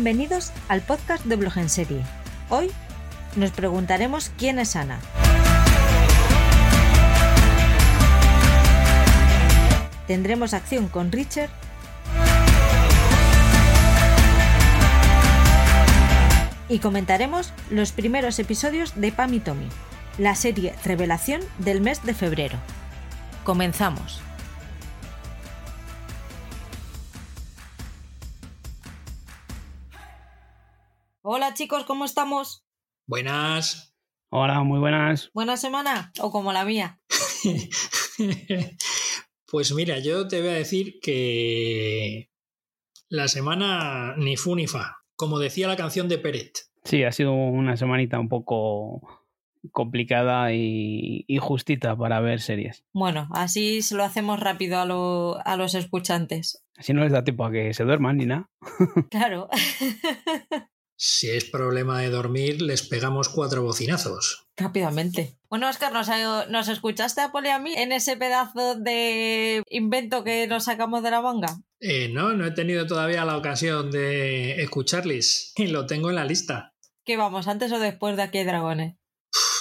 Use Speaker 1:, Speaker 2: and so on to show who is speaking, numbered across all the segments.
Speaker 1: Bienvenidos al podcast de Blog en Serie. Hoy nos preguntaremos quién es Ana. Tendremos acción con Richard. Y comentaremos los primeros episodios de Pam y Tommy, la serie Revelación del mes de febrero. Comenzamos. Hola chicos, ¿cómo estamos?
Speaker 2: Buenas.
Speaker 3: Hola, muy buenas.
Speaker 1: ¿Buena semana o como la mía?
Speaker 2: pues mira, yo te voy a decir que la semana ni fu ni fa, como decía la canción de Peret.
Speaker 3: Sí, ha sido una semanita un poco complicada y, justita para ver series.
Speaker 1: Bueno, así se lo hacemos rápido a, a los escuchantes.
Speaker 3: Así no les da tiempo a que se duerman ni nada.
Speaker 1: Claro.
Speaker 2: Si es problema de dormir, les pegamos cuatro bocinazos.
Speaker 1: Rápidamente. Bueno, Oscar, ¿nos, escuchaste a Poli a mí en ese pedazo de invento que nos sacamos de la manga?
Speaker 2: Eh, no, no he tenido todavía la ocasión de escucharles. Y lo tengo en la lista.
Speaker 1: ¿Qué vamos, antes o después de Aquí hay Dragones?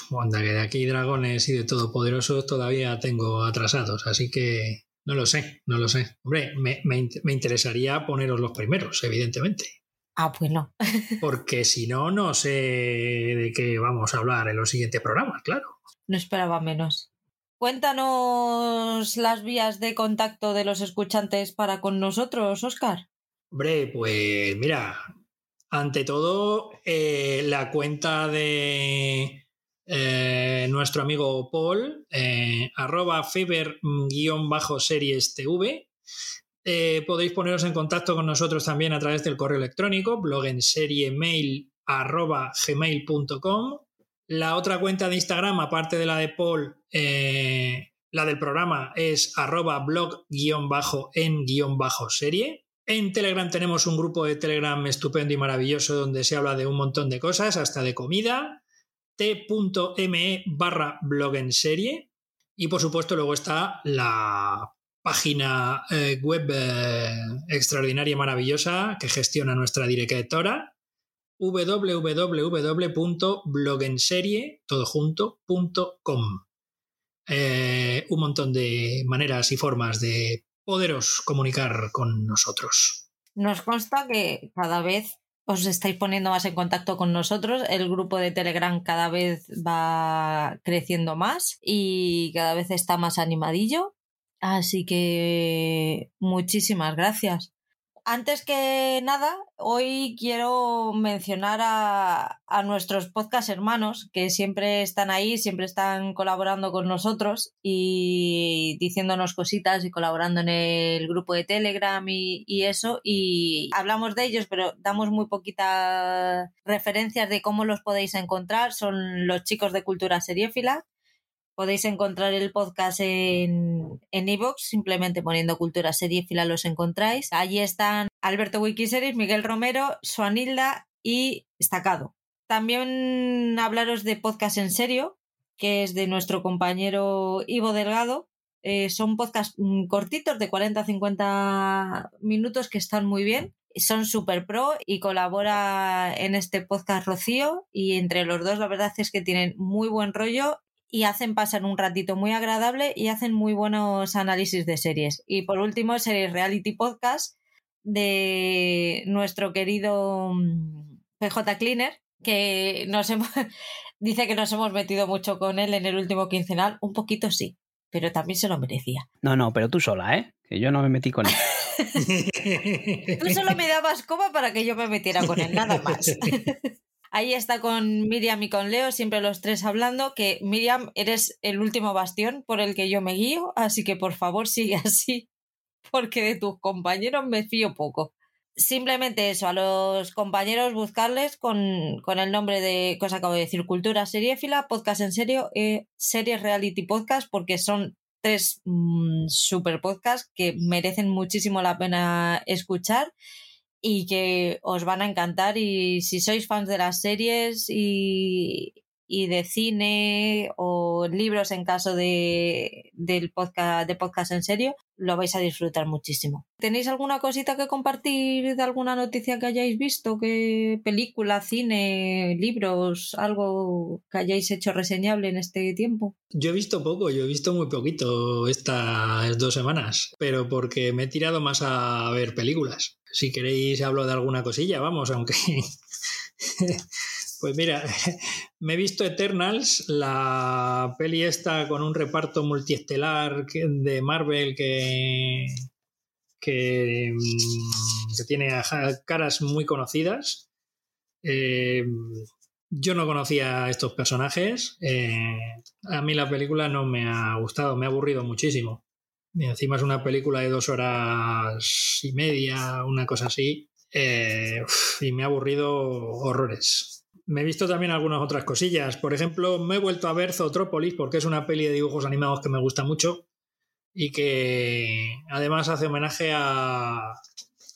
Speaker 2: Uf, que de Aquí hay Dragones y de Todopoderosos todavía tengo atrasados, así que no lo sé, no lo sé. Hombre, me, me interesaría poneros los primeros, evidentemente.
Speaker 1: Ah, pues no.
Speaker 2: Porque si no, no sé de qué vamos a hablar en los siguientes programas, claro.
Speaker 1: No esperaba menos. Cuéntanos las vías de contacto de los escuchantes para con nosotros, Oscar.
Speaker 2: Hombre, pues mira, ante todo, eh, la cuenta de eh, nuestro amigo Paul, eh, arroba feber-series TV, eh, podéis poneros en contacto con nosotros también a través del correo electrónico, blogenseriemail.gmail.com. La otra cuenta de Instagram, aparte de la de Paul, eh, la del programa es arroba blog-en-serie. En Telegram tenemos un grupo de Telegram estupendo y maravilloso donde se habla de un montón de cosas, hasta de comida, t.me barra blog en. Y por supuesto luego está la página eh, web eh, extraordinaria y maravillosa que gestiona nuestra directora www.blogenserie.com. Eh, un montón de maneras y formas de poderos comunicar con nosotros.
Speaker 1: Nos consta que cada vez os estáis poniendo más en contacto con nosotros. El grupo de Telegram cada vez va creciendo más y cada vez está más animadillo. Así que muchísimas gracias. Antes que nada, hoy quiero mencionar a, nuestros podcast hermanos que siempre están ahí, siempre están colaborando con nosotros y diciéndonos cositas y colaborando en el grupo de Telegram y, y eso. Y hablamos de ellos, pero damos muy poquitas referencias de cómo los podéis encontrar. Son los chicos de Cultura Seriéfila Podéis encontrar el podcast en en simplemente poniendo Cultura Seriéfila los encontráis. Allí están Alberto Wikiseries, Miguel Romero, Suanilda y Estacado. También hablaros de Podcast en Serio, que es de nuestro compañero Ivo Delgado. Eh, son podcasts mm, cortitos de 40 a 50 minutos que están muy bien son super pro y colabora en este podcast Rocío y entre los dos la verdad es que tienen muy buen rollo y hacen pasar un ratito muy agradable y hacen muy buenos análisis de series. Y por último, series Reality Podcast de nuestro querido mm, PJ Cleaner, que nos hemos, dice que nos hemos metido mucho con él en el último quincenal. Un poquito sí, pero también se lo merecía.
Speaker 3: No, no, pero tú sola, ¿eh? Que yo no me metí con él.
Speaker 1: tú solo me dabas coma para que yo me metiera con él, nada más. Ahí está con Miriam y con Leo, siempre los tres hablando, que Miriam, eres el último bastión por el que yo me guío, así que por favor sigue así, porque de tus compañeros me fío poco. Simplemente eso, a los compañeros buscarles con, el nombre de, cosa acabo de decir, Cultura Seriéfila, Podcast en Serio, eh, Series Reality Podcast, porque son tres mm, super podcasts que merecen muchísimo la pena escuchar y que os van a encantar y si sois fans de las series y, de cine o libros en caso de, del podcast, de podcast en serio, lo vais a disfrutar muchísimo. ¿Tenéis alguna cosita que compartir de alguna noticia que hayáis visto? ¿Qué película, cine, libros, algo que hayáis hecho reseñable en este tiempo?
Speaker 2: Yo he visto poco, yo he visto muy poquito estas dos semanas, pero porque me he tirado más a ver películas. Si queréis hablo de alguna cosilla, vamos, aunque Pues mira, me he visto Eternals, la peli esta con un reparto multiestelar de Marvel que, que, mm, tiene caras muy conocidas. Eh, yo no conocía a estos personajes. Eh, a mí la película no me ha gustado, me ha aburrido muchísimo. Y encima es una película de dos horas y media, una cosa así. Eh, y me ha aburrido horrores. Me he visto también algunas otras cosillas. Por ejemplo, me he vuelto a ver Zootrópolis porque es una peli de dibujos animados que me gusta mucho y que además hace homenaje a,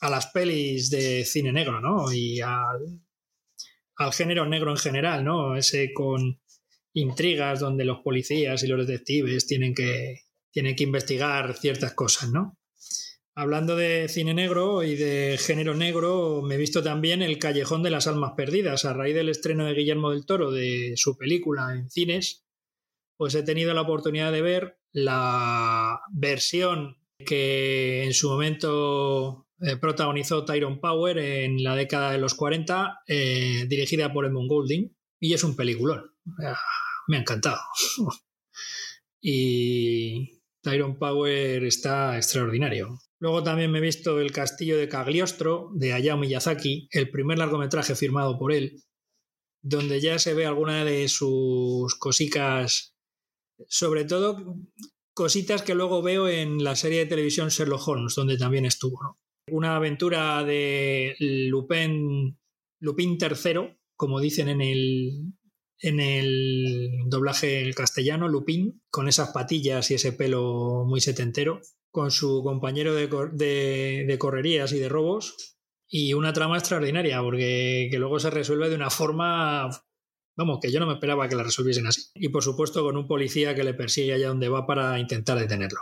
Speaker 2: las pelis de cine negro, ¿no? Y al, género negro en general, ¿no? Ese con intrigas donde los policías y los detectives tienen que, tienen que investigar ciertas cosas, ¿no? Hablando de cine negro y de género negro, me he visto también El Callejón de las Almas Perdidas. A raíz del estreno de Guillermo del Toro de su película en cines, pues he tenido la oportunidad de ver la versión que en su momento eh, protagonizó Tyrone Power en la década de los 40, eh, dirigida por Edmund Goulding, y es un peliculón. Me ha encantado. y Tyrone Power está extraordinario. Luego también me he visto El Castillo de Cagliostro, de Hayao Miyazaki, el primer largometraje firmado por él, donde ya se ve alguna de sus cositas, sobre todo cositas que luego veo en la serie de televisión Sherlock Holmes, donde también estuvo. Una aventura de Lupin, Lupin III, como dicen en el, en el doblaje castellano, Lupin, con esas patillas y ese pelo muy setentero con su compañero de, de, correrías y de robos y una trama extraordinaria porque que luego se resuelve de una forma vamos que yo no me esperaba que la resolviesen así. Y por supuesto con un policía que le persigue allá donde va para intentar detenerlo.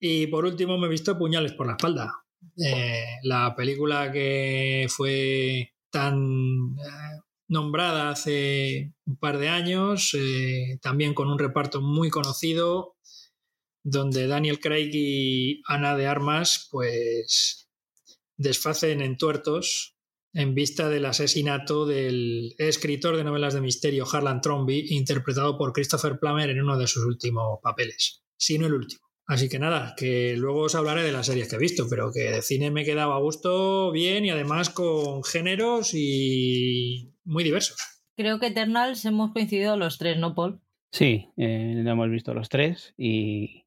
Speaker 2: Y por último me he visto Puñales por la espalda. Eh, la película que fue tan eh, nombrada hace un par de años eh, también con un reparto muy conocido donde Daniel Craig y Ana de Armas pues desfacen en tuertos en vista del asesinato del escritor de novelas de misterio Harlan Tromby, interpretado por Christopher Plummer en uno de sus últimos papeles, si no el último. Así que nada, que luego os hablaré de las series que he visto, pero que de cine me quedaba a gusto bien y además con géneros y muy diversos.
Speaker 1: Creo que Eternals hemos coincidido los tres, ¿no, Paul?
Speaker 3: Sí, eh, lo hemos visto los tres y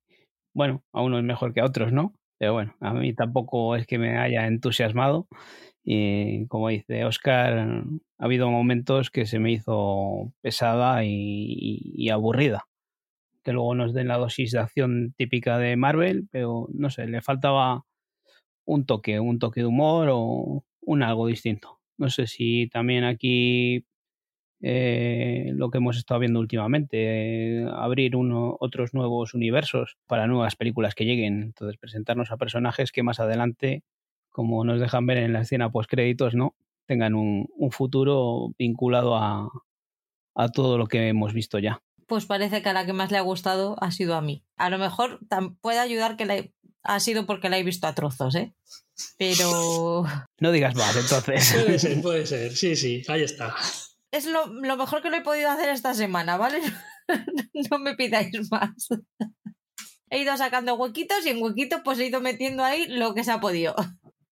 Speaker 3: bueno, a uno es mejor que a otros, ¿no? Pero bueno, a mí tampoco es que me haya entusiasmado. Y como dice Oscar, ha habido momentos que se me hizo pesada y, aburrida. Que luego nos den la dosis de acción típica de Marvel, pero no sé, le faltaba un toque, un toque de humor o un algo distinto. No sé si también aquí eh, lo que hemos estado viendo últimamente, eh, abrir uno, otros nuevos universos para nuevas películas que lleguen, entonces presentarnos a personajes que más adelante, como nos dejan ver en la escena post créditos, ¿no? tengan un, futuro vinculado a, todo lo que hemos visto ya.
Speaker 1: Pues parece que a la que más le ha gustado ha sido a mí. A lo mejor puede ayudar que ha sido porque la he visto a trozos, ¿eh? Pero.
Speaker 3: No digas más, entonces.
Speaker 2: Puede ser, puede ser. Sí, sí, ahí está
Speaker 1: es lo, mejor que lo he podido hacer esta semana, ¿vale? no me pidáis más. he ido sacando huequitos y en huequitos pues he ido metiendo ahí lo que se ha podido.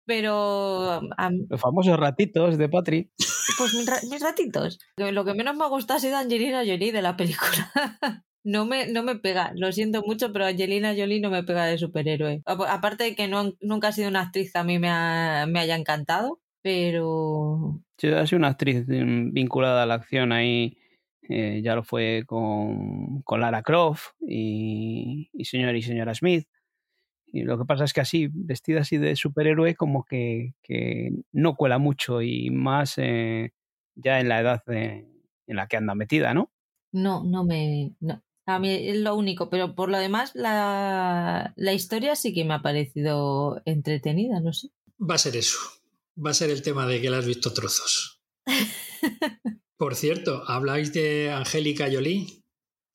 Speaker 1: Pero...
Speaker 3: Los famosos ratitos de Patri.
Speaker 1: Pues mis, ratitos. Lo que menos me ha gustado ha sido Angelina Jolie de la película. no me, no me pega, lo siento mucho, pero Angelina Jolie no me pega de superhéroe. Aparte de que no, nunca ha sido una actriz que a mí me, me haya encantado, pero...
Speaker 3: Sí, ha sido una actriz mm, vinculada a la acción ahí, eh, ya lo fue con, con Lara Croft y, y señor y señora Smith. Y lo que pasa es que así, vestida así de superhéroe, como que, que no cuela mucho y más eh, ya en la edad en la que anda metida, ¿no?
Speaker 1: No, no me. No. A mí es lo único, pero por lo demás la, la historia sí que me ha parecido entretenida, no sé.
Speaker 2: Va a ser eso. Va a ser el tema de que la has visto trozos. Por cierto, habláis de Angélica Jolie.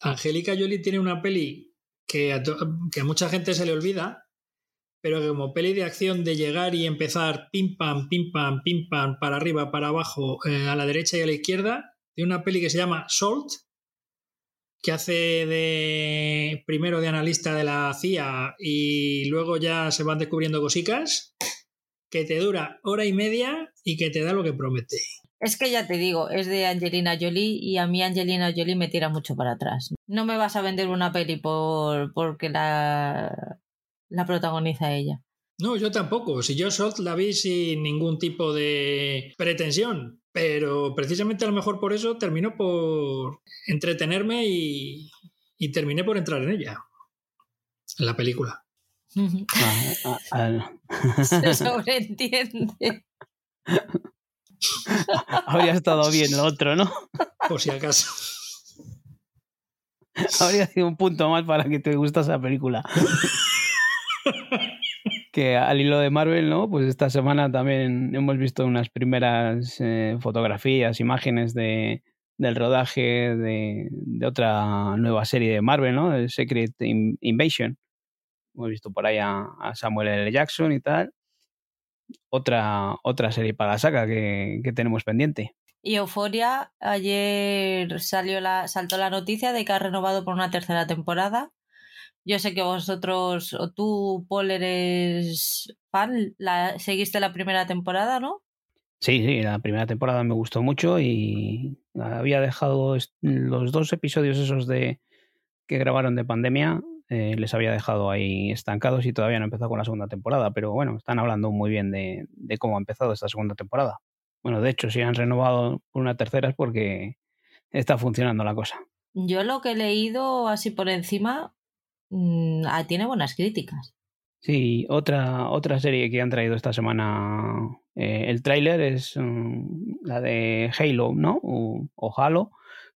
Speaker 2: Angélica Jolie tiene una peli que a, que a mucha gente se le olvida, pero que como peli de acción de llegar y empezar pim pam, pim pam, pim pam, para arriba, para abajo, eh, a la derecha y a la izquierda, de una peli que se llama Salt, que hace de primero de analista de la CIA y luego ya se van descubriendo cositas, que te dura hora y media y que te da lo que promete.
Speaker 1: Es que ya te digo, es de Angelina Jolie y a mí Angelina Jolie me tira mucho para atrás. No me vas a vender una peli por porque la, la protagoniza ella.
Speaker 2: No, yo tampoco. Si yo Salt la vi sin ningún tipo de pretensión, pero precisamente a lo mejor por eso terminó por entretenerme y, y terminé por entrar en ella, en la película.
Speaker 3: Ah,
Speaker 1: Se sobreentiende.
Speaker 3: Habría estado bien lo otro, ¿no?
Speaker 2: Por si acaso.
Speaker 3: Habría sido un punto más para que te gusta esa película. que al hilo de Marvel, ¿no? Pues esta semana también hemos visto unas primeras eh, fotografías, imágenes de, del rodaje de, de, otra nueva serie de Marvel, ¿no? El Secret Invasion. Hemos visto por ahí a, a Samuel L. Jackson y tal. Otra, otra serie para la saga que, que tenemos pendiente.
Speaker 1: Y Euforia, ayer salió la, saltó la noticia de que ha renovado por una tercera temporada. Yo sé que vosotros, o tú, Paul, eres fan, la, seguiste la primera temporada, ¿no?
Speaker 3: Sí, sí, la primera temporada me gustó mucho y había dejado los dos episodios esos de que grabaron de pandemia, eh, les había dejado ahí estancados y todavía no he empezado con la segunda temporada, pero bueno, están hablando muy bien de, de cómo ha empezado esta segunda temporada. Bueno, de hecho, si han renovado por una tercera es porque está funcionando la cosa.
Speaker 1: Yo lo que he leído así por encima mmm, tiene buenas críticas.
Speaker 3: Sí, otra, otra serie que han traído esta semana, eh, el tráiler es um, la de Halo, ¿no? O, o Halo,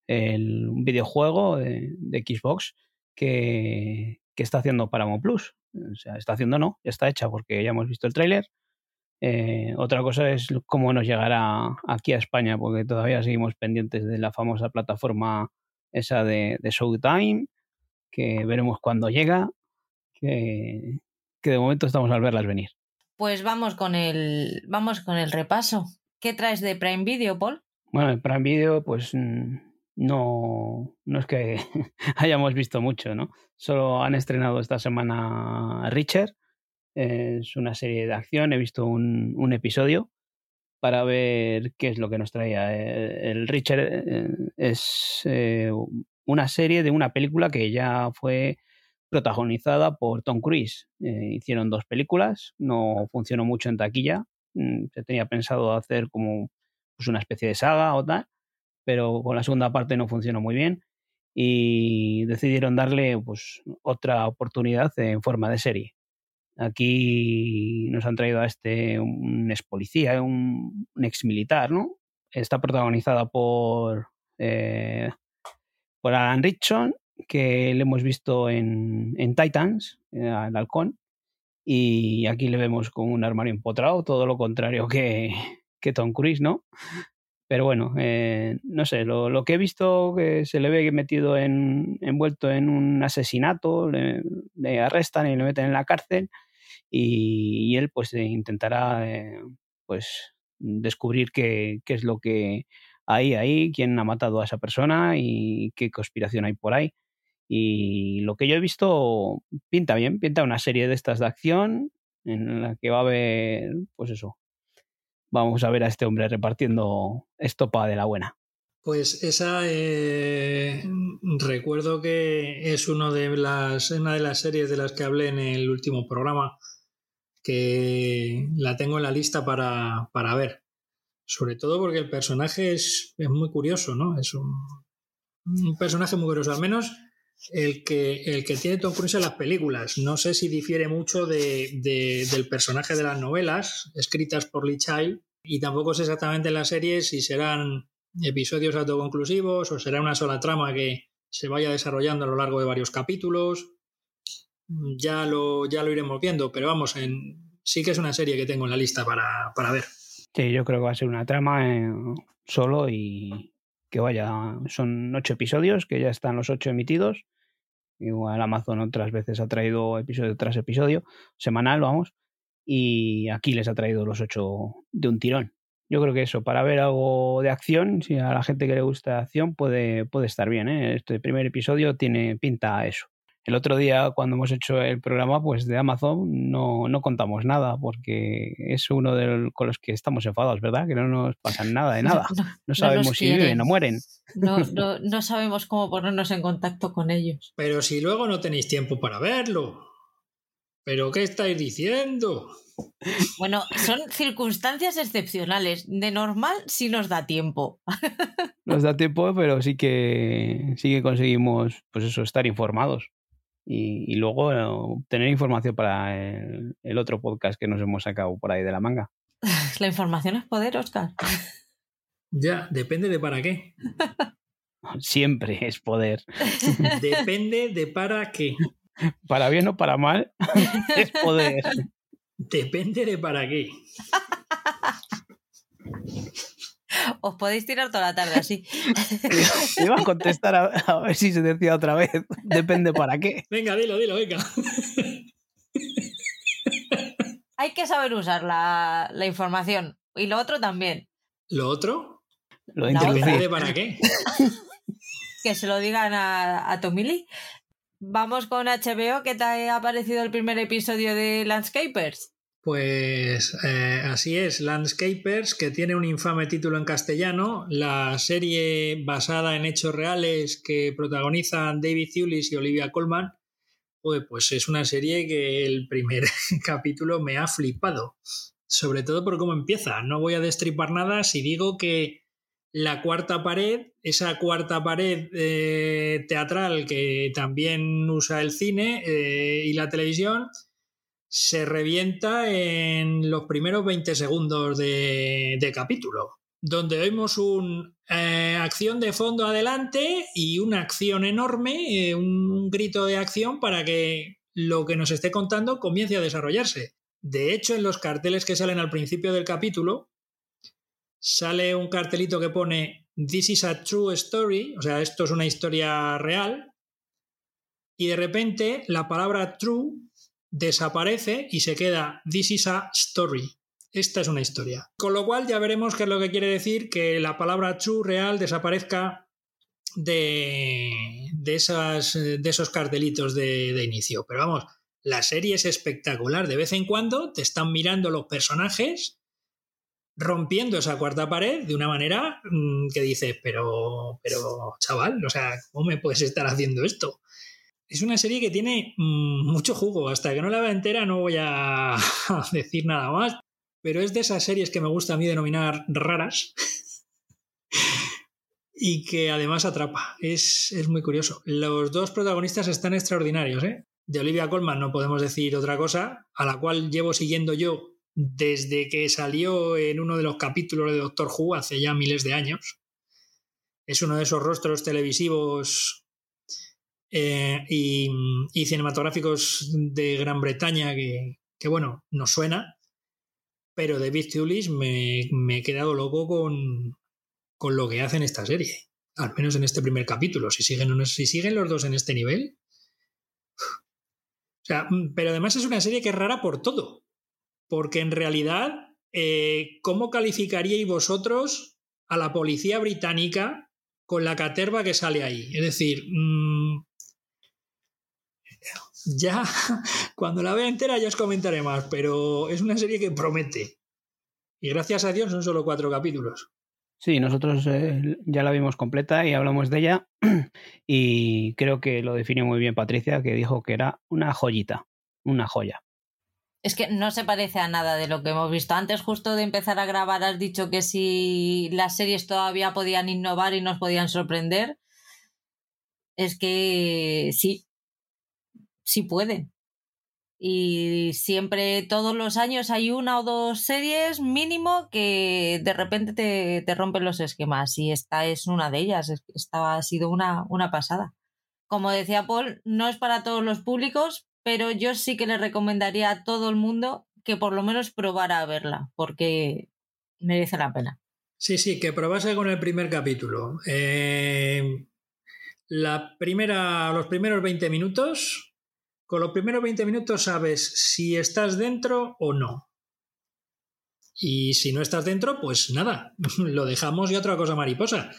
Speaker 3: el, un videojuego de, de Xbox que, que, está haciendo Paramount Plus. O sea, está haciendo no, ya está hecha porque ya hemos visto el tráiler. Eh, otra cosa es cómo nos llegará aquí a España, porque todavía seguimos pendientes de la famosa plataforma esa de, de Showtime, que veremos cuándo llega, que, que de momento estamos al verlas venir.
Speaker 1: Pues vamos con el vamos con el repaso. ¿Qué traes de Prime Video, Paul?
Speaker 3: Bueno, el Prime Video, pues no, no es que hayamos visto mucho, ¿no? Solo han estrenado esta semana Richard. Es una serie de acción. He visto un, un episodio para ver qué es lo que nos traía. El Richard es eh, una serie de una película que ya fue protagonizada por Tom Cruise. Eh, hicieron dos películas, no funcionó mucho en taquilla. Mm, se tenía pensado hacer como pues, una especie de saga o tal, pero con la segunda parte no funcionó muy bien y decidieron darle pues, otra oportunidad en forma de serie. Aquí nos han traído a este un ex policía, un, ex militar, ¿no? Está protagonizada por, eh, por Alan Richson que le hemos visto en, en Titans, el halcón, y aquí le vemos con un armario empotrado, todo lo contrario que, que Tom Cruise, ¿no? Pero bueno, eh, no sé, lo, lo, que he visto que se le ve metido en, envuelto en un asesinato, le, arrestan y le meten en la cárcel y, y él pues intentará eh, pues descubrir qué, qué es lo que hay ahí, quién ha matado a esa persona y qué conspiración hay por ahí. Y lo que yo he visto pinta bien, pinta una serie de estas de acción en la que va a haber, pues eso, vamos a ver a este hombre repartiendo estopa de la buena.
Speaker 2: Pues esa eh, recuerdo que es uno de las, una de las series de las que hablé en el último programa, que la tengo en la lista para, para ver. Sobre todo porque el personaje es, es muy curioso, ¿no? Es un, un personaje muy curioso, al menos el que, el que tiene Tom Cruise en las películas. No sé si difiere mucho de, de, del personaje de las novelas escritas por Lee Child y tampoco sé exactamente en la serie si serán episodios autoconclusivos o será una sola trama que, se vaya desarrollando a lo largo de varios capítulos. Ya lo, ya lo iremos viendo, pero vamos, en, sí que es una serie que tengo en la lista para, para ver.
Speaker 3: Sí, yo creo que va a ser una trama eh, solo y que vaya, son ocho episodios, que ya están los ocho emitidos. Igual Amazon otras veces ha traído episodio tras episodio, semanal, vamos, y aquí les ha traído los ocho de un tirón. Yo creo que eso, para ver algo de acción, si a la gente que le gusta acción, puede, puede estar bien. ¿eh? Este primer episodio tiene pinta a eso. El otro día, cuando hemos hecho el programa pues de Amazon, no, no contamos nada, porque es uno de los, con los que estamos enfadados, ¿verdad? Que no nos pasa nada de nada. No, sabemos si viven o mueren.
Speaker 1: No, no, no sabemos cómo ponernos en contacto con ellos.
Speaker 2: Pero si luego no tenéis tiempo para verlo. ¿Pero qué estáis diciendo?
Speaker 1: Bueno, son circunstancias excepcionales. De normal sí nos da tiempo.
Speaker 3: Nos da tiempo, pero sí que sí que conseguimos, pues eso, estar informados y, luego tener información para el, otro podcast que nos hemos sacado por ahí de la manga.
Speaker 1: La información es poder, Oscar.
Speaker 2: Ya, depende de para qué.
Speaker 3: Siempre es poder.
Speaker 2: Depende de para qué.
Speaker 3: Para bien o para mal, es poder.
Speaker 2: Depende de para qué.
Speaker 1: Os podéis tirar toda la tarde así.
Speaker 3: Iba a contestar a, ver si se decía otra vez. Depende para qué.
Speaker 2: Venga, dilo, dilo, venga.
Speaker 1: Hay que saber usar la, información. Y lo otro también.
Speaker 2: ¿Lo otro?
Speaker 3: Lo
Speaker 2: depende para qué.
Speaker 1: que se lo digan a, a Tomili. Vamos con HBO. ¿Qué te ha parecido el primer episodio de Landscapers?
Speaker 2: Pues eh, así es, Landscapers, que tiene un infame título en castellano, la serie basada en hechos reales que protagonizan David Thewlis y Olivia Colman, pues, pues es una serie que el primer capítulo me ha flipado, sobre todo por cómo empieza. No voy a destripar nada si digo que la cuarta pared, esa cuarta pared eh, teatral que también usa el cine eh, y la televisión, se revienta en los primeros 20 segundos de, capítulo, donde vemos una eh, acción de fondo adelante y una acción enorme, eh, un, grito de acción para que lo que nos esté contando comience a desarrollarse. De hecho, en los carteles que salen al principio del capítulo, sale un cartelito que pone This is a true story, o sea, esto es una historia real, y de repente la palabra true desaparece y se queda This is a story. Esta es una historia. Con lo cual ya veremos qué es lo que quiere decir que la palabra true real desaparezca de, de, esas, de esos cartelitos de, de inicio. Pero vamos, la serie es espectacular. De vez en cuando te están mirando los personajes rompiendo esa cuarta pared de una manera mm, que dices, pero, pero, chaval, o sea, ¿cómo me puedes estar haciendo esto? Es una serie que tiene mm, mucho jugo. Hasta que no la vea entera no voy a decir nada más. Pero es de esas series que me gusta a mí denominar raras. y que además atrapa. Es, muy curioso. Los dos protagonistas están extraordinarios. ¿eh? De Olivia Colman no podemos decir otra cosa, a la cual llevo siguiendo yo desde que salió en uno de los capítulos de Doctor Who hace ya miles de años. Es uno de esos rostros televisivos eh, y, cinematográficos de Gran Bretaña que, bueno, nos suena, pero David Thewlis me, me he quedado loco con, con lo que hace en esta serie, al menos en este primer capítulo. Si siguen, si siguen los dos en este nivel. O sea, mm, pero además es una serie que es rara por todo, porque en realidad, eh, ¿cómo calificaríais vosotros a la policía británica con la caterva que sale ahí? Es decir, mm, ya cuando la vea entera ya os comentaré más, pero es una serie que promete. Y gracias a Dios son solo cuatro capítulos.
Speaker 3: Sí, nosotros eh, ya la vimos completa y hablamos de ella y creo que lo definió muy bien Patricia, que dijo que era una joyita, una joya.
Speaker 1: Es que no se parece a nada de lo que hemos visto. Antes, justo de empezar a grabar, has dicho que si las series todavía podían innovar y nos podían sorprender. Es que sí, sí pueden. Y siempre, todos los años, hay una o dos series mínimo que de repente te, te rompen los esquemas. Y esta es una de ellas. Esta ha sido una, una pasada. Como decía Paul, no es para todos los públicos, pero yo sí que le recomendaría a todo el mundo que por lo menos probara a verla, porque merece la pena.
Speaker 2: Sí, sí, que probase con el primer capítulo. Eh, la primera, los primeros 20 minutos, con los primeros 20 minutos sabes si estás dentro o no. Y si no estás dentro, pues nada, lo dejamos y otra cosa mariposa.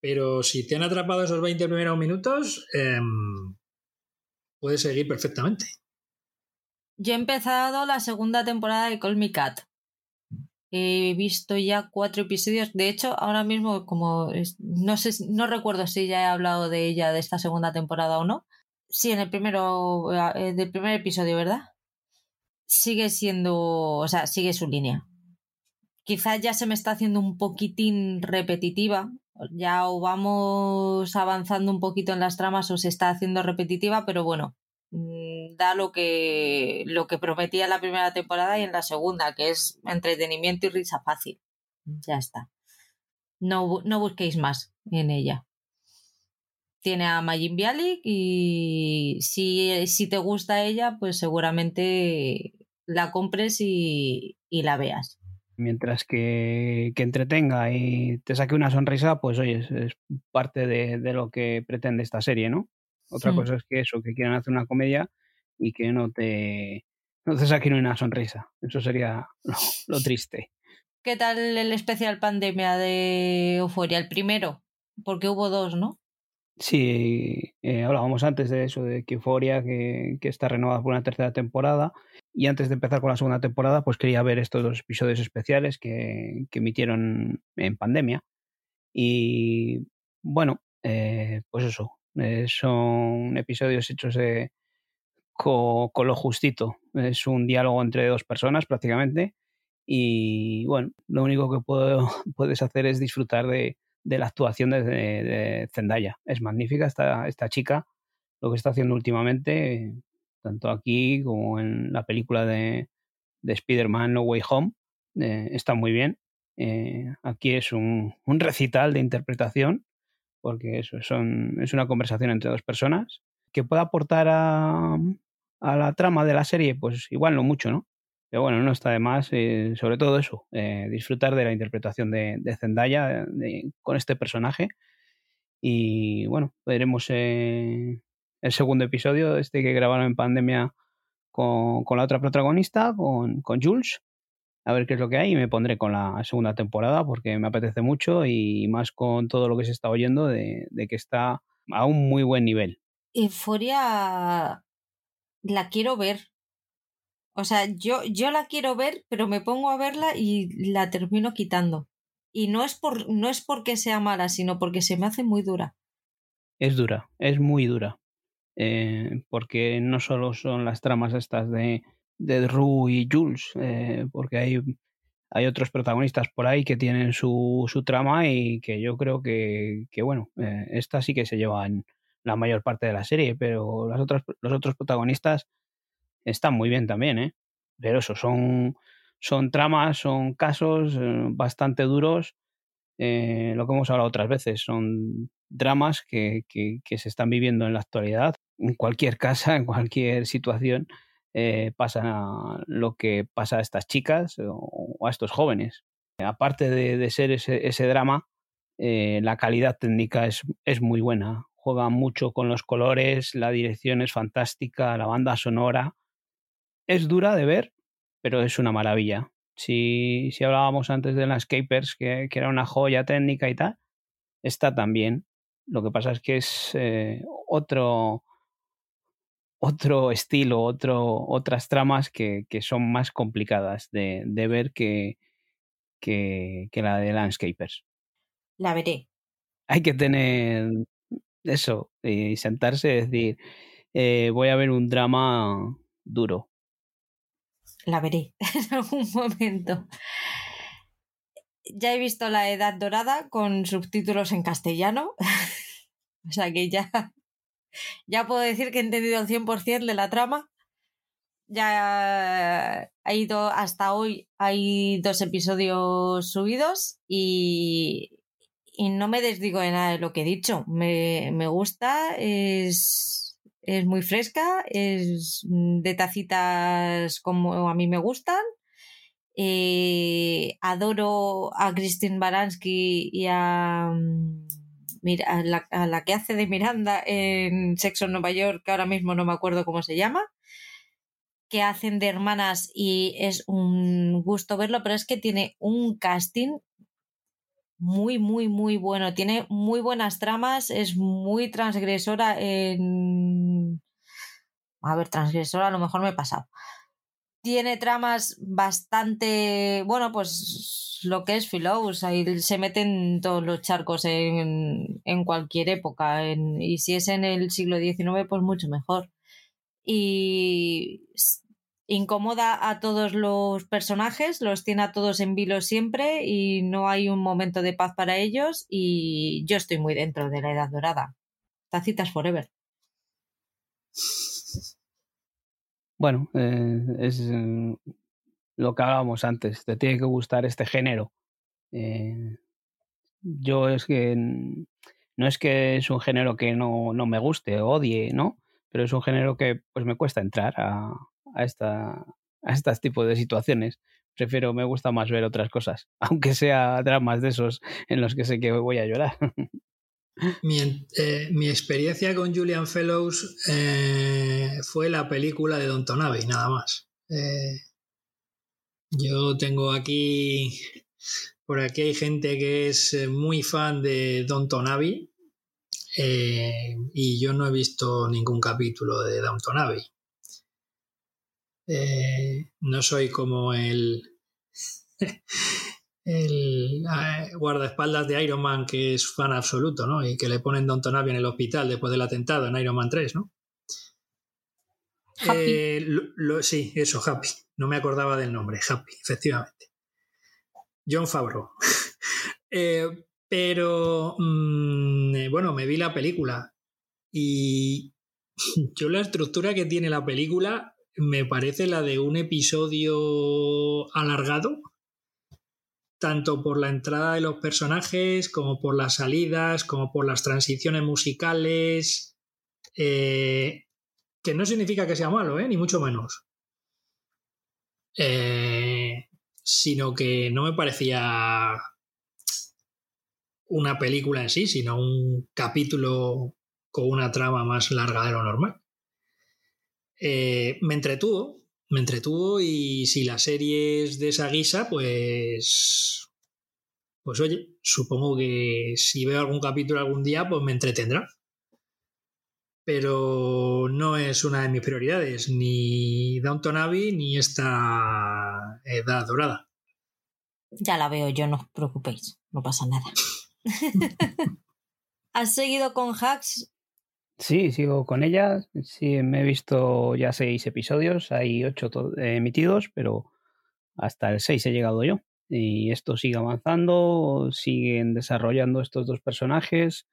Speaker 2: Pero si te han atrapado esos 20 primeros minutos, em, puedes seguir perfectamente.
Speaker 1: Yo he empezado la segunda temporada de Call Me Cat. He visto ya cuatro episodios. De hecho, ahora mismo, como no no recuerdo si ya he hablado de ella de esta segunda temporada o no. Sí, en el primero, eh, del primer episodio, ¿verdad? Sigue siendo, o sea, sigue su línea. Quizás ya se me está haciendo un poquitín repetitiva. Ya o vamos avanzando un poquito en las tramas o se está haciendo repetitiva, pero bueno, Mm, da lo que, lo que prometía en la primera temporada y en la segunda, que es entretenimiento y risa fácil. Ya está. No, no busquéis más en ella. Tiene a Majin Bialik y si, si te gusta ella, pues seguramente la compres y, y la veas.
Speaker 3: Mientras que, que, entretenga y te saque una sonrisa, pues oye, es, es parte de, de, lo que pretende esta serie, ¿no? Otra cosa es que eso, que quieran hacer una comedia y que no te, no te saquen una sonrisa. Eso sería lo, triste.
Speaker 1: ¿Qué tal el especial pandemia de Euforia? El primero, porque hubo dos, ¿no?
Speaker 3: Sí, eh, hablábamos antes de eso, de que que, está renovada por una tercera temporada. Y antes de empezar con la segunda temporada, pues quería ver estos dos episodios especiales que, emitieron en pandemia. Y bueno, eh, pues eso, eh, son episodios hechos de, con, con, lo justito. Es un diálogo entre dos personas prácticamente. Y bueno, lo único que puedo, puedes hacer es disfrutar de, de la actuación de, Zendaya. Es magnífica esta, esta chica, lo que está haciendo últimamente, tanto aquí como en la película de, de Spider-Man No Way Home. Eh, está muy bien. Eh, aquí es un, un, recital de interpretación porque eso son, es una conversación entre dos personas que puede aportar a, a, la trama de la serie, pues igual no mucho, ¿no? Pero bueno, no está de más, eh, sobre todo eso, eh, disfrutar de la interpretación de, de Zendaya con este personaje. Y bueno, veremos eh, el segundo episodio, este que grabaron en pandemia con, con la otra protagonista, con, con Jules, a ver qué es lo que hay y me pondré con la segunda temporada porque me apetece mucho y más con todo lo que se está oyendo de, de que está a un muy buen nivel.
Speaker 1: Euforia la quiero ver. O sea, yo, yo la quiero ver, pero me pongo a verla y la termino quitando. Y no es, por, no es porque sea mala, sino porque se me hace muy dura.
Speaker 3: Es dura, es muy dura. Eh, porque no solo son las tramas estas de de Rue y Jules, eh, porque hay, hay otros protagonistas por ahí que tienen su, su trama y que yo creo que, que bueno, eh, esta sí que se llevan la mayor parte de la serie, pero las otras, los otros protagonistas están muy bien también, ¿eh? Pero eso, son, son tramas, son casos eh, bastante duros, eh, lo que hemos hablado otras veces, son dramas que, que, se están viviendo en la actualidad, en cualquier casa, en cualquier situación eh, pasa lo que pasa a estas chicas o, a estos jóvenes. Aparte de, de ser ese, ese drama, eh, la calidad técnica es, es muy buena. Juega mucho con los colores, la dirección es fantástica, la banda sonora. Es dura de ver, pero es una maravilla. Si, si hablábamos antes de Landscapers, que, que era una joya técnica y tal, está también. Lo que pasa es que es eh, otro, otro estilo, otro, otras tramas que, que son más complicadas de, de ver que, que, que, la de Landscapers.
Speaker 1: La veré.
Speaker 3: Hay que tener eso y sentarse y decir, eh, voy a ver un drama duro.
Speaker 1: La veré en algún momento. Ya he visto La Edad Dorada con subtítulos en castellano. o sea que ya ya puedo decir que he entendido el 100% de la trama. ya ha ido hasta hoy, hay dos episodios subidos y, y no me desdigo de nada de lo que he dicho. Me, me gusta, es, es muy fresca, es de tacitas como a mí me gustan. Eh, adoro a Christine Baranski y a, mira, a, la, a la que hace de Miranda en Sexo en Nueva York, que ahora mismo no me acuerdo cómo se llama que hacen de hermanas y es un gusto verlo, pero es que tiene un casting muy, muy, muy bueno. Tiene muy buenas tramas, es muy transgresora en... A ver, transgresora a lo mejor me he pasado. Tiene tramas bastante, bueno, pues lo que es Philos, ahí se meten todos los charcos en, en cualquier época, en, y si es en el siglo XIX, pues mucho mejor. Y incomoda a todos los personajes, los tiene a todos en vilo siempre y no hay un momento de paz para ellos y yo estoy muy dentro de la edad dorada. Tacitas forever.
Speaker 3: Bueno, eh, es eh, lo que hablábamos antes, te tiene que gustar este género. Eh, yo es que no es que es un género que no, no me guste, odie, ¿no? Pero es un género que pues me cuesta entrar a, a, esta, a estos tipos de situaciones. Prefiero, me gusta más ver otras cosas, aunque sea dramas de esos en los que sé que voy a llorar.
Speaker 2: Mi, eh, mi experiencia con Julian Fellows eh, fue la película de Don Tonavi, nada más. Eh, yo tengo aquí, por aquí hay gente que es muy fan de Don Tonavi y yo no he visto ningún capítulo de Don Tonavi. Eh, no soy como el, el eh, guardaespaldas de Iron Man que es fan absoluto, ¿no? Y que le ponen Don Tonavi en el hospital después del atentado en Iron Man 3, ¿no? Eh, lo, sí, eso, Happy. No me acordaba del nombre, Happy, efectivamente. John Favreau. eh, pero, mmm, bueno, me vi la película y yo la estructura que tiene la película me parece la de un episodio alargado, tanto por la entrada de los personajes, como por las salidas, como por las transiciones musicales, eh, que no significa que sea malo, ¿eh? ni mucho menos. Eh, sino que no me parecía una película en sí, sino un capítulo con una trama más larga de lo normal. Eh, me entretuvo, me entretuvo y si la serie es de esa guisa, pues... Pues oye, supongo que si veo algún capítulo algún día, pues me entretendrá. Pero no es una de mis prioridades, ni Downton Abbey ni esta edad dorada.
Speaker 1: Ya la veo yo, no os preocupéis, no pasa nada. ¿Has seguido con Hacks
Speaker 3: Sí, sigo con ella. Sí, me he visto ya seis episodios. Hay ocho emitidos, pero hasta el seis he llegado yo. Y esto sigue avanzando, siguen desarrollando estos dos personajes.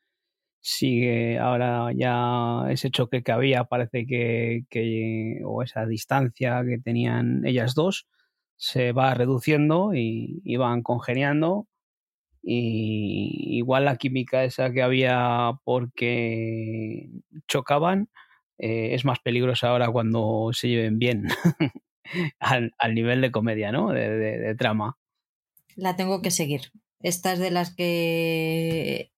Speaker 3: Sigue ahora ya ese choque que había, parece que, que o esa distancia que tenían ellas dos, se va reduciendo y, y van congeniando y igual la química esa que había porque chocaban eh, es más peligrosa ahora cuando se lleven bien al, al, nivel de comedia, ¿no? De, de, trama.
Speaker 1: La tengo que seguir. Esta es de las que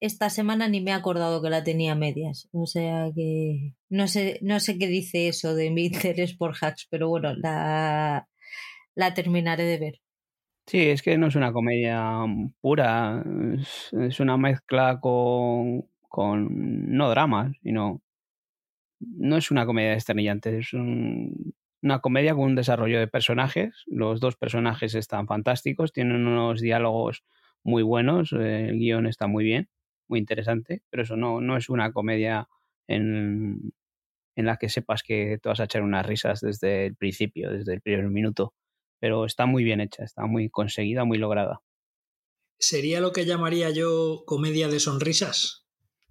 Speaker 1: esta semana ni me he acordado que la tenía medias. O sea que no sé, no sé qué dice eso de mi interés por hacks, pero bueno, la, la terminaré de ver.
Speaker 3: Sí, es que no es una comedia pura, es, una mezcla con, con no dramas, sino no es una comedia desternillante, es un, una comedia con un desarrollo de personajes. Los dos personajes están fantásticos, tienen unos diálogos muy buenos, el guion está muy bien, muy interesante, pero eso no, no es una comedia en, en la que sepas que te vas a echar unas risas desde el principio, desde el primer minuto pero está muy bien hecha, está muy conseguida, muy lograda.
Speaker 2: ¿Sería lo que llamaría yo comedia de sonrisas?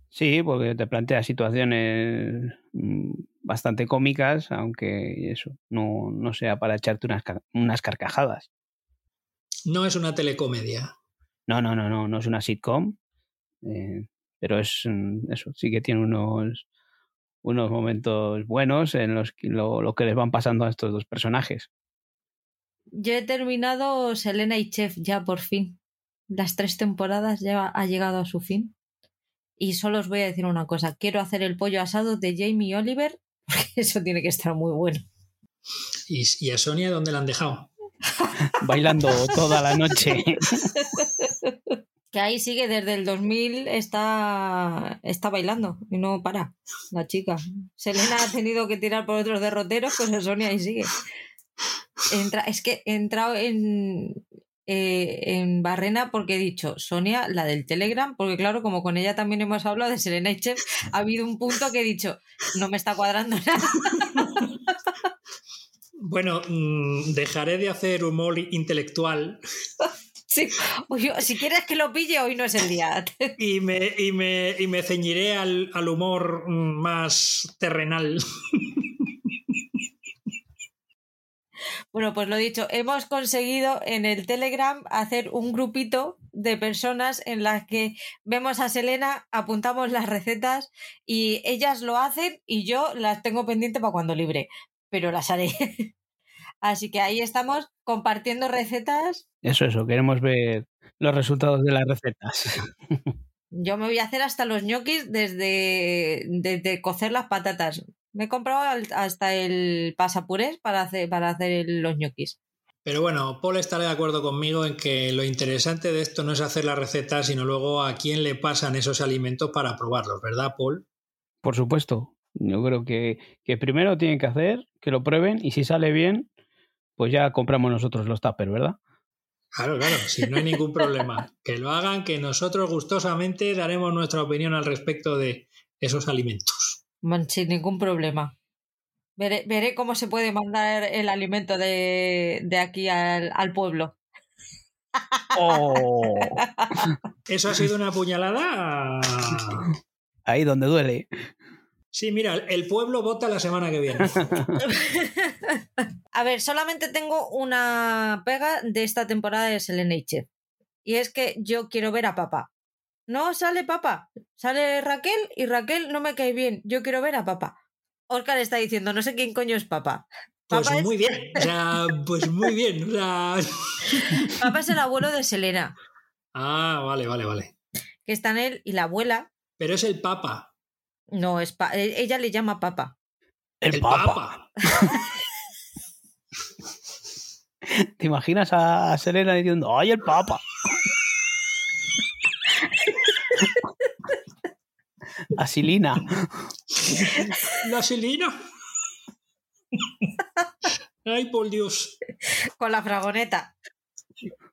Speaker 3: Sí, porque te plantea situaciones mm, bastante cómicas, aunque eso no, no sea para echarte unas, unas carcajadas.
Speaker 2: No es una telecomedia.
Speaker 3: No, no, no, no, no es una sitcom. Eh, pero es mm, eso, sí que tiene unos, unos momentos buenos en los que lo, que les van pasando a estos dos personajes.
Speaker 1: Yo he terminado Selena y Chef ya por fin. Las tres temporadas ya ha llegado a su fin. Y solo os voy a decir una cosa. Quiero hacer el pollo asado de Jamie Oliver, porque eso tiene que estar muy bueno.
Speaker 2: ¿Y, y a Sonia dónde la han dejado?
Speaker 3: Bailando toda la noche.
Speaker 1: Que ahí sigue desde el 2000, está, está bailando y no para la chica. Selena ha tenido que tirar por otros derroteros, pues Sonia ahí sigue. Entra, es que he entrado en, eh, en Barrena porque he dicho Sonia, la del Telegram, porque claro, como con ella también hemos hablado de y Chef, ha habido un punto que he dicho, no me está cuadrando nada.
Speaker 2: Bueno, mm, dejaré de hacer humor intelectual
Speaker 1: Sí, si quieres que lo pille, hoy no es el día.
Speaker 2: Y me, y me, y me ceñiré al, al humor más terrenal.
Speaker 1: Bueno, pues lo dicho, hemos conseguido en el Telegram hacer un grupito de personas en las que vemos a Selena, apuntamos las recetas y ellas lo hacen y yo las tengo pendiente para cuando libre, pero las haré. Así que ahí estamos compartiendo recetas.
Speaker 3: Eso, eso, queremos ver los resultados de las recetas.
Speaker 1: Yo me voy a hacer hasta los ñoquis desde, desde cocer las patatas. Me he comprado hasta el pasapurés para hacer, para hacer los ñoquis.
Speaker 2: Pero bueno, Paul estará de acuerdo conmigo en que lo interesante de esto no es hacer las recetas, sino luego a quién le pasan esos alimentos para probarlos, ¿verdad, Paul?
Speaker 3: Por supuesto. Yo creo que, que primero tienen que hacer, que lo prueben y si sale bien, pues ya compramos nosotros los tuppers, ¿verdad?
Speaker 2: Claro, claro, si no hay ningún problema. Que lo hagan, que nosotros gustosamente daremos nuestra opinión al respecto de esos alimentos.
Speaker 1: Sin ningún problema. Veré, cómo se puede mandar el alimento de, aquí al, al pueblo.
Speaker 3: Oh.
Speaker 2: ¿Eso ha sido una puñalada?
Speaker 3: Ahí donde duele.
Speaker 2: Sí, mira, el pueblo vota la semana que viene.
Speaker 1: A ver, solamente tengo una pega de esta temporada de Selena Y es que yo quiero ver a papá. No sale papá, sale Raquel y Raquel no me cae bien. Yo quiero ver a papá. Oscar está diciendo, no sé quién coño es papá.
Speaker 2: Pues muy bien, o sea, pues muy bien.
Speaker 1: Papá es el abuelo de Selena.
Speaker 2: Ah, vale, vale, vale.
Speaker 1: Que está en él y la abuela.
Speaker 2: Pero es el papa.
Speaker 1: No, es e, ella le llama papa.
Speaker 3: El, papa. ¿Te imaginas a Selena diciendo, ¡ay, el papa! A Silina.
Speaker 2: La Silina. Ay, por Dios.
Speaker 1: Con la fragoneta.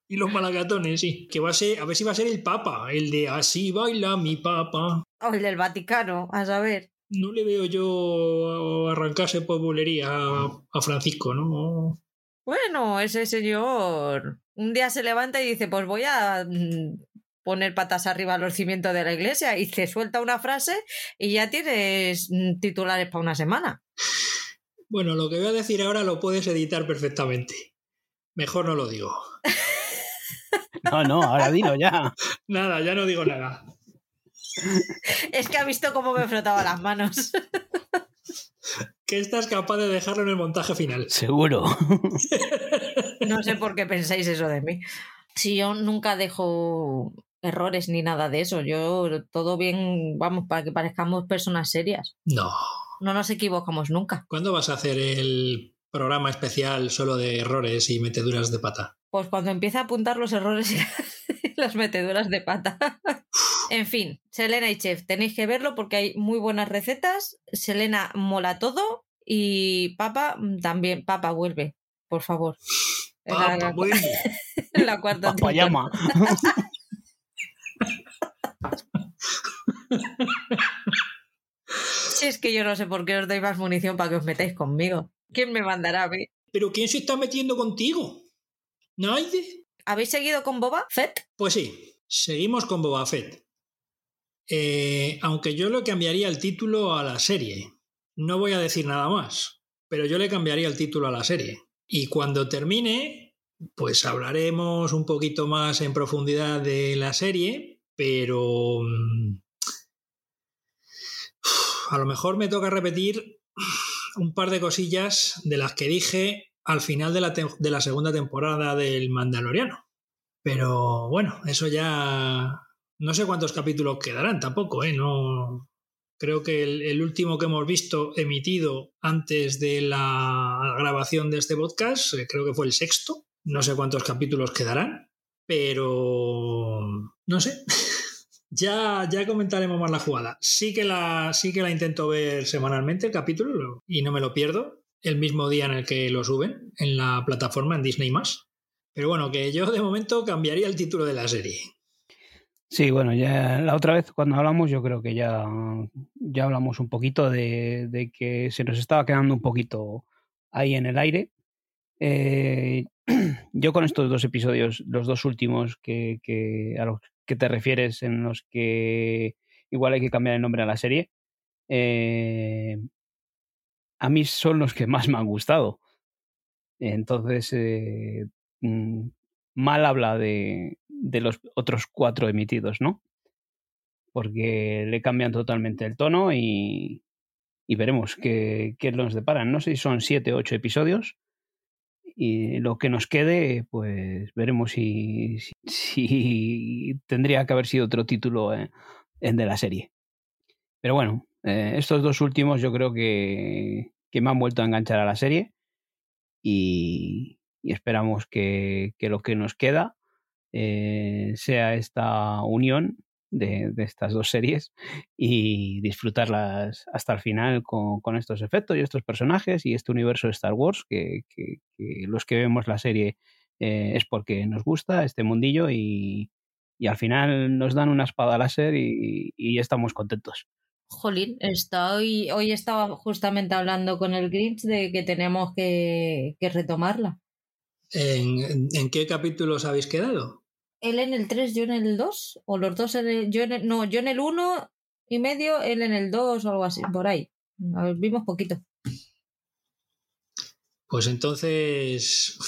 Speaker 2: Y los malagatones, sí. Que va a ser, a ver si va a ser el Papa, el de así baila mi Papa.
Speaker 1: O el del Vaticano, a saber.
Speaker 2: No le veo yo arrancarse por bulería a, Francisco, ¿no?
Speaker 1: Bueno, ese señor un día se levanta y dice, pues voy a mm, poner patas arriba a los cimientos de la iglesia y te suelta una frase y ya tienes mm, titulares para una semana.
Speaker 2: Bueno, lo que voy a decir ahora lo puedes editar perfectamente. Mejor no lo digo.
Speaker 3: No, no, ahora dilo ya.
Speaker 2: Nada, ya no digo nada.
Speaker 1: Es que ha visto cómo me frotaba las manos.
Speaker 2: Que estás capaz de dejarlo en el montaje final.
Speaker 3: Seguro.
Speaker 1: No sé por qué pensáis eso de mí. Si yo nunca dejo errores ni nada de eso. Yo todo bien, vamos, para que parezcamos personas serias.
Speaker 2: No.
Speaker 1: No nos equivocamos nunca.
Speaker 2: ¿Cuándo vas a hacer el programa especial solo de errores y meteduras de pata?
Speaker 1: Pues cuando empiece a apuntar los errores y las meteduras de pata. en fin, Selena y Chef, tenéis que verlo porque hay muy buenas recetas. Selena mola todo y Papa también. Papa vuelve, por favor.
Speaker 2: Papa vuelve.
Speaker 1: la cuarta
Speaker 3: Papa llama.
Speaker 1: Si es que yo no sé por qué os doy más munición para que os metáis conmigo. ¿Quién me mandará a mí?
Speaker 2: ¿Pero quién se está metiendo contigo? ¿Nadie?
Speaker 1: ¿Habéis seguido con Boba Fett?
Speaker 2: Pues sí, seguimos con Boba Fett. Eh, aunque yo le cambiaría el título a la serie. no voy a decir nada más, pero yo le cambiaría el título a la serie. Y cuando termine, pues hablaremos un poquito más en profundidad de la serie, pero mm, a lo mejor me toca repetir un par de cosillas de las que dije al final de la, de la segunda temporada del Mandaloriano. Pero bueno, eso ya no sé cuántos capítulos quedarán tampoco, ¿eh? No, creo que el, último que hemos visto emitido antes de la grabación de este podcast, eh, creo que fue el sexto. No sé cuántos capítulos quedarán, pero no sé. ya, ya comentaremos más la jugada. Sí que la, sí que la intento ver semanalmente el capítulo y no me lo pierdo el mismo día en el que lo suben en la plataforma en Disney Pero bueno, que yo de momento cambiaría el título de la serie.
Speaker 3: Sí, bueno, ya la otra vez cuando hablamos yo creo que ya, ya hablamos un poquito de, que se nos estaba quedando un poquito ahí en el aire. Eh, yo con estos dos episodios, los dos últimos que, a los que te refieres, en los que igual hay que cambiar el nombre a la serie, eh, a mí son los que más me han gustado. Entonces, eh, mm, mal habla de, los otros cuatro emitidos, ¿no? Porque le cambian totalmente el tono y, y veremos qué, qué, nos deparan. No sé si son siete o ocho episodios y lo que nos quede, pues veremos si, si, tendría que haber sido otro título en, de la serie. Pero bueno, eh, estos dos últimos yo creo que, que, me han vuelto a enganchar a la serie y, y esperamos que, que, lo que nos queda eh, sea esta unión de, estas dos series y disfrutarlas hasta el final con, estos efectos y estos personajes y este universo de Star Wars que, los que vemos la serie eh, es porque nos gusta este mundillo y, al final nos dan una espada láser y, y estamos contentos.
Speaker 1: Jolín, hoy, hoy estaba justamente hablando con el Grinch de que tenemos que, retomarla.
Speaker 2: ¿En, qué capítulos habéis quedado?
Speaker 1: Él en el 3, yo en el 2, o los dos en el, yo en no, yo en el 1 y medio, él en el 2 o algo así, por ahí. vimos poquito.
Speaker 2: Pues entonces,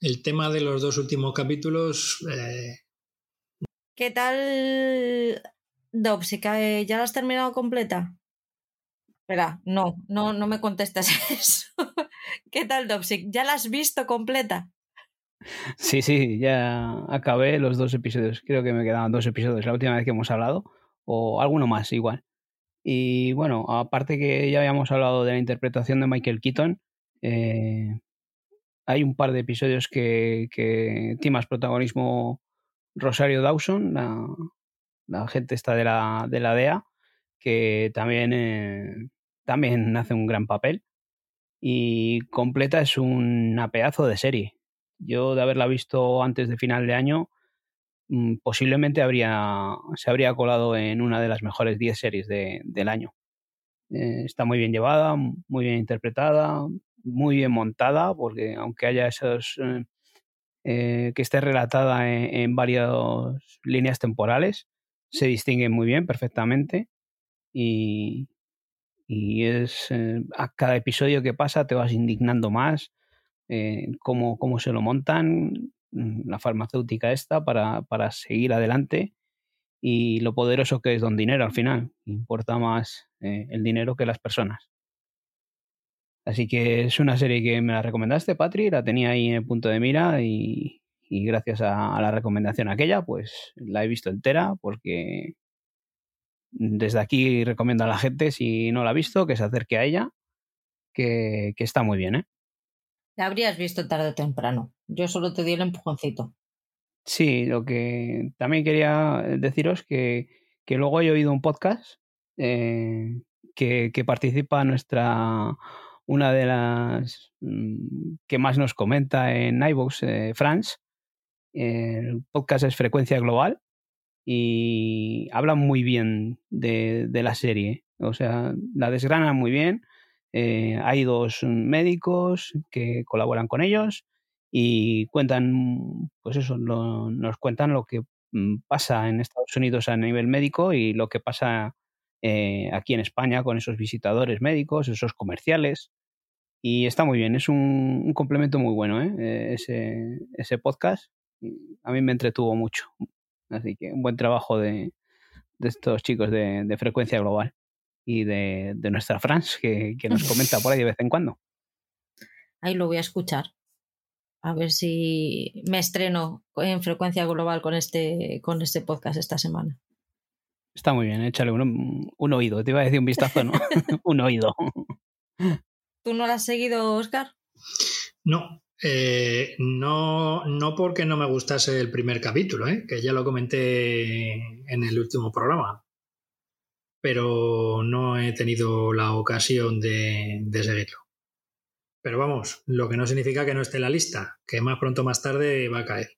Speaker 2: el tema de los dos últimos capítulos. Eh,
Speaker 1: ¿Qué tal, Dobsic? ¿Ya la has terminado completa? Espera, no, no, no me contestas eso. ¿Qué tal, Dobsic? ¿Ya la has visto completa?
Speaker 3: Sí, sí, ya acabé los dos episodios. Creo que me quedaban dos episodios la última vez que hemos hablado, o alguno más igual. Y bueno, aparte que ya habíamos hablado de la interpretación de Michael Keaton, eh, hay un par de episodios que, que tiene más protagonismo Rosario Dawson, la, la gente está de la, de la DEA, que también, eh, también hace un gran papel. Y completa es un pedazo de serie yo de haberla visto antes de final de año, mm, posiblemente habría, se habría colado en una de las mejores 10 series del año. Eh, está muy bien llevada, muy bien interpretada, muy bien montada, porque aunque haya esos... Eh, eh, que esté relatada en, varias líneas temporales, se distingue muy bien, perfectamente. Y, y es a cada episodio que pasa te vas indignando más, eh, cómo, se lo montan mm, la farmacéutica esta para, para, seguir adelante y lo poderoso que es don dinero al final. Importa más eh, el dinero que las personas. Así que es una serie que me la recomendaste, Patri, la tenía ahí en el punto de mira y, y gracias a, la recomendación aquella, pues la he visto entera porque desde aquí recomiendo a la gente, si no la ha visto, que se acerque a ella, que, que está muy bien, ¿eh?
Speaker 1: La habrías visto tarde o temprano. Yo solo te di el empujoncito.
Speaker 3: Sí, lo que también quería deciros que, que luego he oído un podcast eh, que, que, participa nuestra una de las mm, que más nos comenta en iVoox, eh, France. El podcast es Frecuencia Global y habla muy bien de, de la serie. O sea, la desgrana muy bien eh, hay dos médicos que colaboran con ellos y cuentan, pues eso, nos cuentan lo que mm, pasa en Estados Unidos a nivel médico y lo que pasa eh, aquí en España con esos visitadores médicos, esos comerciales. Y está muy bien, es un, complemento muy bueno ¿eh? ese, ese podcast. A mí me entretuvo mucho. Así que un buen trabajo de, estos chicos de, frecuencia global y de, de nuestra France que, que, nos comenta por ahí de vez en cuando.
Speaker 1: Ahí lo voy a escuchar. A ver si me estreno en frecuencia global con este, con este podcast esta semana.
Speaker 3: Está muy bien, échale un, un oído. Te iba a decir un vistazo, ¿no? un oído.
Speaker 1: ¿Tú no lo has seguido, Oscar?
Speaker 2: No, eh, no, no porque no me gustase el primer capítulo, ¿eh? que ya lo comenté en el último programa, pero no he tenido la ocasión de, de seguirlo. Pero vamos, lo que no significa que no esté en la lista, que más pronto o más tarde va a caer.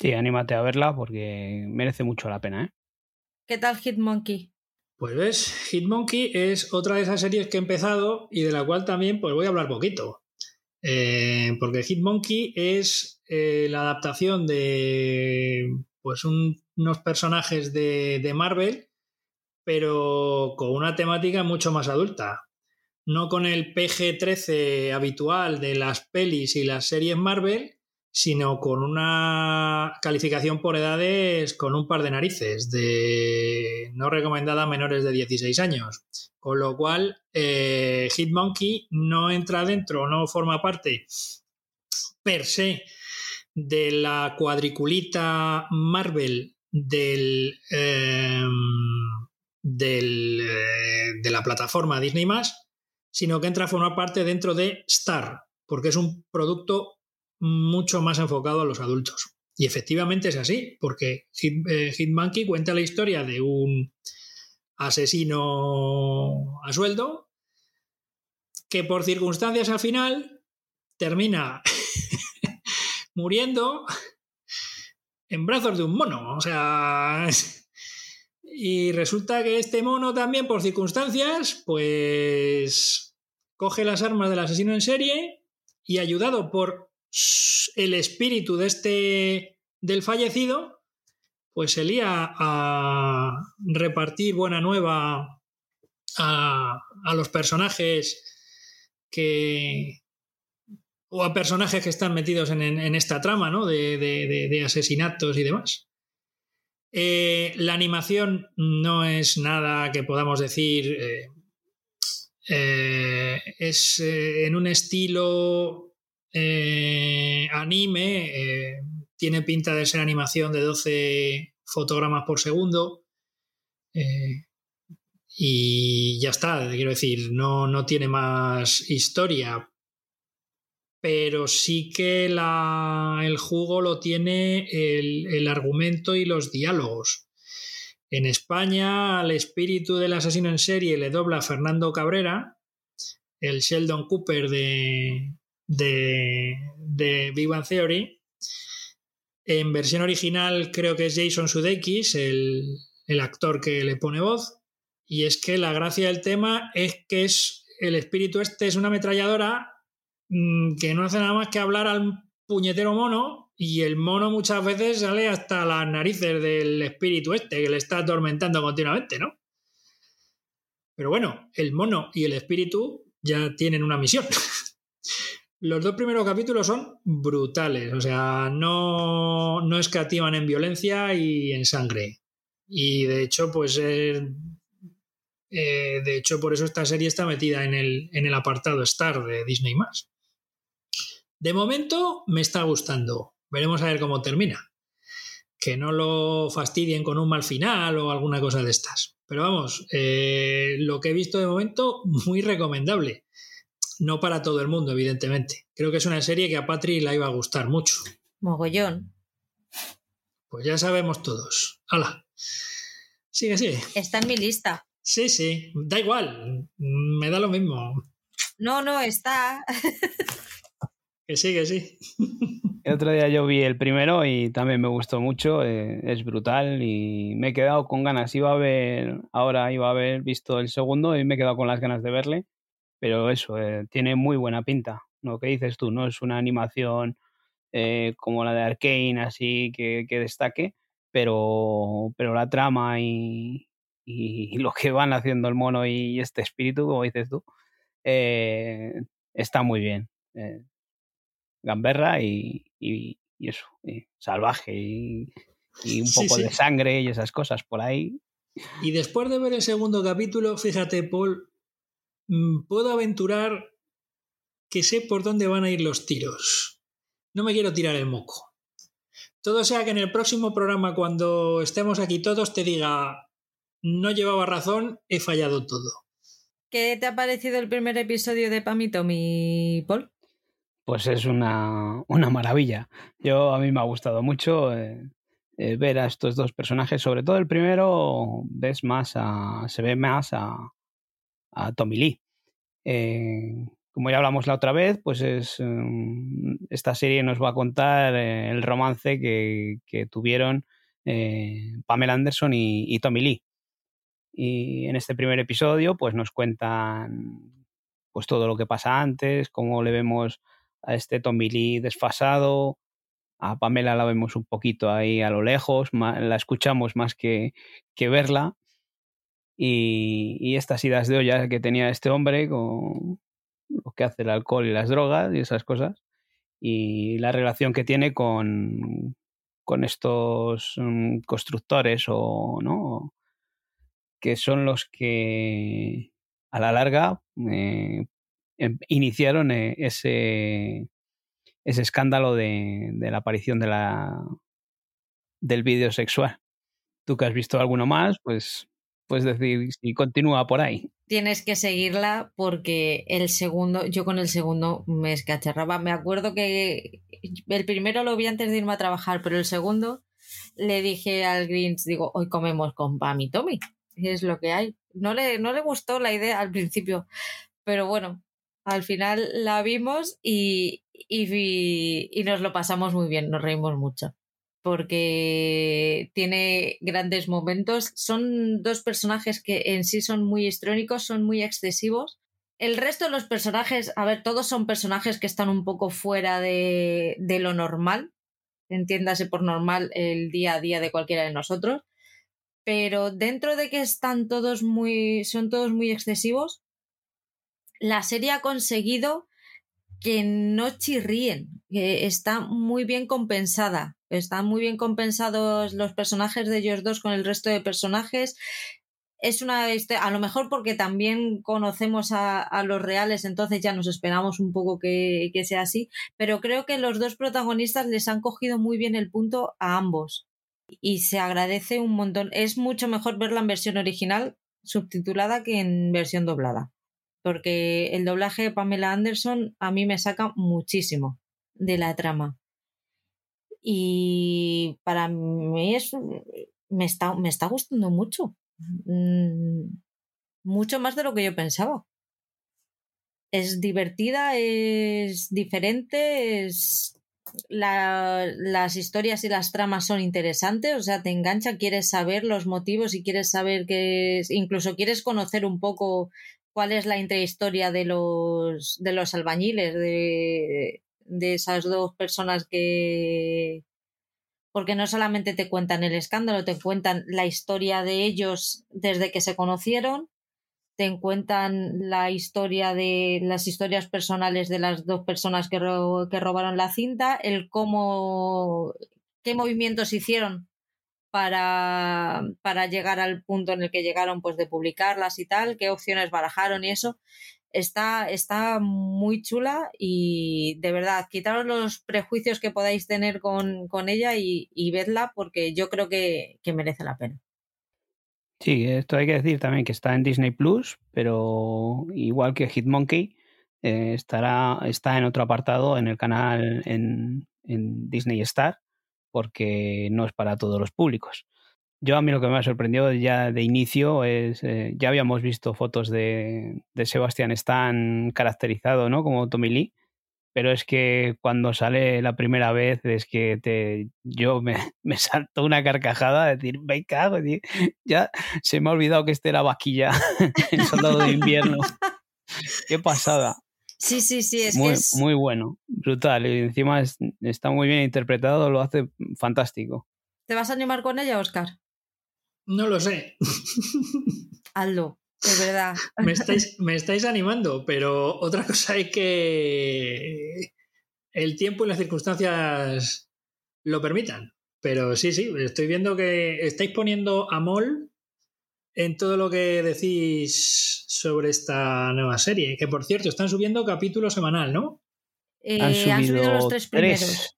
Speaker 3: Sí, anímate a verla porque merece mucho la pena, ¿eh?
Speaker 1: ¿Qué tal Hitmonkey?
Speaker 2: Pues ves, Hitmonkey es otra de esas series que he empezado y de la cual también pues voy a hablar poquito. Eh, porque Hitmonkey es eh, la adaptación de pues unos personajes de, de Marvel, pero con una temática mucho más adulta no con el PG-13 habitual de las pelis y las series Marvel, sino con una calificación por edades con un par de narices, de no recomendada a menores de 16 años. Con lo cual, eh, Hitmonkey no entra dentro, no forma parte per se de la cuadriculita Marvel del, em, eh, de la plataforma Disney sino que entra a formar parte dentro de Star, porque es un producto mucho más enfocado a los adultos. Y efectivamente es así, porque eh, Hitmonkey cuenta la historia de un asesino a sueldo que por circunstancias al final termina muriendo en brazos de un mono. O sea, y resulta que este mono también, por circunstancias, pues coge las armas del asesino en serie y ayudado por el espíritu de este del fallecido, pues se lía a repartir buena nueva a, los personajes que o a personajes que están metidos en, esta trama, ¿no? de asesinatos y demás. Eh, la animación no es nada que podamos decir. Eh, eh, es en un estilo anime. tiene pinta de ser animación de 12 fotogramas por segundo. y ya está, quiero decir, no, no tiene más historia pero sí que el jugo lo tiene el, argumento y los diálogos. En España, al espíritu del asesino en serie le dobla Fernando Cabrera, el Sheldon Cooper de, de, de Big Bang Theory. En versión original creo que es Jason Sudeikis, el, el actor que le pone voz. Y es que la gracia del tema es que es el espíritu este es una ametralladora que no hace nada más que hablar al puñetero mono y el mono muchas veces sale hasta las narices del espíritu este que le está atormentando continuamente, ¿no? Pero bueno, el mono y el espíritu ya tienen una misión. Los dos primeros capítulos son brutales, o sea, no, no escatiman en violencia y en sangre. Y de hecho, pues eh, de hecho, por eso esta serie está metida en el, en el apartado Star de Disney. De momento me está gustando. Veremos a ver cómo termina. Que no lo fastidien con un mal final o alguna cosa de estas. Pero vamos, eh, lo que he visto de momento, muy recomendable. No para todo el mundo, evidentemente. Creo que es una serie que a Patri la iba a gustar mucho.
Speaker 1: Mogollón.
Speaker 2: Pues ya sabemos todos. ¡Hala! Sigue, sigue.
Speaker 1: Está en mi lista.
Speaker 2: Sí, sí. Da igual. Me da lo mismo.
Speaker 1: No, no, está.
Speaker 2: Que sí, que sí.
Speaker 3: El otro día yo vi el primero y también me gustó mucho, eh, es brutal y me he quedado con ganas. Iba a ver, ahora iba a haber visto el segundo y me he quedado con las ganas de verle, pero eso, eh, tiene muy buena pinta. Lo que dices tú, no es una animación eh, como la de Arkane, así que, que destaque, pero, pero la trama y, y, lo que van haciendo el mono y este espíritu, como dices tú, está muy bien. Gamberra y, y, eso, salvaje y, un poco de sangre y esas cosas por ahí.
Speaker 2: Y después de ver el segundo capítulo, fíjate, Paul, mm, puedo aventurar que sé por dónde van a ir los tiros. No me quiero tirar el moco. Todo sea que en el próximo programa, cuando estemos aquí todos, te diga, no llevaba razón, he fallado todo.
Speaker 1: ¿Qué te ha parecido el primer episodio de Pam y Tommy, Paul?
Speaker 3: Pues es una, una, maravilla. Yo a mí me ha gustado mucho eh, eh, ver a estos dos personajes. Sobre todo el primero ves más a, se ve más a, a Tommy Lee. Eh, como ya hablamos la otra vez, pues es mm, esta serie nos va a contar el romance que, que tuvieron Pamela Anderson y, y Tommy Lee. Y en este primer episodio, pues nos cuentan pues todo lo que pasa antes, cómo le vemos a este Tommy Lee desfasado, a Pamela la vemos un poquito ahí a lo lejos, la escuchamos más que, que verla. Y, estas idas de olla que tenía este hombre con lo que hace el alcohol y las drogas y esas cosas. Y la relación que tiene con, con estos mm, constructores o no que son los que a la larga eh, iniciaron eh, ese, ese escándalo de, la aparición de la, del vídeo sexual. Tú que has visto alguno más, pues puedes decir si continúa por ahí.
Speaker 1: Tienes que seguirla porque el segundo, yo con el segundo me escacharraba. Me acuerdo que el primero lo vi antes de irme a trabajar, pero el segundo le dije al Greens, digo, hoy comemos con Pam y Tommy es lo que hay. No le, no le gustó la idea al principio, pero bueno, al final la vimos y, y, nos lo pasamos muy bien, nos reímos mucho porque tiene grandes momentos. Son dos personajes que en sí son muy histrónicos, son muy excesivos. El resto de los personajes, a ver, todos son personajes que están un poco fuera de, de lo normal. Entiéndase por normal el día a día de cualquiera de nosotros pero dentro de que están todos muy, son todos muy excesivos, la serie ha conseguido que no chirríen, que está muy bien compensada, están muy bien compensados los personajes de ellos dos con el resto de personajes. Es una, a lo mejor porque también conocemos a, los reales, entonces ya nos esperamos un poco que sea así, pero creo que los dos protagonistas les han cogido muy bien el punto a ambos y se agradece un montón. Es mucho mejor verla en versión original subtitulada que en versión doblada, porque el doblaje de Pamela Anderson a mí me saca muchísimo de la trama. Y para mí es, me, está, me está gustando mucho. Mm, mucho más de lo que yo pensaba. Es divertida, es diferente, es las historias y las tramas son interesantes, o sea, te engancha, quieres saber los motivos y quieres saber que incluso quieres conocer un poco cuál es la intrahistoria de los de los albañiles, de, de esas dos personas que porque no solamente te cuentan el escándalo, te cuentan la historia de ellos desde que se conocieron te cuentan la historia de las historias personales de las dos personas que, que robaron la cinta, el cómo, qué movimientos hicieron para, para llegar al punto en el que llegaron, pues de publicarlas y tal, qué opciones barajaron y eso. Está, está muy chula y de verdad, quitaros los prejuicios que podáis tener con, con ella y, y vedla porque yo creo que, que merece la pena.
Speaker 3: Sí, esto hay que decir también que está en Disney Plus, pero igual que Hitmonkey, eh, estará, está en otro apartado en el canal en, Disney Star, porque no es para todos los públicos. Yo a mí lo que me ha sorprendido ya de inicio es, eh, ya habíamos visto fotos de, de Sebastian Stan caracterizado, ¿no? Como Tommy Lee, pero es que cuando sale la primera vez es que te yo me, me salto una carcajada de decir, me cago, ya se me ha olvidado que este era vaquilla, el soldado de invierno. Qué pasada.
Speaker 1: Sí, sí, sí, es
Speaker 3: muy,
Speaker 1: que es...
Speaker 3: muy bueno, brutal. Y encima está muy bien interpretado, lo hace fantástico.
Speaker 1: ¿Te vas a animar con ella, Oscar?
Speaker 2: No lo sé.
Speaker 1: Hazlo, de verdad.
Speaker 2: me, estáis, me estáis animando, pero otra cosa es que el tiempo y las circunstancias lo permitan. Pero sí, sí, estoy viendo que estáis poniendo a Mol en todo lo que decís sobre esta nueva serie. Que por cierto, están subiendo capítulo semanal, ¿no?
Speaker 1: Eh, han, subido los tres primeros.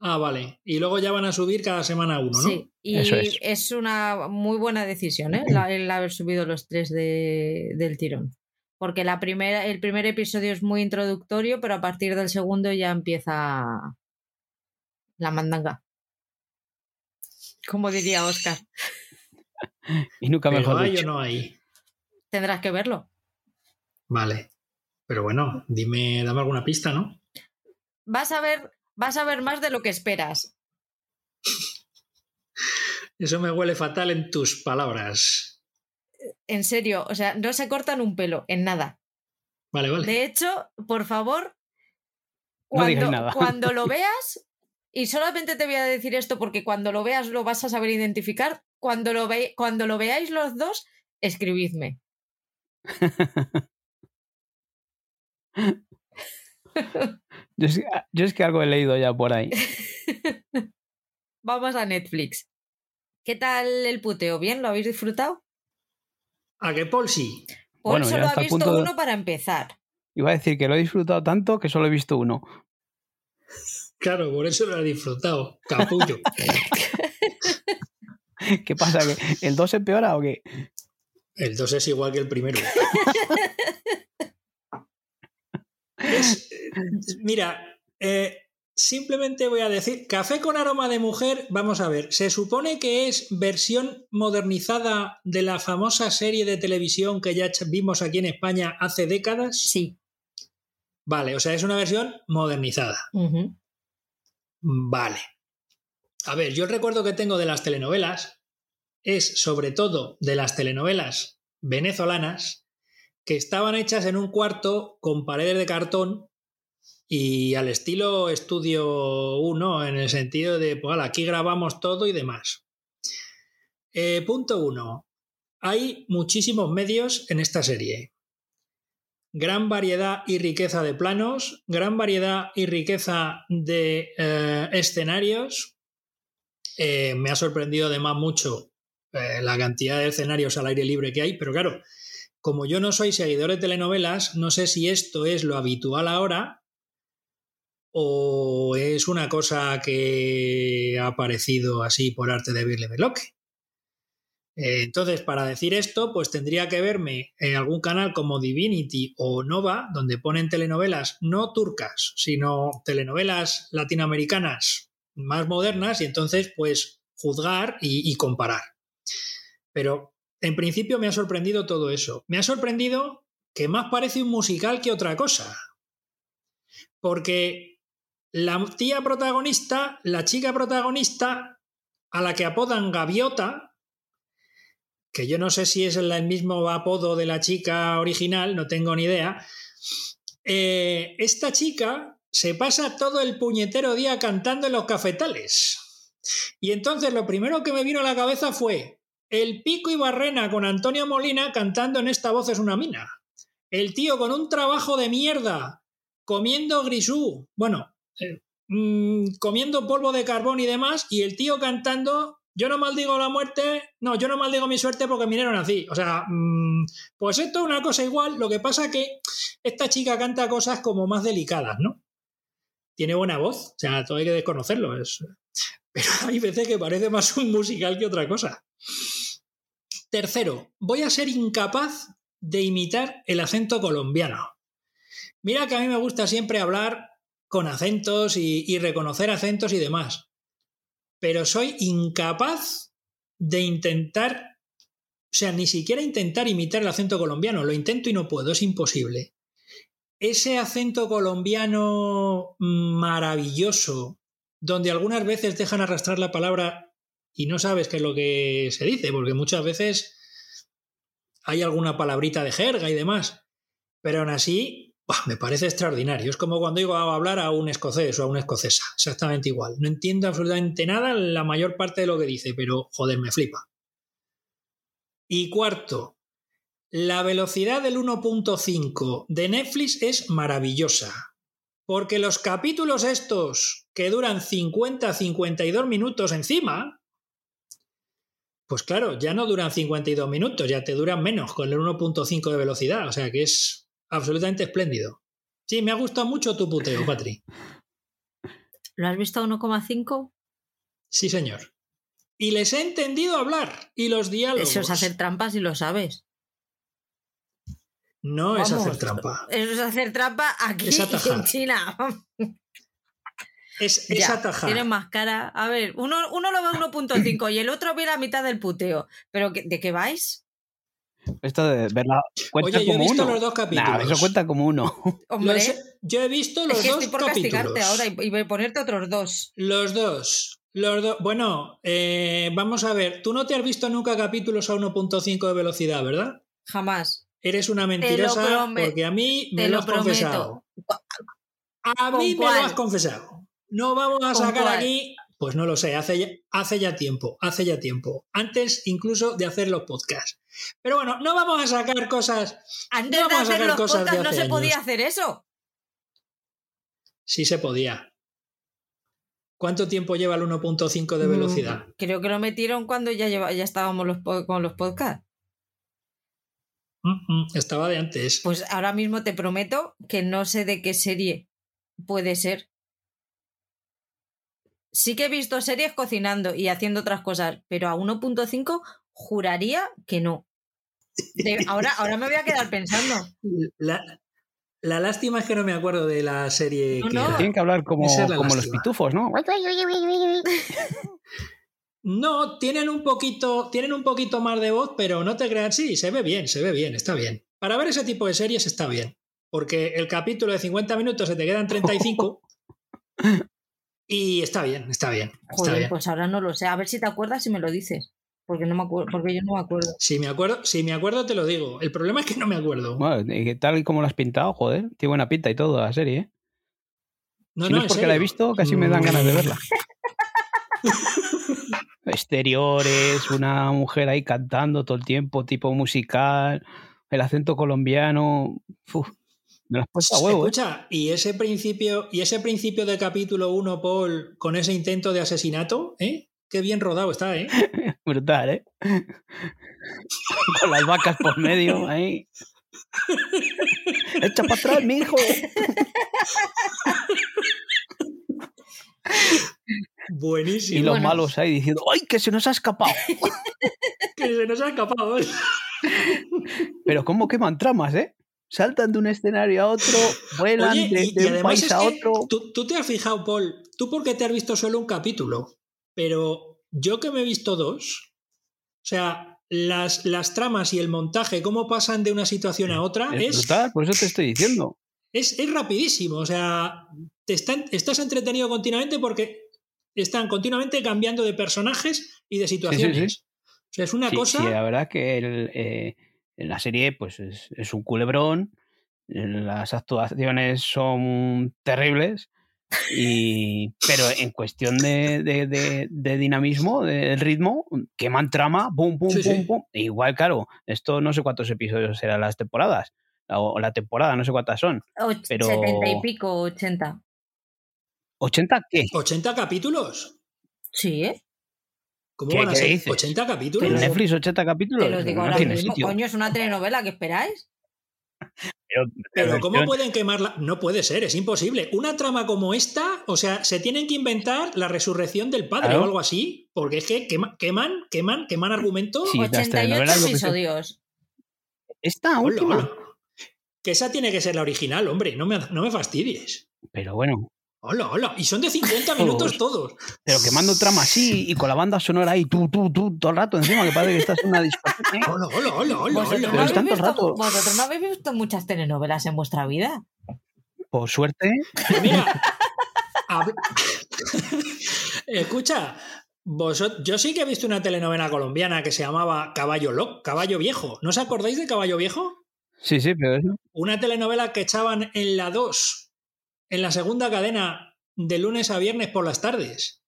Speaker 2: Ah, vale. Y luego ya van a subir cada semana uno, ¿no?
Speaker 1: Sí, y es. una muy buena decisión, ¿eh? el haber subido los tres de, del tirón. Porque la primera, el primer episodio es muy introductorio, pero a partir del segundo ya empieza la mandanga. Como diría Oscar.
Speaker 3: y nunca mejor
Speaker 2: ¿Hay o no hay?
Speaker 1: Tendrás que verlo.
Speaker 2: Vale. Pero bueno, dime, dame alguna pista, ¿no?
Speaker 1: Vas a ver, vas a ver más de lo que esperas.
Speaker 2: Eso me huele fatal en tus palabras.
Speaker 1: En serio, o sea, no se cortan un pelo, en nada.
Speaker 2: Vale, vale.
Speaker 1: De hecho, por favor, cuando, cuando lo veas, y solamente te voy a decir esto porque cuando lo veas lo vas a saber identificar, cuando lo, ve, cuando lo veáis los dos, escribidme.
Speaker 3: yo, es, que algo he leído ya por ahí.
Speaker 1: Vamos a Netflix. ¿Qué tal el puteo? ¿Bien? ¿Lo habéis disfrutado?
Speaker 2: ¿A qué Paul sí?
Speaker 1: Paul solo ha visto uno para empezar.
Speaker 3: Iba a decir que lo he disfrutado tanto que solo he visto uno.
Speaker 2: Claro, por eso lo he disfrutado. Capullo.
Speaker 3: ¿Qué pasa? ¿Que ¿El 2 empeora o qué?
Speaker 2: El 2 es igual que el primero. mira, eh, simplemente voy a decir, café con aroma de mujer, vamos a ver, se supone que es versión modernizada de la famosa serie de televisión que ya vimos aquí en España hace décadas.
Speaker 1: Sí.
Speaker 2: Vale, o sea, es una versión modernizada. Vale. A ver, yo el recuerdo que tengo de las telenovelas es sobre todo de las telenovelas venezolanas que estaban hechas en un cuarto con paredes de cartón y al estilo estudio 1, en el sentido de, pues aquí grabamos todo y demás. Eh, punto 1. Hay muchísimos medios en esta serie. Gran variedad y riqueza de planos, gran variedad y riqueza de eh, escenarios. Eh, me ha sorprendido además mucho la cantidad de escenarios al aire libre que hay, pero claro, como yo no soy seguidor de telenovelas, no sé si esto es lo habitual ahora o es una cosa que ha aparecido así por arte de Birle Beloque. Eh, entonces, para decir esto, pues tendría que verme en algún canal como Divinity o Nova, donde ponen telenovelas no turcas, sino telenovelas latinoamericanas más modernas, y entonces, pues, juzgar y, y comparar. Pero en principio me ha sorprendido todo eso. Me ha sorprendido que más parece un musical que otra cosa. Porque la tía protagonista, la chica protagonista, a la que apodan Gaviota, que yo no sé si es el mismo apodo de la chica original, no tengo ni idea, eh, esta chica se pasa todo el puñetero día cantando en los cafetales. Y entonces lo primero que me vino a la cabeza fue el pico y barrena con Antonio Molina cantando en esta voz es una mina. El tío con un trabajo de mierda, comiendo grisú. Bueno, Mm, comiendo polvo de carbón y demás, y el tío cantando, yo no maldigo la muerte, no, yo no maldigo mi suerte porque vinieron así. O sea, mm, pues esto es una cosa igual, lo que pasa que esta chica canta cosas como más delicadas, ¿no? Tiene buena voz, o sea, todo hay que desconocerlo. Es... Pero hay veces que parece más un musical que otra cosa. Tercero, voy a ser incapaz de imitar el acento colombiano. Mira que a mí me gusta siempre hablar con acentos y, reconocer acentos y demás. Pero soy incapaz de intentar, o sea, ni siquiera intentar imitar el acento colombiano. Lo intento y no puedo, es imposible. Ese acento colombiano maravilloso, donde algunas veces dejan arrastrar la palabra y no sabes qué es lo que se dice, porque muchas veces hay alguna palabrita de jerga y demás. Pero aún así, me parece extraordinario. Es como cuando digo a hablar a un escocés o a una escocesa, exactamente igual. No entiendo absolutamente nada la mayor parte de lo que dice, pero joder, me flipa. Y cuarto, la velocidad del 1.5 de Netflix es maravillosa. Porque los capítulos estos que duran 50-52 minutos encima, pues claro, ya no duran 52 minutos, ya te duran menos con el 1.5 de velocidad. O sea que es absolutamente espléndido. Sí, me ha gustado mucho tu puteo, Patri.
Speaker 1: ¿Lo has visto a 1,5?
Speaker 2: Sí, señor. Y les he entendido hablar. Y los diálogos.
Speaker 1: Eso es hacer trampas y lo sabes.
Speaker 2: No es hacer trampa.
Speaker 1: Eso es hacer trampa aquí en China.
Speaker 2: Es, es atajar.
Speaker 1: Tiene más cara. A ver, uno, uno lo ve 1.5 y el otro ve la mitad del puteo. ¿Pero de qué vais?
Speaker 3: Esto de verla cuenta
Speaker 2: Oye, yo
Speaker 3: como
Speaker 2: he visto
Speaker 3: uno.
Speaker 2: los dos capítulos.
Speaker 3: Nah, eso cuenta como uno.
Speaker 1: Hombre,
Speaker 2: Los yo he visto los
Speaker 1: es que
Speaker 2: dos
Speaker 1: estoy por
Speaker 2: capítulos.
Speaker 1: castigarte ahora y, y voy a ponerte otros dos.
Speaker 2: Los dos. Los dos. Bueno, eh, vamos a ver. Tú no te has visto nunca capítulos a 1.5 de velocidad, ¿verdad?
Speaker 1: Jamás.
Speaker 2: Eres una mentirosa porque a mí me lo,
Speaker 1: lo
Speaker 2: has confesado. A
Speaker 1: ¿Con
Speaker 2: mí me
Speaker 1: cuál?
Speaker 2: lo has confesado. No vamos a
Speaker 1: ¿Con
Speaker 2: sacar
Speaker 1: cuál?
Speaker 2: aquí. Pues no lo sé, hace ya, hace ya tiempo, hace ya tiempo. Antes incluso de hacer los podcasts. Pero bueno, no vamos a sacar cosas.
Speaker 1: Antes
Speaker 2: No
Speaker 1: de hacer los podcasts no se podía hacer eso.
Speaker 2: Sí se podía. ¿Cuánto tiempo lleva el 1.5 de velocidad?
Speaker 1: Mm, Creo que lo metieron cuando ya, lleva, ya estábamos los, con los podcasts.
Speaker 2: Mm, mm, Estaba de antes.
Speaker 1: Pues ahora mismo te prometo que no sé de qué serie puede ser. Sí que he visto series cocinando y haciendo otras cosas, pero a 1.5 juraría que no. De- ahora, ahora me voy a quedar pensando.
Speaker 2: La, la lástima es que no me acuerdo de la serie
Speaker 1: No,
Speaker 2: que
Speaker 1: no.
Speaker 3: Tienen que hablar como, como los pitufos, ¿no?
Speaker 2: No, tienen un poquito, tienen un poquito más de voz, pero no te creas, sí, se ve bien, se ve bien, está bien. Para ver ese tipo de series está bien, porque el capítulo de 50 minutos se te quedan 35 y está bien, está bien, está
Speaker 1: Joder,
Speaker 2: bien.
Speaker 1: pues ahora no lo sé. A ver si te acuerdas y me lo dices. Porque no me acuerdo, porque yo no me acuerdo.
Speaker 2: Si me acuerdo, si me acuerdo te lo digo. El problema es que no me acuerdo.
Speaker 3: Bueno, y tal y como lo has pintado, joder, tiene buena pinta y todo la serie, ¿eh?
Speaker 2: No,
Speaker 3: si no,
Speaker 2: no,
Speaker 3: es porque la he visto, casi me dan ganas de verla. Exteriores, una mujer ahí cantando todo el tiempo, tipo musical, el acento colombiano. Uf, me lo has puesto a huevo, ¿eh?
Speaker 2: Escucha, y ese principio, y ese principio de capítulo 1, Paul, con ese intento de asesinato, ¿eh? Qué bien rodado está, ¿eh?
Speaker 3: Brutal, ¿eh? Con las vacas por medio, ahí. Echa para atrás, mi hijo.
Speaker 2: Buenísimo.
Speaker 3: Y los
Speaker 1: Bueno.
Speaker 3: malos ahí diciendo, ¡ay, que se nos ha escapado!
Speaker 2: Que se nos ha escapado.
Speaker 3: Pero cómo queman tramas, ¿eh? Saltan de un escenario a otro, vuelan
Speaker 2: Oye,
Speaker 3: de,
Speaker 2: y,
Speaker 3: de
Speaker 2: y
Speaker 3: un
Speaker 2: además
Speaker 3: país a otro.
Speaker 2: tú, tú te has fijado, Paul, tú porque te has visto solo un capítulo, pero yo que me he visto dos, o sea, las, las tramas y el montaje, cómo pasan de una situación a otra,
Speaker 3: Es
Speaker 2: es,
Speaker 3: brutal, por eso te estoy diciendo.
Speaker 2: es, es rapidísimo. O sea, te están, estás entretenido continuamente porque están continuamente cambiando de personajes y de situaciones. O sea, es una cosa.
Speaker 3: sí, la verdad que el, eh, en la serie pues es, es un culebrón, eh, las actuaciones son terribles, y, pero en cuestión de, de- de- de dinamismo, del ritmo, queman trama, pum, pum,
Speaker 2: Sí,
Speaker 3: pum,
Speaker 2: sí.
Speaker 3: pum. E igual, claro, esto no sé cuántos episodios serán las temporadas, o la temporada, no sé cuántas son.
Speaker 1: Och-
Speaker 3: Pero-
Speaker 1: 70 y pico, 80.
Speaker 3: ¿80 qué?
Speaker 2: 80 capítulos.
Speaker 1: Sí, ¿eh?
Speaker 2: ¿Cómo
Speaker 3: ¿Qué-
Speaker 2: van a
Speaker 3: qué
Speaker 2: ser?
Speaker 3: dices?
Speaker 2: ¿80
Speaker 3: ¿En
Speaker 2: capítulos?
Speaker 3: Netflix 80 capítulos?
Speaker 1: Te lo digo
Speaker 3: no
Speaker 1: ahora
Speaker 3: tiene
Speaker 1: mismo.
Speaker 3: sitio.
Speaker 1: Coño, es una telenovela, ¿qué esperáis?
Speaker 3: Pero,
Speaker 2: Pero ¿cómo pueden quemarla? No puede ser, es imposible. Una trama como esta, o sea, se tienen que inventar la resurrección del padre
Speaker 3: Claro.
Speaker 2: o algo así, porque es que quema- queman, queman, queman argumentos.
Speaker 3: Sí, las
Speaker 1: 88
Speaker 3: telenovelas, lo que sea.
Speaker 1: episodios.
Speaker 3: Esta
Speaker 2: Hola,
Speaker 3: última.
Speaker 2: hola. Que esa tiene que ser la original, hombre, no me, no me fastidies.
Speaker 3: Pero bueno,
Speaker 2: Hola, hola. Y son de 50 minutos todos.
Speaker 3: pero quemando trama así y con la banda sonora ahí, tú, tú, tú, todo el rato encima, que parece que estás en una discoteca. ¿eh?
Speaker 2: Hola, hola, hola, hola,
Speaker 1: ¿Vosotros,
Speaker 2: hola.
Speaker 1: no
Speaker 3: Pero
Speaker 1: habéis
Speaker 3: están todo el
Speaker 1: visto,
Speaker 3: rato.
Speaker 1: vosotros no habéis visto muchas telenovelas en vuestra vida.
Speaker 3: Por suerte,
Speaker 2: Pues mira, escucha, vosot- yo sí que he visto una telenovela colombiana que se llamaba Caballo Loco, Caballo Viejo. ¿No os acordáis de Caballo Viejo?
Speaker 3: sí, sí, pero eso.
Speaker 2: Una telenovela que echaban en la 2, en la segunda cadena, de lunes a viernes por las tardes,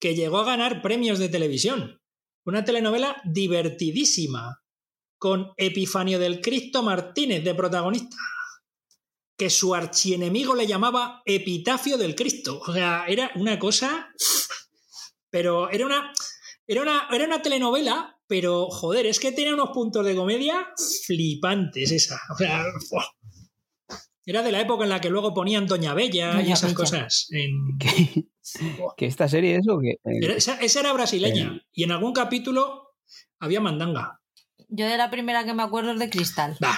Speaker 2: que llegó a ganar premios de televisión. Una telenovela divertidísima. con Epifanio del Cristo Martínez de protagonista, que su archienemigo le llamaba Epitafio del Cristo. O sea, era una cosa... Pero era una, era una, era una telenovela, pero joder, es que tenía unos puntos de comedia flipantes esa. O sea. Era de la época en la que luego ponían Doña Bella y esas
Speaker 1: Bella.
Speaker 2: cosas. en-
Speaker 3: Que, que esta serie eso que eh,
Speaker 2: Era- esa, esa era brasileña. Y en algún capítulo había mandanga.
Speaker 1: Yo de la primera que me acuerdo es de Cristal.
Speaker 2: Bah,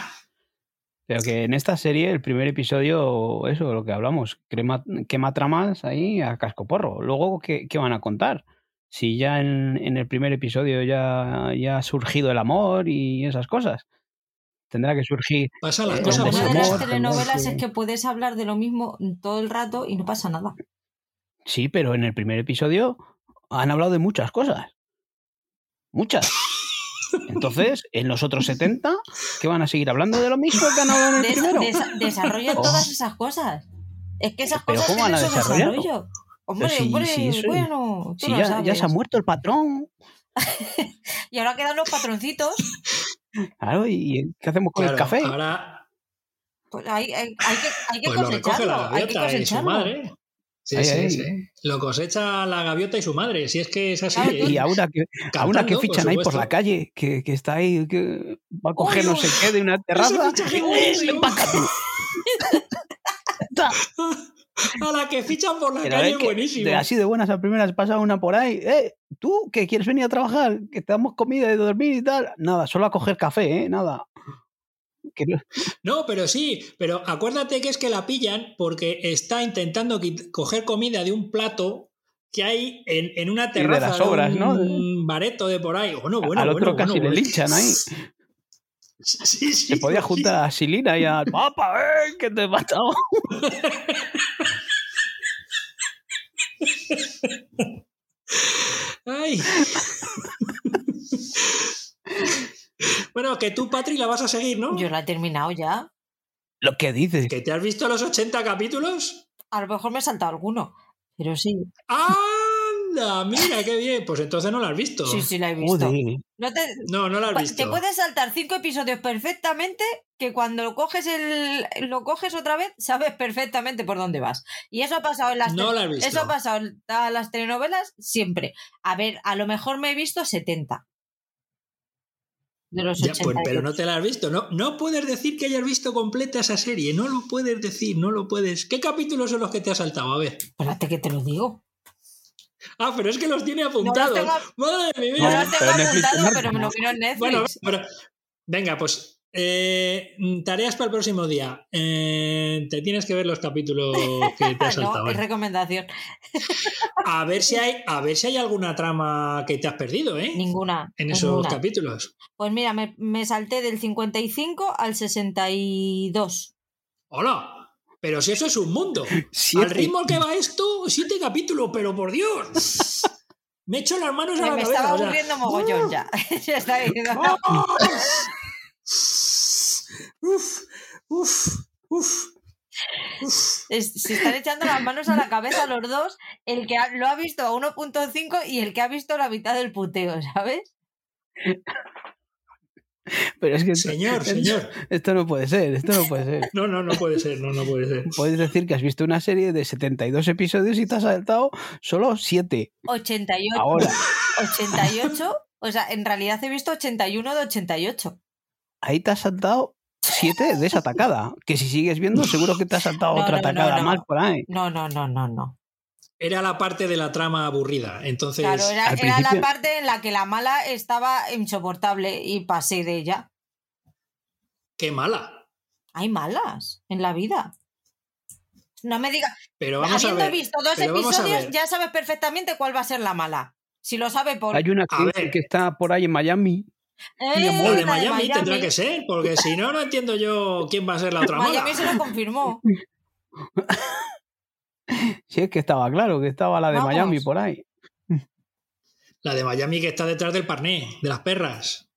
Speaker 3: pero que en esta serie el primer episodio eso lo que hablamos crema, quema tramas ahí a cascoporro luego ¿qué, qué van a contar si ya en, en el primer episodio ya, ya ha surgido el amor y esas cosas tendrá que surgir
Speaker 2: pasan las
Speaker 3: Eh,
Speaker 2: cosas.
Speaker 1: bueno de las telenovelas es que puedes hablar de lo mismo todo el rato y no pasa nada.
Speaker 3: sí pero en el primer episodio han hablado de muchas cosas muchas entonces en los otros 70 ¿qué van a seguir hablando de lo mismo que han hablado en el
Speaker 1: Des-
Speaker 3: primero?
Speaker 1: des- desarrollan
Speaker 3: Oh.
Speaker 1: todas esas cosas. Es que esas
Speaker 3: Pero
Speaker 1: cosas
Speaker 3: ¿cómo van a
Speaker 1: su
Speaker 3: desarrollarlo?
Speaker 1: desarrollo. Hombre,
Speaker 3: si-
Speaker 1: hombre,
Speaker 3: si eso-
Speaker 1: bueno, tú
Speaker 3: si
Speaker 1: lo
Speaker 3: ya, se ha muerto el patrón
Speaker 1: Y ahora quedan los patroncitos.
Speaker 3: Claro, ¿y qué hacemos con
Speaker 2: Claro,
Speaker 3: el café?
Speaker 2: Ahora
Speaker 1: Pues hay, hay- hay que, hay que
Speaker 2: pues lo recoge la
Speaker 1: cosecharlo. Hay que
Speaker 2: gaviota y su
Speaker 1: cosecharlo.
Speaker 2: madre. Sí, sí, sí. Lo cosecha la gaviota y su madre. Si es que es así.
Speaker 1: Claro,
Speaker 2: ¿eh?
Speaker 3: Y ahora que, ahora que
Speaker 2: Cantando,
Speaker 3: fichan ahí por la calle, que, que está ahí, que va a coger no sé qué de una
Speaker 2: Ese
Speaker 3: terraza.
Speaker 2: fichaje
Speaker 3: ¡Eh,
Speaker 2: buenísimo.
Speaker 3: empácate!
Speaker 2: A la que fichan por la
Speaker 3: Pero
Speaker 2: calle
Speaker 3: es
Speaker 2: es
Speaker 3: que
Speaker 2: buenísimo.
Speaker 3: de así de buenas a primeras pasa una por ahí. ¡Eh! ¿Tú que quieres venir a trabajar? Que te damos comida y dormir y tal. Nada, solo a coger café, ¿eh? Nada. No-
Speaker 2: pero sí, pero acuérdate que es que la pillan porque está intentando coger comida de un plato que hay en, en una
Speaker 3: de
Speaker 2: terraza
Speaker 3: las obras,
Speaker 2: un
Speaker 3: ¿no?
Speaker 2: bareto de por ahí. Bueno, bueno,
Speaker 3: al otro
Speaker 2: bueno,
Speaker 3: casi
Speaker 2: bueno,
Speaker 3: le linchan ahí.
Speaker 2: Sí, sí,
Speaker 3: Se podía
Speaker 2: sí.
Speaker 3: juntar a Silina y al Papa, ¡eh! Que te he matado.
Speaker 2: Ay. bueno, que tú, Patri, la vas a seguir, ¿no?
Speaker 1: Yo la he terminado ya.
Speaker 3: Lo que dices.
Speaker 2: ¿Que te has visto los 80 capítulos?
Speaker 1: A lo mejor me he saltado alguno. Pero sí.
Speaker 2: ¡Anda! Mira, qué bien. Pues entonces no la has visto.
Speaker 1: Sí, sí, la he visto.
Speaker 3: Joder.
Speaker 1: No te,
Speaker 2: No, no la has
Speaker 1: Pu-
Speaker 2: visto.
Speaker 1: Te puedes saltar cinco episodios perfectamente que cuando lo coges el, lo coges otra vez sabes perfectamente por dónde vas. Y eso ha pasado en las
Speaker 2: No
Speaker 1: te-
Speaker 2: la he visto.
Speaker 1: eso ha pasado en las telenovelas siempre. A ver, a lo mejor me he visto 70 de los
Speaker 2: Ya,
Speaker 1: 80.
Speaker 2: pues, pero no te la has visto. No, no puedes decir que hayas visto completa esa serie. No lo puedes decir, no lo puedes. ¿Qué capítulos son los que te has saltado? A ver.
Speaker 1: Espérate que te lo digo.
Speaker 2: Ah, pero es que los tiene apuntados.
Speaker 1: tengo-
Speaker 2: Madre
Speaker 1: No,
Speaker 2: mía.
Speaker 3: No,
Speaker 1: los tengo
Speaker 3: pero Netflix
Speaker 1: apuntado,
Speaker 3: es
Speaker 1: pero me lo miro en Netflix.
Speaker 2: Bueno, pero, venga, pues eh, tareas para el próximo día. Eh, te tienes que ver los capítulos que te has saltado.
Speaker 1: no, es
Speaker 2: ¿eh?
Speaker 1: recomendación.
Speaker 2: A ver si hay, a ver si hay alguna trama que te has perdido, ¿eh?
Speaker 1: Ninguna.
Speaker 2: En esos
Speaker 1: ninguna.
Speaker 2: capítulos.
Speaker 1: Pues mira, me, me salté del 55 al 62.
Speaker 2: ¡Hola! Pero si eso es un mundo.
Speaker 3: Siete.
Speaker 2: Al ritmo que va esto, siete capítulos, pero por Dios. Me echo las manos a
Speaker 1: Me,
Speaker 2: la
Speaker 1: me
Speaker 2: cabeza.
Speaker 1: estaba
Speaker 2: o sea,
Speaker 1: aburriendo mogollón ya. ya está bien.
Speaker 2: uf, uf, uf,
Speaker 1: se están echando las manos a la cabeza los dos, el que ha- lo ha visto a 1.5 y el que ha visto la mitad del puteo, ¿sabes?
Speaker 3: Pero es que
Speaker 2: Señor, señor.
Speaker 3: esto no puede ser, esto no puede ser.
Speaker 2: No, no, no puede ser, no, no puede ser.
Speaker 3: Puedes decir que has visto una serie de 72 episodios y te has saltado solo 7.
Speaker 1: 88.
Speaker 3: Ahora,
Speaker 1: 88. O sea, en realidad he visto 81 de 88.
Speaker 3: ahí te has saltado 7 de esa atacada. Que si sigues viendo, seguro que te has saltado
Speaker 1: No,
Speaker 3: otra
Speaker 1: no, no,
Speaker 3: atacada
Speaker 1: no.
Speaker 3: mal por ahí.
Speaker 1: No, no, no, no, no.
Speaker 2: Era la parte de la trama aburrida. Entonces,
Speaker 1: Claro, era,
Speaker 3: al
Speaker 1: era la parte en la que la mala estaba insoportable y pasé de ella.
Speaker 2: qué mala.
Speaker 1: Hay malas en la vida. No me digas.
Speaker 2: Pero vamos a
Speaker 1: Habiendo
Speaker 2: ver.
Speaker 1: visto dos episodios, ya sabes perfectamente cuál va a ser la mala. Si lo sabe por.
Speaker 3: Hay una que, está por ahí en Miami.
Speaker 1: ¡Eh,
Speaker 2: de Miami, tendrá que ser, porque si no, no entiendo yo quién va a ser la otra mala.
Speaker 1: Miami se lo confirmó.
Speaker 3: Sí, es que estaba claro, que estaba la de
Speaker 1: Vamos.
Speaker 3: Miami por ahí.
Speaker 2: La de Miami que está detrás del parné, de las perras.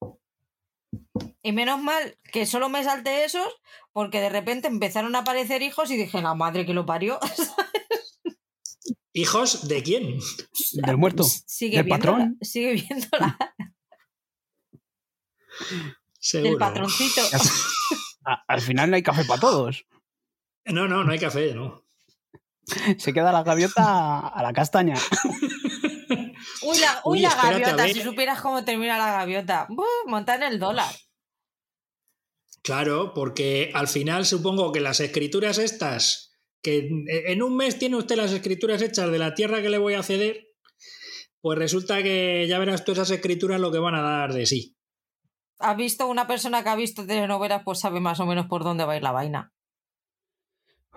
Speaker 1: Y menos mal que solo me salté esos porque de repente empezaron a aparecer hijos y dije, la madre que lo parió.
Speaker 2: ¿Hijos de quién?
Speaker 3: Del muerto.
Speaker 1: sigue
Speaker 3: ¿Del
Speaker 1: viéndola,
Speaker 3: patrón?
Speaker 1: Sigue viéndola.
Speaker 2: Seguro.
Speaker 1: El patroncito.
Speaker 3: Al final no hay café para todos.
Speaker 2: No, no, no hay café, no.
Speaker 3: Se queda la gaviota a la castaña.
Speaker 1: Uy, la, uy,
Speaker 2: Uy,
Speaker 1: la
Speaker 2: espérate, a
Speaker 1: gaviota. Si supieras cómo termina la gaviota. Montar el dólar.
Speaker 2: Claro, porque al final supongo que las escrituras estas, que en un mes tiene usted las escrituras hechas de la tierra que le voy a ceder, pues resulta que ya verás tú esas escrituras lo que van a dar de sí.
Speaker 1: ¿Has visto una persona que ha visto telenovelas? Pues sabe más o menos por dónde va a ir la vaina.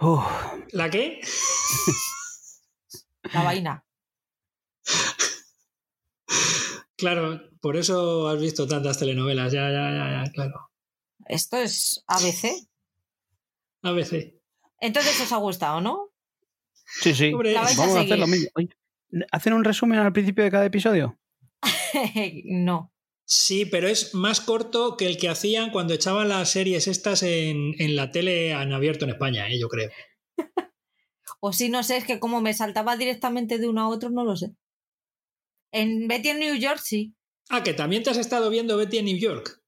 Speaker 3: Uf,
Speaker 2: ¿La qué?
Speaker 1: La vaina.
Speaker 2: Claro, por eso has visto tantas telenovelas, ya, ya, ya, ya, claro.
Speaker 1: Esto es ABC.
Speaker 2: ABC.
Speaker 1: Entonces os ha gustado, ¿no?
Speaker 3: sí, sí.
Speaker 2: Hombre,
Speaker 1: La vais a
Speaker 3: Vamos a hacer lo mismo. ¿Hacen un resumen al principio de cada episodio?
Speaker 1: no.
Speaker 2: Sí, pero es más corto que el que hacían cuando echaban las series estas en, en la tele en abierto en España, ¿eh? yo creo.
Speaker 1: O si no sé, es que como me saltaba directamente de uno a otro, no lo sé. En Betty en New York, sí.
Speaker 2: Ah, que también te has estado viendo Betty en New York.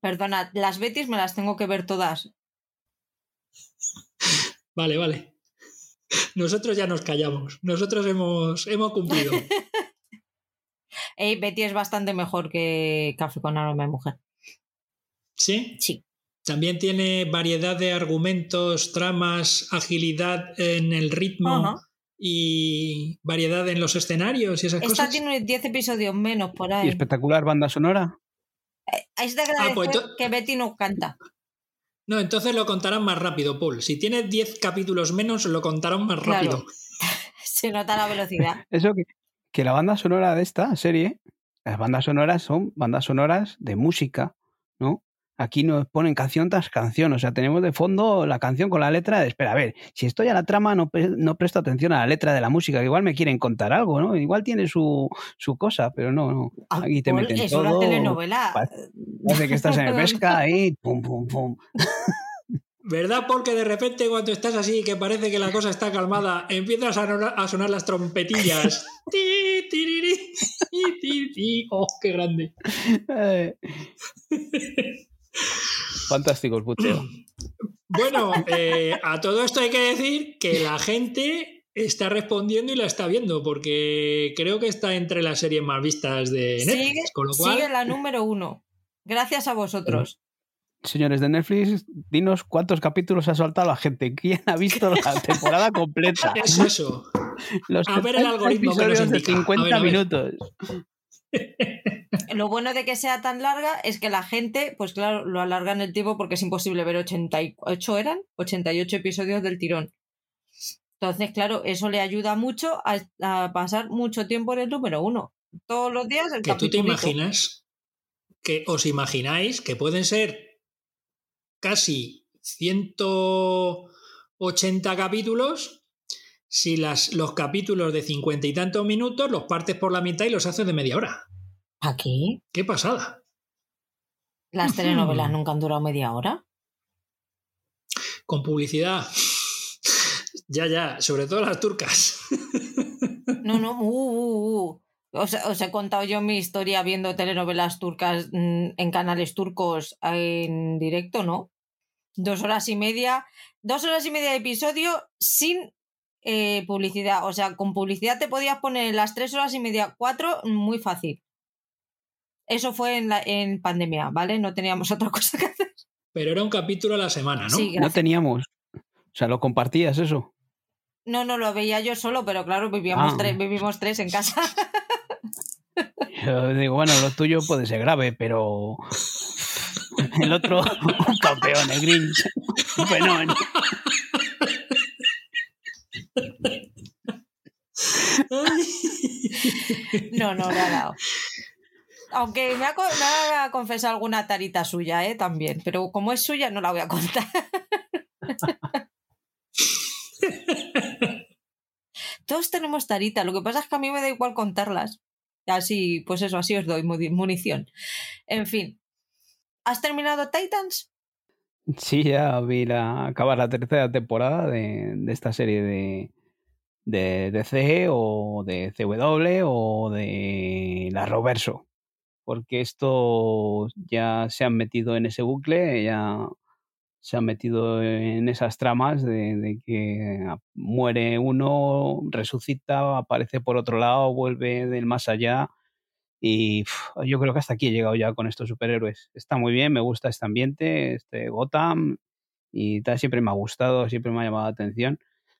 Speaker 1: Perdona, las Bettys me las tengo que ver todas.
Speaker 2: Vale, vale. Nosotros ya nos callamos. Nosotros hemos, hemos cumplido.
Speaker 1: Ey, Betty es bastante mejor que Café con aroma de mujer.
Speaker 2: ¿Sí?
Speaker 1: Sí.
Speaker 2: También tiene variedad de argumentos, tramas, agilidad en el ritmo y variedad en los escenarios y esas
Speaker 1: Esta
Speaker 2: cosas.
Speaker 1: tiene 10 episodios menos por
Speaker 3: Y
Speaker 1: ahí.
Speaker 3: espectacular banda sonora.
Speaker 1: Es de
Speaker 2: Ah, pues
Speaker 1: que Betty no canta.
Speaker 2: No, entonces lo contarán más rápido, Paul. Si tiene 10 capítulos menos, lo contarán más
Speaker 1: Claro.
Speaker 2: rápido.
Speaker 1: Se nota la velocidad.
Speaker 3: Eso que, que la banda sonora de esta serie, las bandas sonoras son bandas sonoras de música, ¿no? Aquí nos ponen canción tras canción, o sea, tenemos de fondo la canción con la letra de, espera, a ver, si estoy a la trama no, pre- no presto atención a la letra de la música, que igual me quieren contar algo, ¿no? Igual tiene su, su cosa, pero no, no.
Speaker 1: Ah,
Speaker 3: Aquí te
Speaker 1: Paul,
Speaker 3: meten
Speaker 1: es
Speaker 3: todo.
Speaker 1: una telenovela.
Speaker 3: pa- Parece que estás en el pesca ahí, pum, pum, pum.
Speaker 2: ¿Verdad, Paul, que de repente cuando estás así, que parece que la cosa está calmada, empiezas a, sonar- a sonar las trompetillas? Ti, tiriri, ti, ti, ti. ¡Oh, qué grande!
Speaker 3: Fantástico el puteo.
Speaker 2: Bueno, eh, a todo esto hay que decir que la gente está respondiendo y la está viendo, porque creo que está entre las series más vistas de Netflix,
Speaker 1: Sigue,
Speaker 2: con lo cual...
Speaker 1: sigue la número uno. Gracias a vosotros.
Speaker 3: Señores de Netflix, dinos cuántos capítulos ha soltado la gente. ¿Quién ha visto la temporada completa?
Speaker 2: Es eso.
Speaker 3: Los
Speaker 2: A ver el
Speaker 3: 70
Speaker 2: algoritmo que nos
Speaker 3: episodios de
Speaker 2: indica. A
Speaker 3: 50
Speaker 2: ver, a ver.
Speaker 3: minutos.
Speaker 1: Lo bueno de que sea tan larga es que la gente, pues claro, lo alarga en el tiempo porque es imposible ver 88, ¿eran? 88 episodios del tirón. Entonces, claro, eso le ayuda mucho a, a pasar mucho tiempo en el número uno. Todos los días el
Speaker 2: Que tú te imaginas, que os imagináis que pueden ser casi 180 capítulos si las, los capítulos de cincuenta y tantos minutos los partes por la mitad y los haces de media hora.
Speaker 1: ¿Aquí?
Speaker 2: ¡Qué pasada!
Speaker 1: ¿Las telenovelas nunca han durado media hora?
Speaker 2: Con publicidad. ya, ya, sobre todo las turcas.
Speaker 1: No, no, uh, uh, uh. Os, os he contado yo mi historia viendo telenovelas turcas mm, en canales turcos en directo, ¿no? Dos horas y media, dos horas y media de episodio sin eh, publicidad. O sea, con publicidad te podías poner las tres horas y media, cuatro, muy fácil. Eso fue en, la, en pandemia, ¿vale? No teníamos otra cosa que hacer.
Speaker 2: Pero era un capítulo a la semana, ¿no?
Speaker 1: Sí,
Speaker 3: No teníamos. O sea, lo compartías eso.
Speaker 1: No, no lo veía yo solo, pero claro, vivíamos
Speaker 3: Ah.
Speaker 1: tres, vivimos tres en casa.
Speaker 3: Yo digo, bueno, lo tuyo puede ser grave, pero el otro, un campeón, el Grinch. Un fenómeno.
Speaker 1: No, no ha dado. Aunque me ha, me ha confesado alguna tarita suya, ¿eh? También. Pero como es suya, no la voy a contar. Todos tenemos tarita. Lo que pasa es que a mí me da igual contarlas. Así, pues eso, así os doy muni- munición. En fin. ¿Has terminado Titans?
Speaker 3: Sí, ya vi la, acabar la tercera temporada de, de esta serie de, de DC o de CW o de la Roverso. porque esto ya se han metido en ese bucle, ya se han metido en esas tramas de, que muere uno, resucita, aparece por otro lado, vuelve del más allá. Y yo creo que hasta aquí he llegado ya con estos superhéroes. Está muy bien, me gusta este ambiente, este Gotham, y tal, siempre me ha gustado, siempre me ha llamado la atención,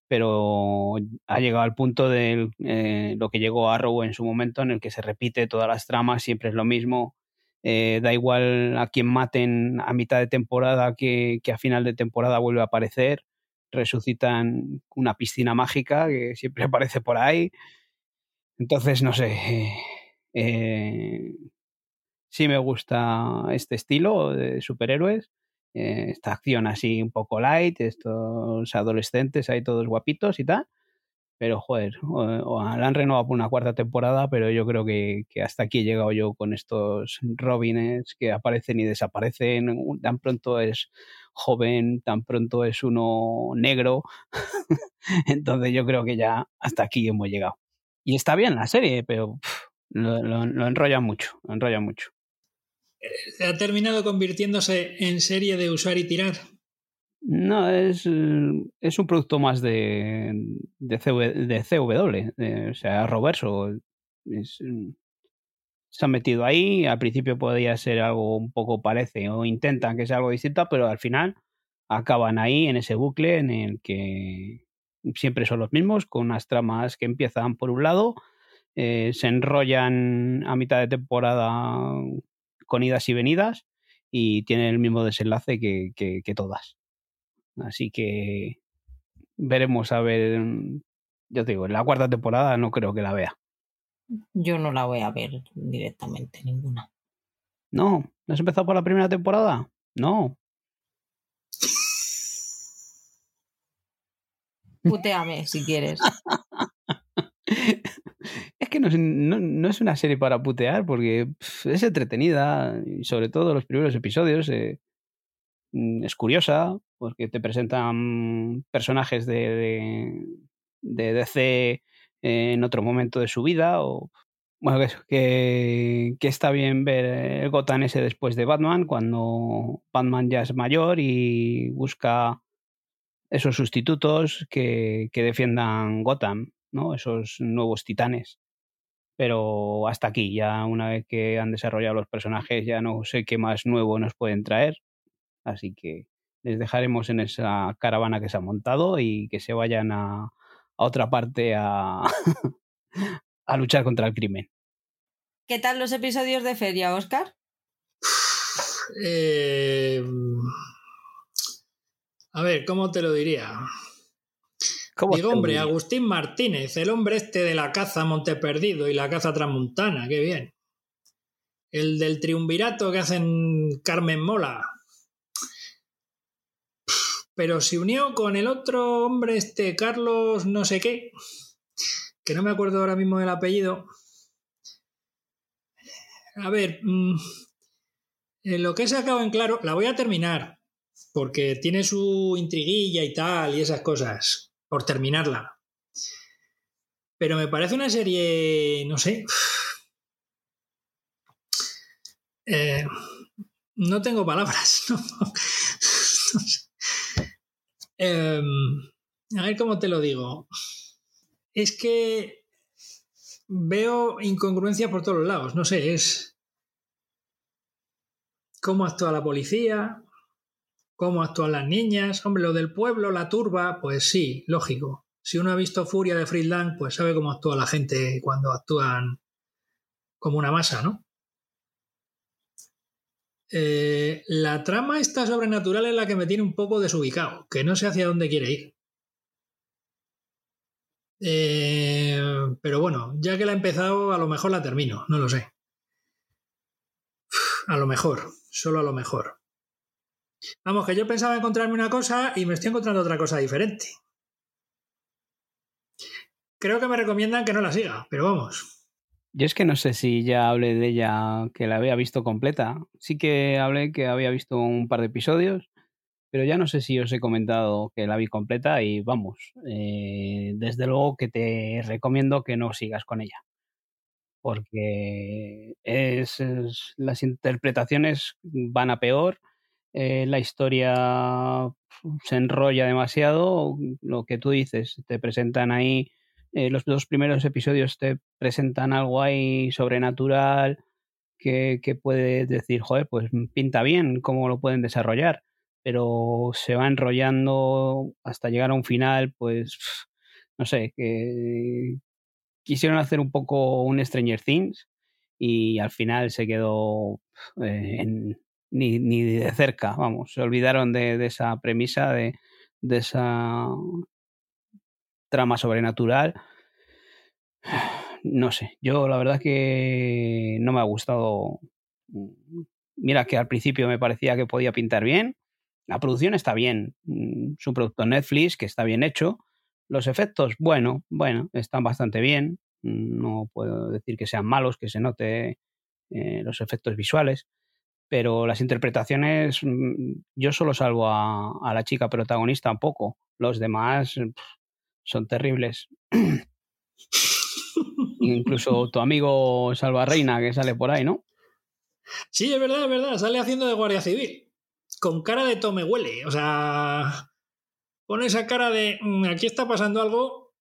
Speaker 3: pero ha llegado al punto de eh, lo que llegó Arrow en su momento, en el que se repite todas las tramas, siempre es lo mismo, eh, da igual a quien maten a mitad de temporada que, a final de temporada vuelve a aparecer. Resucitan una piscina mágica que siempre aparece por ahí. Entonces, no sé. Eh, sí me gusta este estilo de superhéroes. Eh, esta acción así un poco light, estos adolescentes ahí todos guapitos y tal. Pero, joder, la han renovado por una cuarta temporada, pero yo creo que, hasta aquí he llegado yo con estos Robines que aparecen y desaparecen. Tan pronto es joven, tan pronto es uno negro. Entonces yo creo que ya hasta aquí hemos llegado. Y está bien la serie, pero lo, lo, enrolla mucho, lo enrolla mucho.
Speaker 2: Eh, ¿Ha terminado convirtiéndose en serie de usar y tirar?
Speaker 3: No, es, es un producto más de, de, CW, o sea, Roverso. se han metido ahí, al principio podía ser algo un poco parece, o intentan que sea algo distinto, pero al final acaban ahí en ese bucle en el que siempre son los mismos, con unas tramas que empiezan por un lado, eh, se enrollan a mitad de temporada con idas y venidas y tienen el mismo desenlace que, que todas. Así que veremos a ver. Yo te digo, en la cuarta temporada no creo que la vea.
Speaker 1: Yo no la voy a ver directamente, ninguna.
Speaker 3: No, ¿no has empezado por la primera temporada? No.
Speaker 1: Puteame si quieres.
Speaker 3: es que no es, una serie para putear porque es entretenida y sobre todo los primeros episodios eh, mm, es curiosa, porque te presentan personajes de, de, DC en otro momento de su vida o bueno, que, que, está bien ver el Gotham ese después de Batman, cuando Batman ya es mayor y busca esos sustitutos que, que defiendan Gotham, ¿no? Esos nuevos titanes. Pero hasta aquí, ya una vez que han desarrollado los personajes, ya no sé qué más nuevo nos pueden traer. Así que les dejaremos en esa caravana que se ha montado y que se vayan a, otra parte a, a luchar contra el crimen.
Speaker 1: ¿Qué tal los episodios de feria, Oscar?
Speaker 2: Eh, a ver, ¿cómo te lo diría? Digo, hombre, Agustín Martínez, el hombre este de la caza Monteperdido y la caza Transmontana, qué bien. El del triunvirato que hacen Carmen Mola, pero se unió con el otro hombre, este Carlos no sé qué, que no me acuerdo ahora mismo del apellido. A ver, mm, lo que he sacado en claro, la voy a terminar, porque tiene su intriguilla y tal, y esas cosas, por terminarla. Pero me parece una serie, no sé. Eh, no tengo palabras. no sé. Em, a ver cómo te lo digo. Es que veo incongruencia por todos los lados. No sé, es cómo actúa la policía, cómo actúan las niñas. Hombre, lo del pueblo, la turba, pues sí, lógico. Si uno ha visto Furia de Friedland, pues sabe cómo actúa la gente cuando actúan como una masa, ¿no? Eh, la trama esta sobrenatural es la que me tiene un poco desubicado, que no sé hacia dónde quiere ir. Eh, pero bueno, ya que la he empezado, a lo mejor la termino, no lo sé. A lo mejor, solo a lo mejor. Vamos, que yo pensaba encontrarme una cosa y me estoy encontrando otra cosa diferente. Creo que me recomiendan que no la siga, pero vamos,
Speaker 3: yo es que no sé si ya hablé de ella que la había visto completa. Sí que hablé que había visto un par de episodios, pero ya no sé si os he comentado que la vi completa y vamos, eh, desde luego que te recomiendo que no sigas con ella. porque es, las interpretaciones van a peor, eh, la historia se enrolla demasiado, lo que tú dices, te presentan ahí, eh, los dos primeros episodios te presentan algo ahí sobrenatural que, que puedes decir, joder, pues pinta bien cómo lo pueden desarrollar, pero se va enrollando hasta llegar a un final, pues no sé, que quisieron hacer un poco un Stranger Things y al final se quedó eh, ni, ni, de cerca, vamos, se olvidaron de, esa premisa, de, de, esa trama sobrenatural. No sé, yo la verdad que no me ha gustado. Mira que al principio me parecía que podía pintar bien. La producción está bien, mm, es un producto Netflix que está bien hecho, los efectos, bueno, bueno, están bastante bien. No puedo decir que sean malos, que se note eh, los efectos visuales, pero las interpretaciones, mm, yo solo salvo a, la chica protagonista un poco. Los demás son terribles. Incluso tu amigo Salva Reina que sale por ahí, ¿no?
Speaker 2: Sí, es verdad, es verdad. Sale haciendo de guardia civil. Con cara de tome huele. O sea, pone esa cara de mm, aquí está pasando algo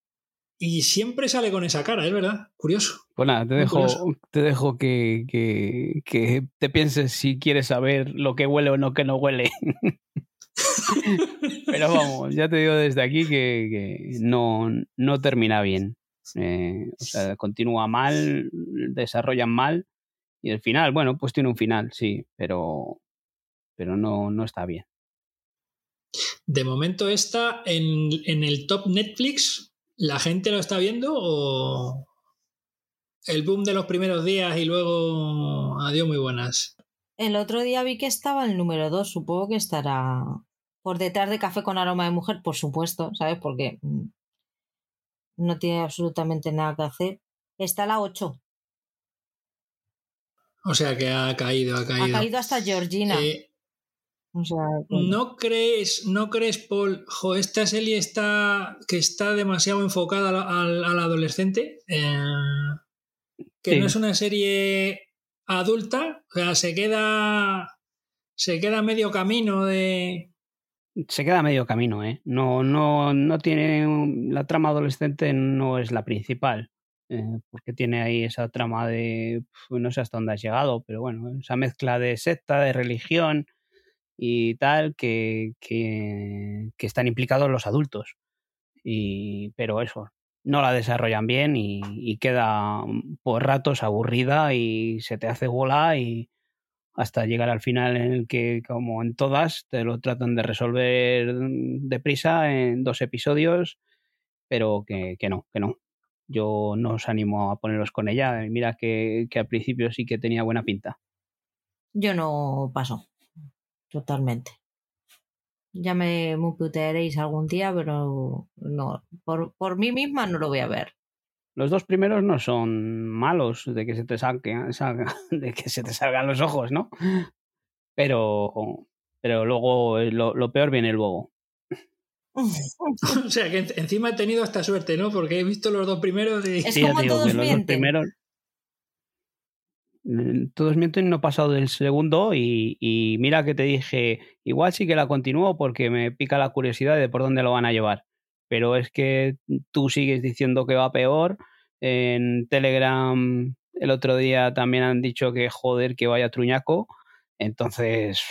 Speaker 2: y siempre sale con esa cara, es verdad, curioso.
Speaker 3: Pues nada, te dejo, te dejo que, que, te pienses si quieres saber lo que huele o no que no huele. Pero vamos, ya te digo desde aquí que, no, no, termina bien. Eh, o sea, continúa mal, desarrollan mal y el final, bueno, pues tiene un final, sí, pero, pero no, no está bien.
Speaker 2: De momento está en, el top Netflix. ¿La gente lo está viendo o el boom de los primeros días y luego adiós muy buenas?
Speaker 1: El otro día vi que estaba el número 2, supongo que estará por detrás de Café con aroma de mujer, por supuesto, ¿sabes? Porque mm, no tiene absolutamente nada que hacer. Está la 8.
Speaker 2: O sea que ha caído, ha caído.
Speaker 1: Ha caído hasta Georgina.
Speaker 2: Eh, ¿No crees, no crees, Paul, jo, esta serie está que está demasiado enfocada al, adolescente? Eh, que no es una serie adulta, o sea, se queda se queda medio camino de
Speaker 3: se queda medio camino, ¿eh? No, no, no tiene la trama adolescente no es la principal. Eh, porque tiene ahí esa trama de no sé hasta dónde has llegado, pero bueno, esa mezcla de secta, de religión, y tal que, que, están implicados los adultos. Y, pero eso, no la desarrollan bien y, queda por ratos aburrida y se te hace bola y hasta llegar al final en el que, como en todas, te lo tratan de resolver deprisa en dos episodios, pero que, que no, que no. Yo no os animo a poneros con ella. Mira que, que al principio sí que tenía buena pinta.
Speaker 1: Yo no paso totalmente. Ya me putearéis algún día, pero no, por, por, mí misma no lo voy a ver.
Speaker 3: Los dos primeros no son malos de que se te salga, de que se te salgan los ojos, ¿no? Pero, pero luego lo, lo peor viene luego.
Speaker 2: o sea que encima he tenido esta suerte, ¿no? Porque he visto los dos primeros y...
Speaker 1: Es como todos los dos primeros
Speaker 3: todos mienten, no he pasado del segundo y, mira que te dije, igual sí que la continúo porque me pica la curiosidad de por dónde lo van a llevar. Pero es que tú sigues diciendo que va peor. En Telegram el otro día también han dicho que joder, que vaya truñaco. Entonces,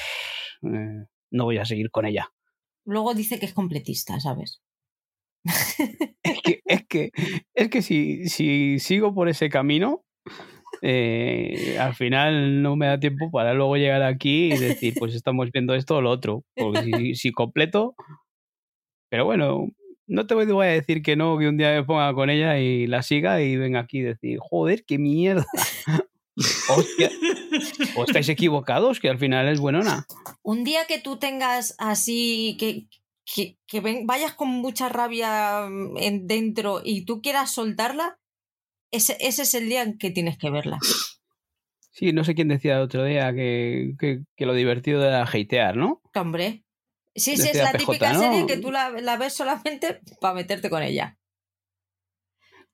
Speaker 3: eh, no voy a seguir con ella.
Speaker 1: Luego dice que es completista, ¿sabes?
Speaker 3: es que, es que, es que si, si sigo por ese camino, eh, al final no me da tiempo para luego llegar aquí y decir, pues estamos viendo esto o lo otro. Porque si, completo. Pero bueno, no te voy a decir que no, que un día me ponga con ella y la siga y venga aquí y decir, joder, qué mierda. Hostia. O estáis equivocados, que al final es buenona.
Speaker 1: Un día que tú tengas así, que, que, que vayas con mucha rabia mm, en dentro y tú quieras soltarla, ese, es el día en que tienes que verla.
Speaker 3: Sí, no sé quién decía el otro día que, lo divertido era hatear, ¿no?
Speaker 1: Hombre. Sí, sí, es la típica serie que tú la, ves solamente para meterte con ella.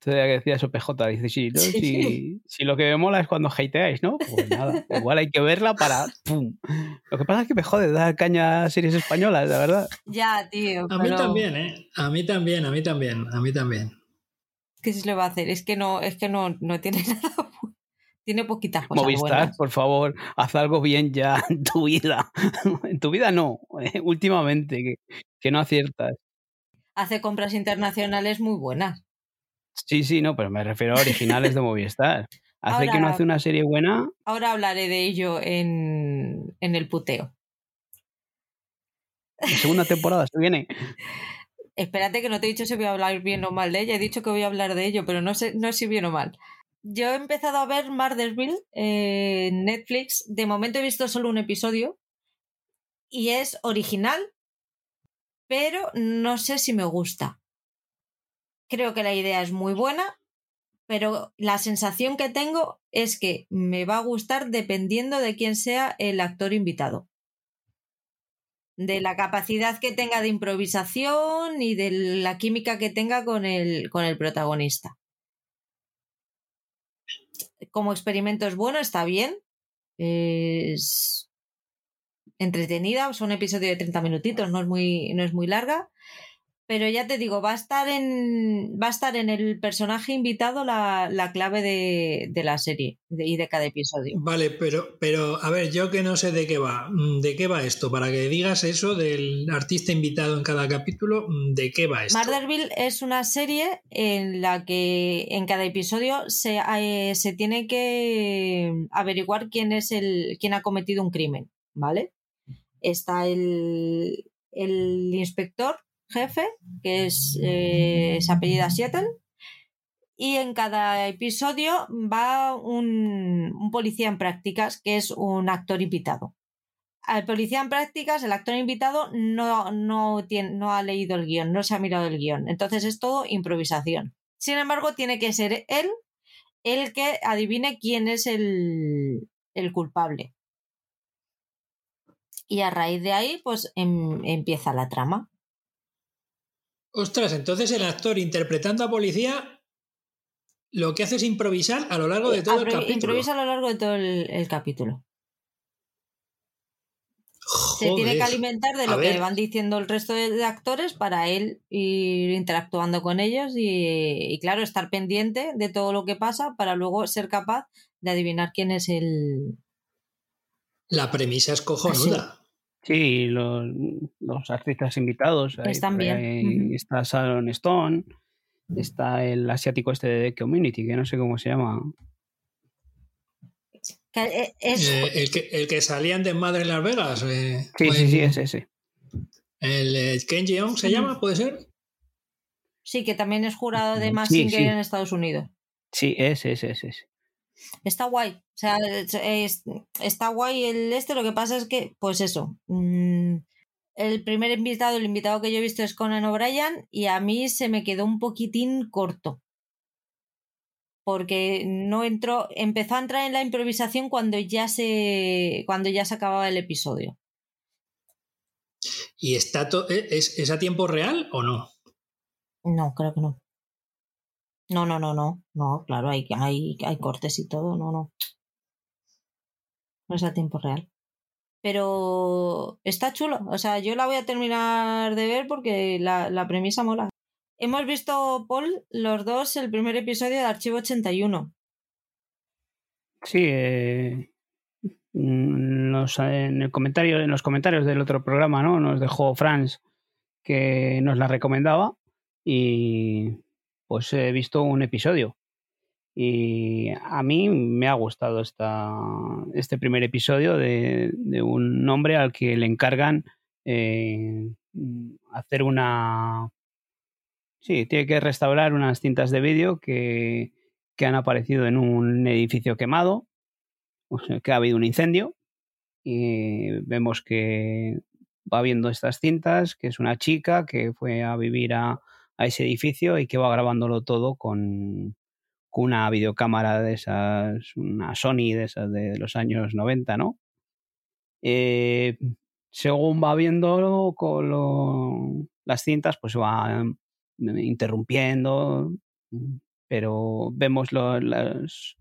Speaker 3: Todavía que decía eso PJ, dice, sí, ¿no? Si, si, lo que me mola es cuando hateáis, ¿no? Pues nada, igual hay que verla para... ¡pum! Lo que pasa es que me jode dar caña a series españolas, la verdad.
Speaker 1: Ya, tío.
Speaker 2: A mí también, ¿eh? A mí también, a mí también, a mí también.
Speaker 1: ¿Qué se le va a hacer? Es que no, es que no, no tiene nada tiene poquitas cosas
Speaker 3: Movistar, por favor, haz algo bien ya en tu vida. en tu vida no, eh, últimamente, que, que no aciertas.
Speaker 1: Hace compras internacionales muy buenas.
Speaker 3: Sí, sí, no, pero me refiero a originales de Movistar. Hace que no hace una serie buena.
Speaker 1: Ahora hablaré de ello en, en el puteo.
Speaker 3: La segunda temporada se viene.
Speaker 1: Espérate que no te he dicho si voy a hablar bien o mal de ella. He dicho que voy a hablar de ello, pero no sé, no si bien o mal. Yo he empezado a ver Mardersville en Netflix. De momento he visto solo un episodio. Y es original, pero no sé si me gusta. Creo que la idea es muy buena, pero la sensación que tengo es que me va a gustar dependiendo de quién sea el actor invitado. De la capacidad que tenga de improvisación y de la química que tenga con el, con el protagonista. Como experimento es bueno, está bien. Es entretenida, son un episodio de 30 minutitos, no es muy, no es muy larga pero ya te digo, va a estar en, va a estar en el personaje invitado la, clave de, la serie y de cada episodio.
Speaker 2: Vale, pero, pero a ver, yo que no sé de qué va, mm, ¿de qué va esto? Para que digas eso del artista invitado en cada capítulo, mm, ¿de qué va esto?
Speaker 1: Marderville es una serie en la que en cada episodio se, eh, se tiene que averiguar quién es el, quién ha cometido un crimen, ¿vale? Está el, el inspector jefe, que es, eh, apellida Seattle, y en cada episodio va un, policía en prácticas, que es un actor invitado. Al policía en prácticas, el actor invitado no, no, ha leído el guion, no se ha mirado el guion. Entonces es todo improvisación. Sin embargo, tiene que ser él el que adivine quién es el, el culpable. Y a raíz de ahí, pues em, empieza la trama.
Speaker 2: Ostras, entonces el actor interpretando a policía lo que hace es improvisar a lo largo de todo el capítulo.
Speaker 1: Improvisa a lo largo de todo el, capítulo. Se tiene que alimentar de lo que van diciendo el resto de, actores para él ir interactuando con ellos y, claro, estar pendiente de todo lo que pasa para luego ser capaz de adivinar quién es el...
Speaker 2: La premisa es cojonuda.
Speaker 3: Sí, los, los artistas invitados.
Speaker 1: Están bien.
Speaker 3: Está Sharon Stone, está el asiático este de The Community, que no sé cómo se llama.
Speaker 1: Eh,
Speaker 2: eh, el, que, el que salían de Madre en Las Vegas. Eh,
Speaker 3: sí, sí, sí, ese, ese.
Speaker 2: ¿El Ken Jeong se llama? ¿Puede ser?
Speaker 1: Sí, que también es jurado de más sí, en Estados Unidos.
Speaker 3: Sí, ese, ese, ese.
Speaker 1: Está guay. O sea, está guay el este. Lo que pasa es que, pues eso. Mm, el primer invitado, el invitado que yo he visto es Conan O'Brien y a mí se me quedó un poquitín corto. Porque no entró, empezó a entrar en la improvisación cuando ya se, cuando ya se acababa el episodio.
Speaker 2: ¿Y está e, es, es a tiempo real o no?
Speaker 1: No, creo que no. No, no, no, no, no, claro, hay, hay, hay cortes y todo, no, no. No es a tiempo real. Pero está chulo, o sea, yo la voy a terminar de ver porque la, la premisa mola. Hemos visto, Paul, los dos el primer episodio de Archivo 81.
Speaker 3: Sí, eh, nos, en, el comentario, en los comentarios del otro programa, ¿no? Nos dejó Franz que nos la recomendaba y pues he visto un episodio. Y a mí me ha gustado esta, este primer episodio de, un hombre al que le encargan eh, hacer una... Sí, tiene que restaurar unas cintas de vídeo que, que han aparecido en un edificio quemado, o que ha habido un incendio. Y vemos que va viendo estas cintas, que es una chica que fue a vivir a, a ese edificio y que va grabándolo todo con, una videocámara de esas, una Sony de esas de los años 90, ¿no? Eh, según va viendo con las cintas, pues va mm, interrumpiendo, pero vemos los,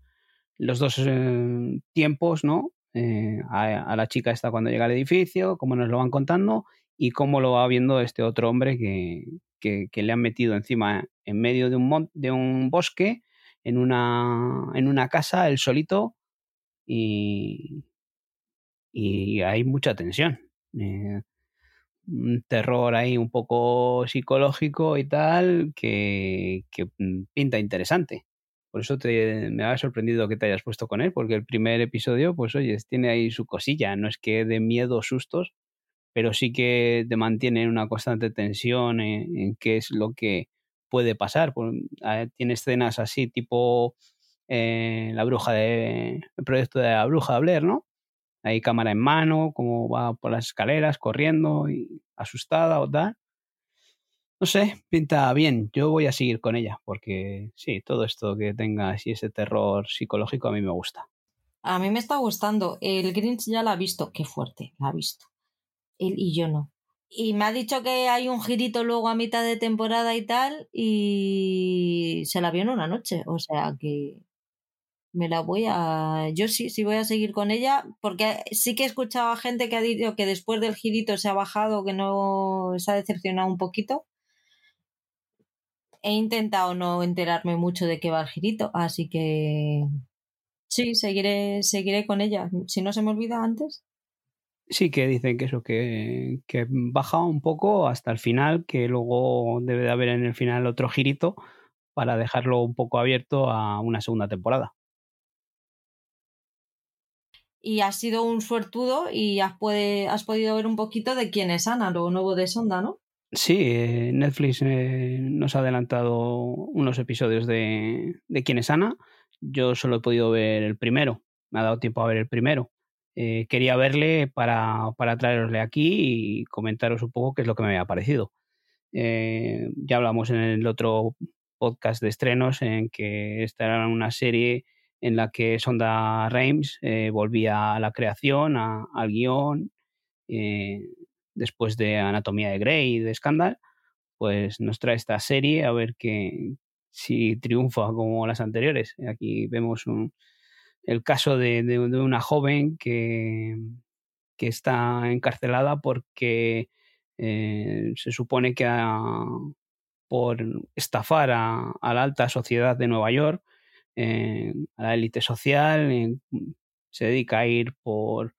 Speaker 3: los dos eh, tiempos, ¿no? Eh, a, la chica esta cuando llega al edificio, cómo nos lo van contando y cómo lo va viendo este otro hombre que, que, le han metido encima en medio de un, de un bosque, en una, en una casa, él solito, y, y hay mucha tensión. Eh, un terror ahí un poco psicológico y tal que, que mm, pinta interesante. Por eso te, me ha sorprendido que te hayas puesto con él, porque el primer episodio, pues oye, tiene ahí su cosilla. No es que de miedo sustos, pero sí que te mantiene en una constante tensión en, qué es lo que puede pasar. Pues, tiene escenas así, tipo eh, la bruja de. el proyecto de la bruja de Blair, ¿no? Hay cámara en mano, como va por las escaleras corriendo y asustada o tal. No sé, pinta bien. Yo voy a seguir con ella porque sí, todo esto que tenga así ese terror psicológico a mí me gusta.
Speaker 1: A mí me está gustando. El Grinch ya la ha visto. Qué fuerte, la ha visto. Él y yo no. Y me ha dicho que hay un girito luego a mitad de temporada y tal, y se la vio en una noche. O sea que me la voy a. Yo sí, sí voy a seguir con ella, porque sí que he escuchado a gente que ha dicho que después del girito se ha bajado, que no se ha decepcionado un poquito. He intentado no enterarme mucho de qué va el girito, así que sí, seguiré, seguiré con ella. Si no se me olvida antes.
Speaker 3: Sí, que dicen que eso, que, que baja un poco hasta el final, que luego debe de haber en el final otro girito para dejarlo un poco abierto a una segunda temporada
Speaker 1: y has sido un suertudo y has, puede, has podido ver un poquito de quién es Ana, lo nuevo de Sonda, ¿no?
Speaker 3: Sí, eh, Netflix eh, nos ha adelantado unos episodios de, de quién es Ana. Yo solo he podido ver el primero, me ha dado tiempo a ver el primero. Eh, quería verle para, para traerosle aquí y comentaros un poco qué es lo que me había parecido. ya hablamos en el otro podcast de estrenos en que esta era una serie en la que Sonda Rhimes eh, volvía a la creación, al guion, eh, después de Anatomía de Grey y de Scandal, pues nos trae esta serie a ver que, si triunfa como las anteriores. Aquí vemos el caso de, una joven que, que, está encarcelada porque eh, se supone que por estafar a la alta sociedad de Nueva York, a la élite social, se dedica a ir por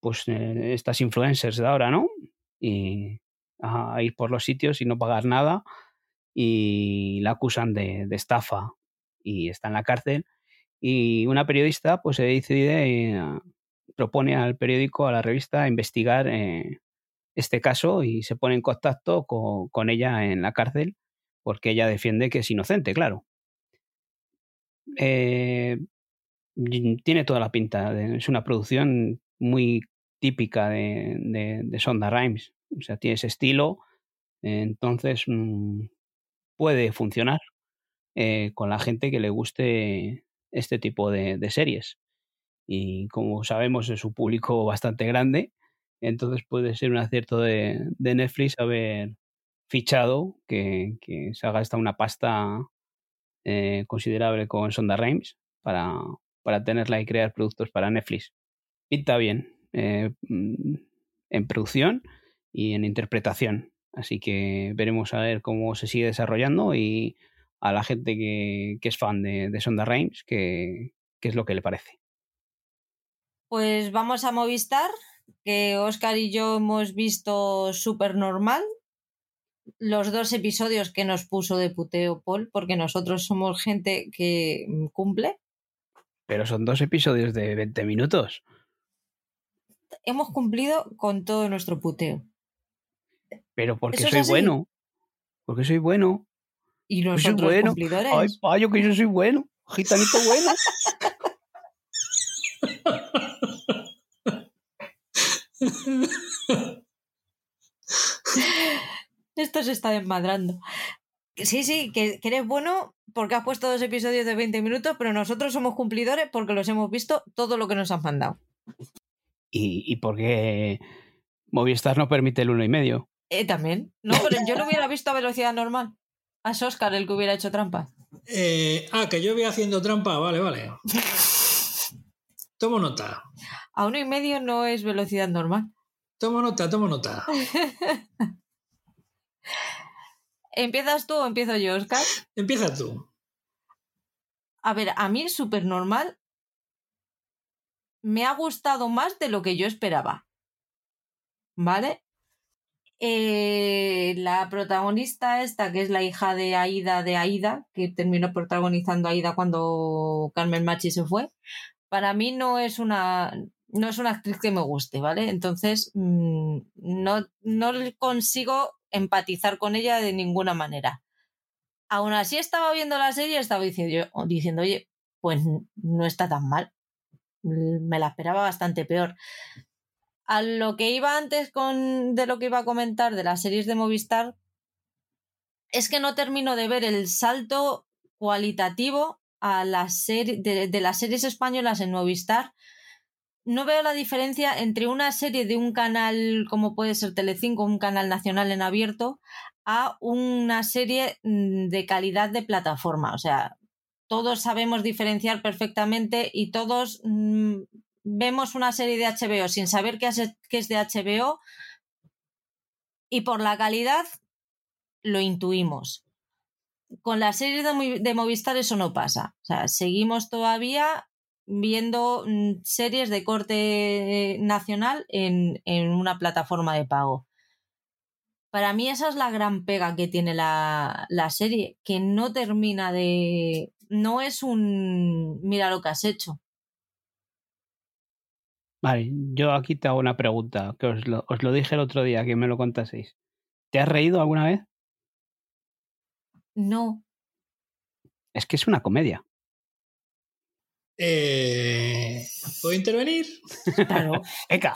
Speaker 3: pues eh, estas influencers de ahora, ¿no? Y a ir por los sitios y no pagar nada y la acusan de, estafa y está en la cárcel y una periodista pues se decide eh, propone al periódico a la revista investigar eh, este caso y se pone en contacto con, con, ella en la cárcel porque ella defiende que es inocente claro eh, tiene toda la pinta. es una producción muy típica de, de, Sonda Rhimes. O sea, tiene ese estilo. entonces mm, puede funcionar eh, con la gente que le guste este tipo de, series. Y como sabemos, es un público bastante grande. Entonces puede ser un acierto de, Netflix haber fichado que, que se haga esta una pasta eh, considerable con Sonda Rhimes para, para tenerla y crear productos para Netflix. Pinta bien eh, mm, en producción y en interpretación. Así que veremos a ver cómo se sigue desarrollando y a la gente que, es fan de, de Sonda Rhimes, qué es lo que le parece.
Speaker 1: Pues vamos a Movistar, que Oscar y yo hemos visto súper normal, los dos episodios que nos puso de puteo Paul, porque nosotros somos gente que mm, cumple.
Speaker 3: Pero son dos episodios de 20 minutos.
Speaker 1: Hemos cumplido con todo nuestro puteo.
Speaker 3: Pero porque soy bueno. Porque soy bueno.
Speaker 1: Y nosotros soy bueno. cumplidores.
Speaker 3: Ay, payo, que yo soy bueno. Gitanito bueno.
Speaker 1: Esto se está desmadrando. Sí, sí, que, eres bueno porque has puesto dos episodios de 20 minutos, pero nosotros somos cumplidores porque los hemos visto todo lo que nos han mandado.
Speaker 3: Y, y porque Movistar no permite el uno y medio.
Speaker 1: Eh, también. No, pero yo lo hubiera visto a velocidad normal. A Oscar el que hubiera hecho trampa.
Speaker 2: Eh, ah, que yo voy haciendo trampa, vale, vale. Tomo nota.
Speaker 1: A uno y medio no es velocidad normal.
Speaker 2: Tomo nota, tomo nota.
Speaker 1: ¿Empiezas tú o empiezo yo, Oscar?
Speaker 2: Empieza tú.
Speaker 1: A ver, a mí es súper normal. Me ha gustado más de lo que yo esperaba. ¿Vale? Eh, la protagonista esta, que es la hija de Aida de Aida, que terminó protagonizando Aida cuando Carmen Machi se fue, para mí no es una, no es una actriz que me guste, ¿vale? Entonces, mm, no, no consigo empatizar con ella de ninguna manera. Aún así estaba viendo la serie y estaba diciendo, diciendo, oye, pues no está tan mal. Me la esperaba bastante peor. A lo que iba antes de lo que iba a comentar de las series de Movistar, es que no termino de ver el salto cualitativo a la de, de las series españolas en Movistar no veo la diferencia entre una serie de un canal como puede ser Telecinco, un canal nacional en abierto, a una serie mm, de calidad de plataforma. O sea, todos sabemos diferenciar perfectamente y todos mm, vemos una serie de HBO sin saber qué es de HBO y por la calidad lo intuimos. Con las series de, Movistar eso no pasa. O sea, seguimos todavía viendo mm, series de corte nacional en, una plataforma de pago. Para mí esa es la gran pega que tiene la, serie, que no termina de... No es un... Mira lo que has hecho.
Speaker 3: Vale, yo aquí te hago una pregunta, que os lo, os lo dije el otro día, que me lo contaseis. ¿Te has reído alguna vez?
Speaker 1: No.
Speaker 3: Es que es una comedia.
Speaker 2: Eh, ¿Puedo intervenir?
Speaker 3: Claro. Eka.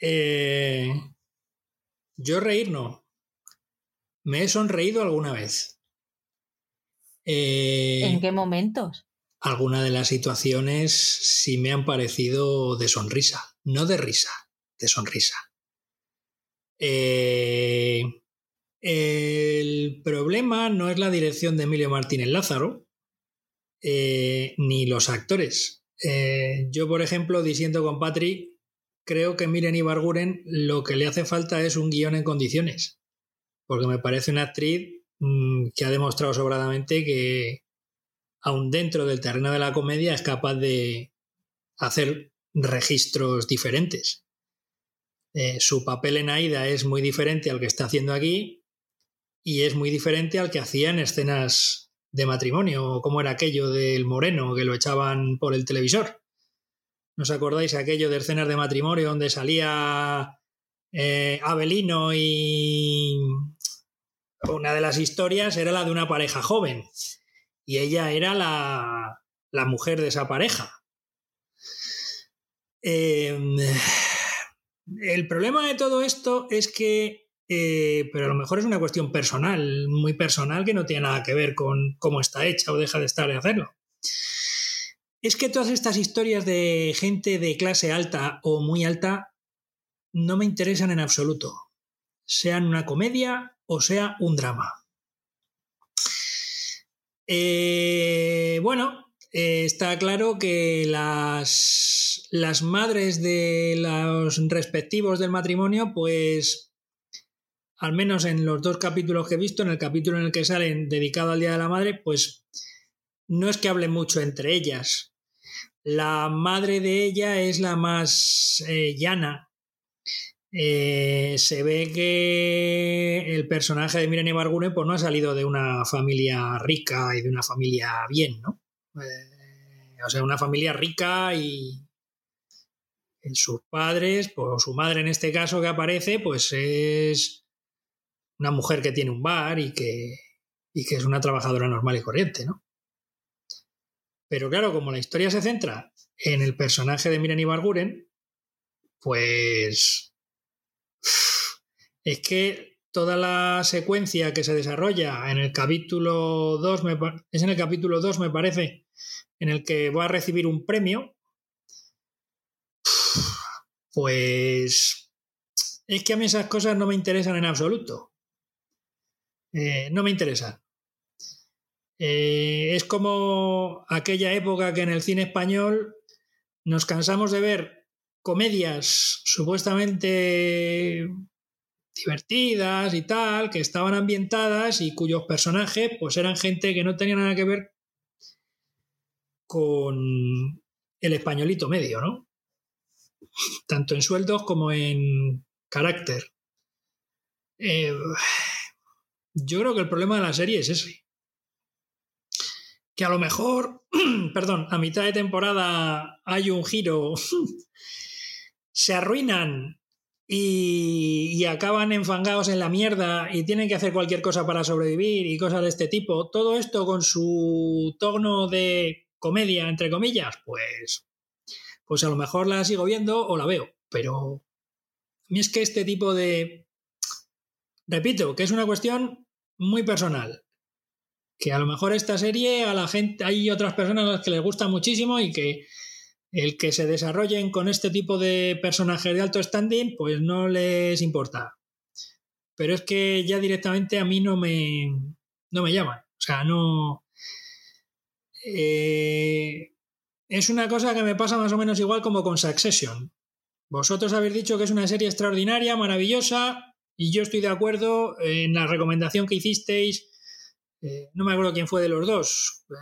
Speaker 2: Eh, yo reír no. Me he sonreído alguna vez.
Speaker 1: Eh, ¿En qué momentos?
Speaker 2: Algunas de las situaciones sí me han parecido de sonrisa, no de risa, de sonrisa. el problema no es la dirección de Emilio Martínez Lázaro, eh, ni los actores. Eh, yo, por ejemplo, diciendo con Patrick, creo que Miren Ibarguren lo que le hace falta es un guion en condiciones, porque me parece una actriz mm, que ha demostrado sobradamente que, aun dentro del terreno de la comedia, es capaz de hacer registros diferentes. Eh, su papel en Aida es muy diferente al que está haciendo aquí y es muy diferente al que hacía en escenas de matrimonio, como era aquello del moreno que lo echaban por el televisor. ¿No acordáis aquello de escenas de matrimonio donde salía eh, Abelino y una de las historias era la de una pareja joven y ella era la, la mujer de esa pareja. Em, el problema de todo esto es que eh, pero a lo mejor es una cuestión personal, muy personal, que no tiene nada que ver con cómo está hecha o deja de estar de hacerlo. Es que todas estas historias de gente de clase alta o muy alta no me interesan en absoluto, sean una comedia o sea un drama. Eh, bueno, eh, está claro que las, las madres de los respectivos del matrimonio, pues al menos en los dos capítulos que he visto, en el capítulo en el que salen dedicado al Día de la Madre, pues no es que hablen mucho entre ellas. La madre de ella es la más eh, llana. Eh, se ve que el personaje de Miren Ibargune pues, no ha salido de una familia rica y de una familia bien, ¿no? Eh, o sea, una familia rica y, sus padres, pues su madre en este caso que aparece, pues es una mujer que tiene un bar y que, y que es una trabajadora normal y corriente, ¿no? Pero claro, como la historia se centra en el personaje de Miren Ibarguren, pues es que toda la secuencia que se desarrolla en el capítulo 2, es en el capítulo 2 me parece, en el que va a recibir un premio, pues es que a mí esas cosas no me interesan en absoluto. Eh, no me interesa. Eh, es como aquella época que en el cine español nos cansamos de ver comedias supuestamente divertidas y tal, que estaban ambientadas y cuyos personajes pues eran gente que no tenía nada que ver con el españolito medio, ¿no? Tanto en sueldos como en carácter. Eh, yo creo que el problema de la serie es ese. Que a lo mejor, perdón, a mitad de temporada hay un giro, se arruinan y, acaban enfangados en la mierda y tienen que hacer cualquier cosa para sobrevivir y cosas de este tipo. Todo esto con su tono de comedia, entre comillas, pues, pues a lo mejor la sigo viendo o la veo. Pero a mí es que este tipo de... Repito, que es una cuestión muy personal. Que a lo mejor esta serie a la gente, hay otras personas a las que les gusta muchísimo y que el que se desarrollen con este tipo de personajes de alto standing, pues no les importa. Pero es que ya directamente a mí no me, no me llaman. O sea, no... Eh, es una cosa que me pasa más o menos igual como con Succession. Vosotros habéis dicho que es una serie extraordinaria, maravillosa, y yo estoy de acuerdo en la recomendación que hicisteis eh, no me acuerdo quién fue de los dos, eh,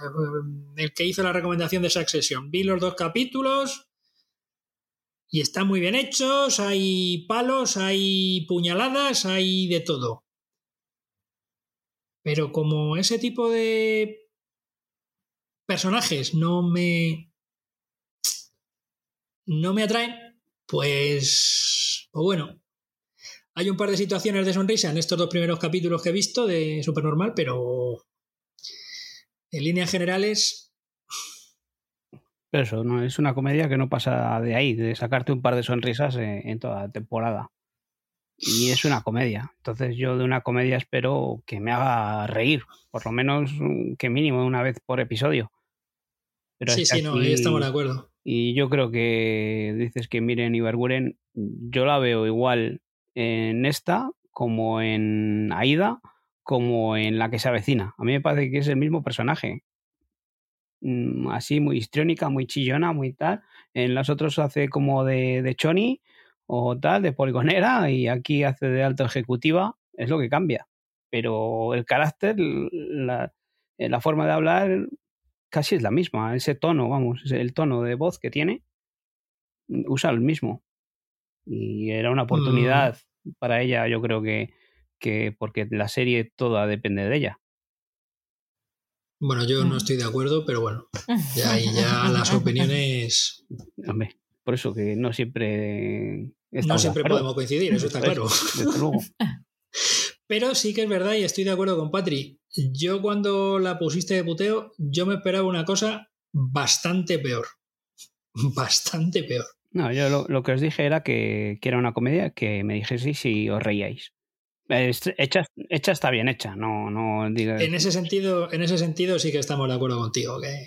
Speaker 2: el que hizo la recomendación de Succession. Vi los dos capítulos y están muy bien hechos, hay palos, hay puñaladas, hay de todo. Pero como ese tipo de personajes no me no me atraen, pues, pues bueno, hay un par de situaciones de sonrisa en estos dos primeros capítulos que he visto de Supernormal, pero en líneas generales.
Speaker 3: Pero eso, no, es una comedia que no pasa de ahí, de sacarte un par de sonrisas en, toda la temporada. Y es una comedia. Entonces yo de una comedia espero que me haga reír, por lo menos mm, que mínimo una vez por episodio.
Speaker 2: sí, sí, no, ahí estamos de acuerdo.
Speaker 3: Y yo creo que dices que miren Iberguren, yo la veo igual en esta, como en Aida, como en la que se avecina. A mí me parece que es el mismo personaje. Mm, así muy histriónica, muy chillona, muy tal. En los otros hace como de, de Choni o tal, de poligonera, y aquí hace de alto ejecutiva. Es lo que cambia. Pero el carácter, la, eh, la forma de hablar, casi es la misma. Ese tono, vamos, el tono de voz que tiene, usa el mismo. Y era una mm. oportunidad para ella, yo creo que, que porque la serie toda depende de ella.
Speaker 2: Bueno, yo no mm. estoy de acuerdo, pero bueno, ya, ya las opiniones.
Speaker 3: Hombre, por eso que no siempre.
Speaker 2: No siempre podemos coincidir, eso está claro. Pero sí que es verdad y estoy de acuerdo con Patri. Yo cuando la pusiste de puteo, yo me esperaba una cosa bastante peor. Bastante peor.
Speaker 3: No, yo lo, que os dije era que, era una comedia que me dijeseis si os reíais. hecha, hecha está bien hecha, no, no
Speaker 2: En ese sentido, en ese sentido sí que estamos de acuerdo contigo, que,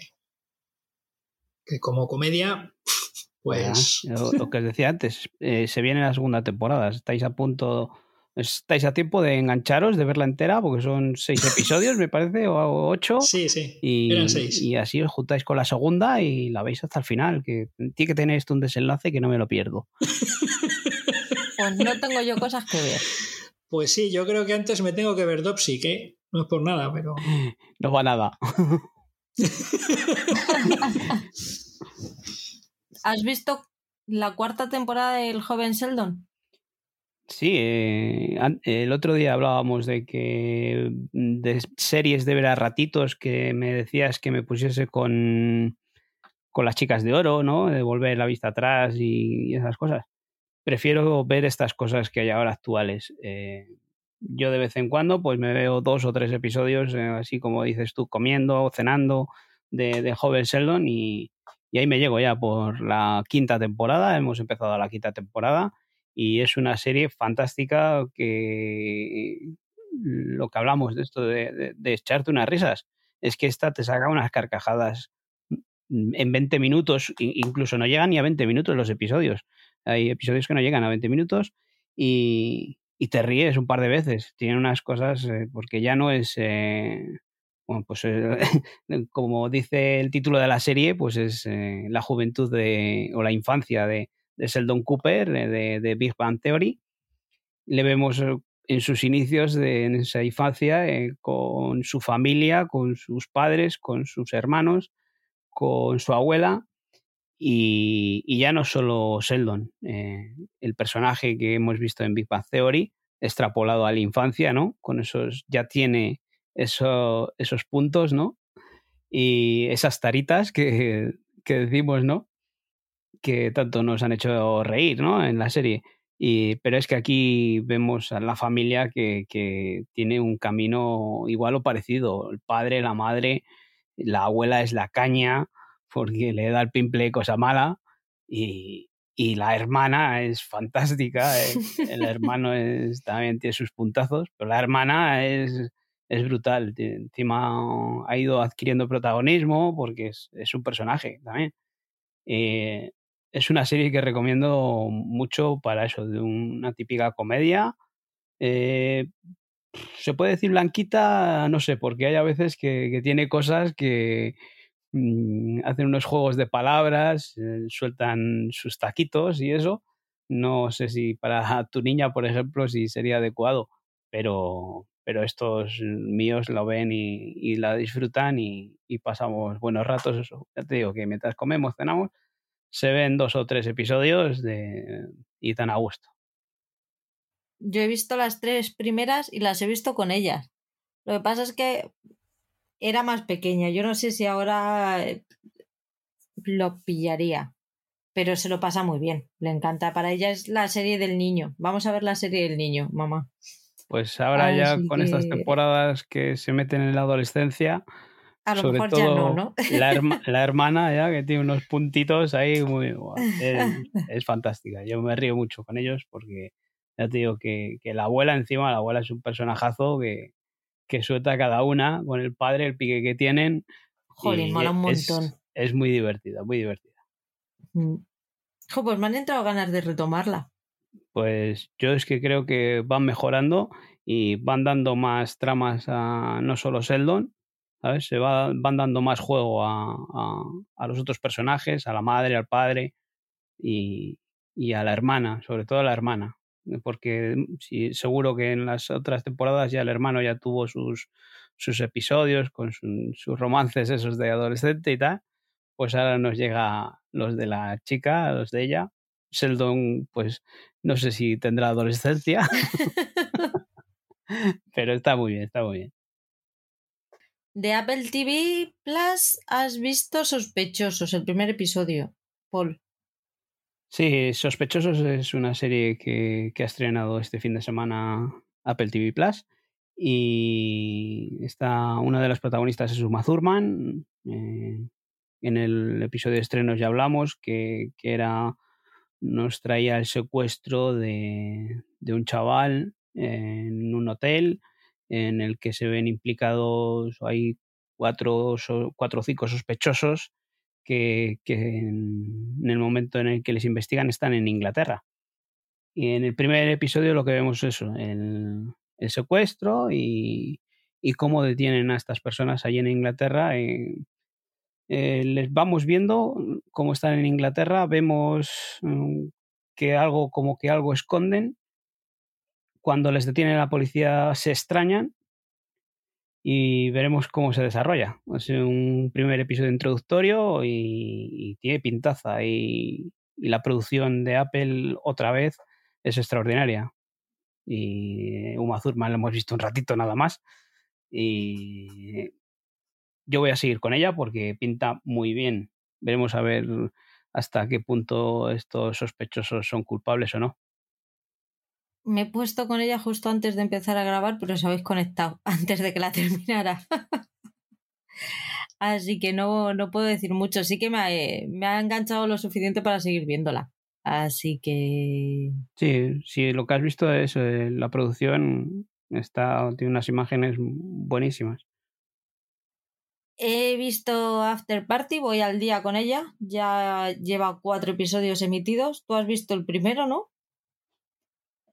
Speaker 2: que como comedia, pues.
Speaker 3: lo, que os decía antes, eh, se viene la segunda temporada, estáis a punto Estáis a tiempo de engancharos, de verla entera, porque son seis episodios, me parece, o ocho.
Speaker 2: Sí, sí.
Speaker 3: Y, eran seis. Y así os juntáis con la segunda y la veis hasta el final, que tiene que tener esto un desenlace que no me lo pierdo.
Speaker 1: Pues no tengo yo cosas que ver.
Speaker 2: Pues sí, yo creo que antes me tengo que ver Dopsy, que no es por nada, pero.
Speaker 3: No va nada.
Speaker 1: ¿Has visto la cuarta temporada del joven Sheldon?
Speaker 3: Sí, eh, el otro día hablábamos de que mm, de series de ver a ratitos que me decías que me pusiese con, con las chicas de oro, ¿no? De volver la vista atrás y, esas cosas. Prefiero ver estas cosas que hay ahora actuales. Eh, yo de vez en cuando pues me veo dos o tres episodios, eh, así como dices tú, comiendo, cenando, de, de Joven Sheldon y, y ahí me llego ya por la quinta temporada. Hemos empezado la quinta temporada y es una serie fantástica que lo que hablamos de esto de, echarte unas risas es que esta te saca unas carcajadas en 20 minutos, incluso no llegan ni a 20 minutos los episodios. Hay episodios que no llegan a 20 minutos y, te ríes un par de veces. Tiene unas cosas, eh, porque ya no es, eh, bueno, pues como dice el título de la serie, pues es la juventud de, o la infancia de, de Sheldon Cooper, de, de, Big Bang Theory. Le vemos en sus inicios de en esa infancia con su familia, con sus padres, con sus hermanos, con su abuela y, ya no solo Sheldon, eh, el personaje que hemos visto en Big Bang Theory, extrapolado a la infancia, ¿no? Con esos, ya tiene eso, esos puntos, ¿no? Y esas taritas que, que, decimos, ¿no? Que tanto nos han hecho reír, ¿no? En la serie. Y, pero es que aquí vemos a la familia que, que tiene un camino igual o parecido. El padre, la madre, la abuela es la caña, porque le da el pimple cosa mala y, y la hermana es fantástica. Eh. El hermano es, también tiene sus puntazos, pero la hermana es, es brutal. Encima ha ido adquiriendo protagonismo porque es, es un personaje también. Eh, es una serie que recomiendo mucho para eso, de una típica comedia. Eh, se puede decir blanquita, no sé, porque hay a veces que, que tiene cosas que, Mm, hacen unos juegos de palabras, eh, sueltan sus taquitos y eso. No sé si para tu niña, por ejemplo, si sería adecuado, pero, pero estos míos lo ven y, la disfrutan y, pasamos buenos ratos. Eso. Ya te digo que mientras comemos, cenamos, se ven dos o tres episodios de, y tan a gusto.
Speaker 1: Yo he visto las tres primeras y las he visto con ellas. Lo que pasa es que era más pequeña. Yo no sé si ahora eh, lo pillaría, pero se lo pasa muy bien. Le encanta. Para ella es la serie del niño. Vamos a ver la serie del niño, mamá.
Speaker 3: Pues ahora ya con estas temporadas que se meten en la adolescencia,
Speaker 1: a lo sobre mejor todo ya no, ¿no?
Speaker 3: La, hermana ya que tiene unos puntitos ahí muy es, es, fantástica. Yo me río mucho con ellos porque ya te digo que, que la abuela encima, la abuela es un personajazo que, que suelta cada una con el padre, el pique que tienen.
Speaker 1: Jolín, mola un montón.
Speaker 3: Es, muy divertida, muy divertida.
Speaker 1: Mm. pues me han entrado ganas de retomarla.
Speaker 3: Pues yo es que creo que van mejorando y van dando más tramas a no solo Sheldon, ¿sabes? Se va, van dando más juego a, a, los otros personajes, a la madre, al padre y, y a la hermana, sobre todo a la hermana porque mm, sí, seguro que en las otras temporadas ya el hermano ya tuvo sus, sus episodios con sus romances esos de adolescente y tal, pues ahora nos llega los de la chica, los de ella. Sheldon, pues no sé si tendrá adolescencia, pero está muy bien, está muy bien.
Speaker 1: De Apple TV Plus has visto Sospechosos, el primer episodio, Paul.
Speaker 3: Sí, Sospechosos es una serie que, ha estrenado este fin de semana Apple TV Plus. Y está una de las protagonistas es Uma Thurman. Eh, en el episodio de estrenos ya hablamos que, era nos traía el secuestro de, un chaval en un hotel en el que se ven implicados, hay cuatro, cuatro o cinco sospechosos que, en, el momento en el que les investigan están en Inglaterra. Y en el primer episodio lo que vemos es eso, el, secuestro y, cómo detienen a estas personas allí en Inglaterra. Eh, eh, les vamos viendo cómo están en Inglaterra, vemos mm, que algo, como que algo esconden. Cuando les detiene la policía se extrañan y veremos cómo se desarrolla. Es un primer episodio introductorio y, tiene pintaza y, la producción de Apple otra vez es extraordinaria. Y Uma Thurman lo hemos visto un ratito nada más y yo voy a seguir con ella porque pinta muy bien. Veremos a ver hasta qué punto estos sospechosos son culpables o no
Speaker 1: me he puesto con ella justo antes de empezar a grabar, pero os habéis conectado antes de que la terminara. Así que no, no puedo decir mucho. Sí que me ha, me ha enganchado lo suficiente para seguir viéndola. Así que.
Speaker 3: Sí, sí, lo que has visto es eh, la producción. Está, tiene unas imágenes buenísimas.
Speaker 1: He visto After Party, voy al día con ella. Ya lleva cuatro episodios emitidos. Tú has visto el primero, ¿no?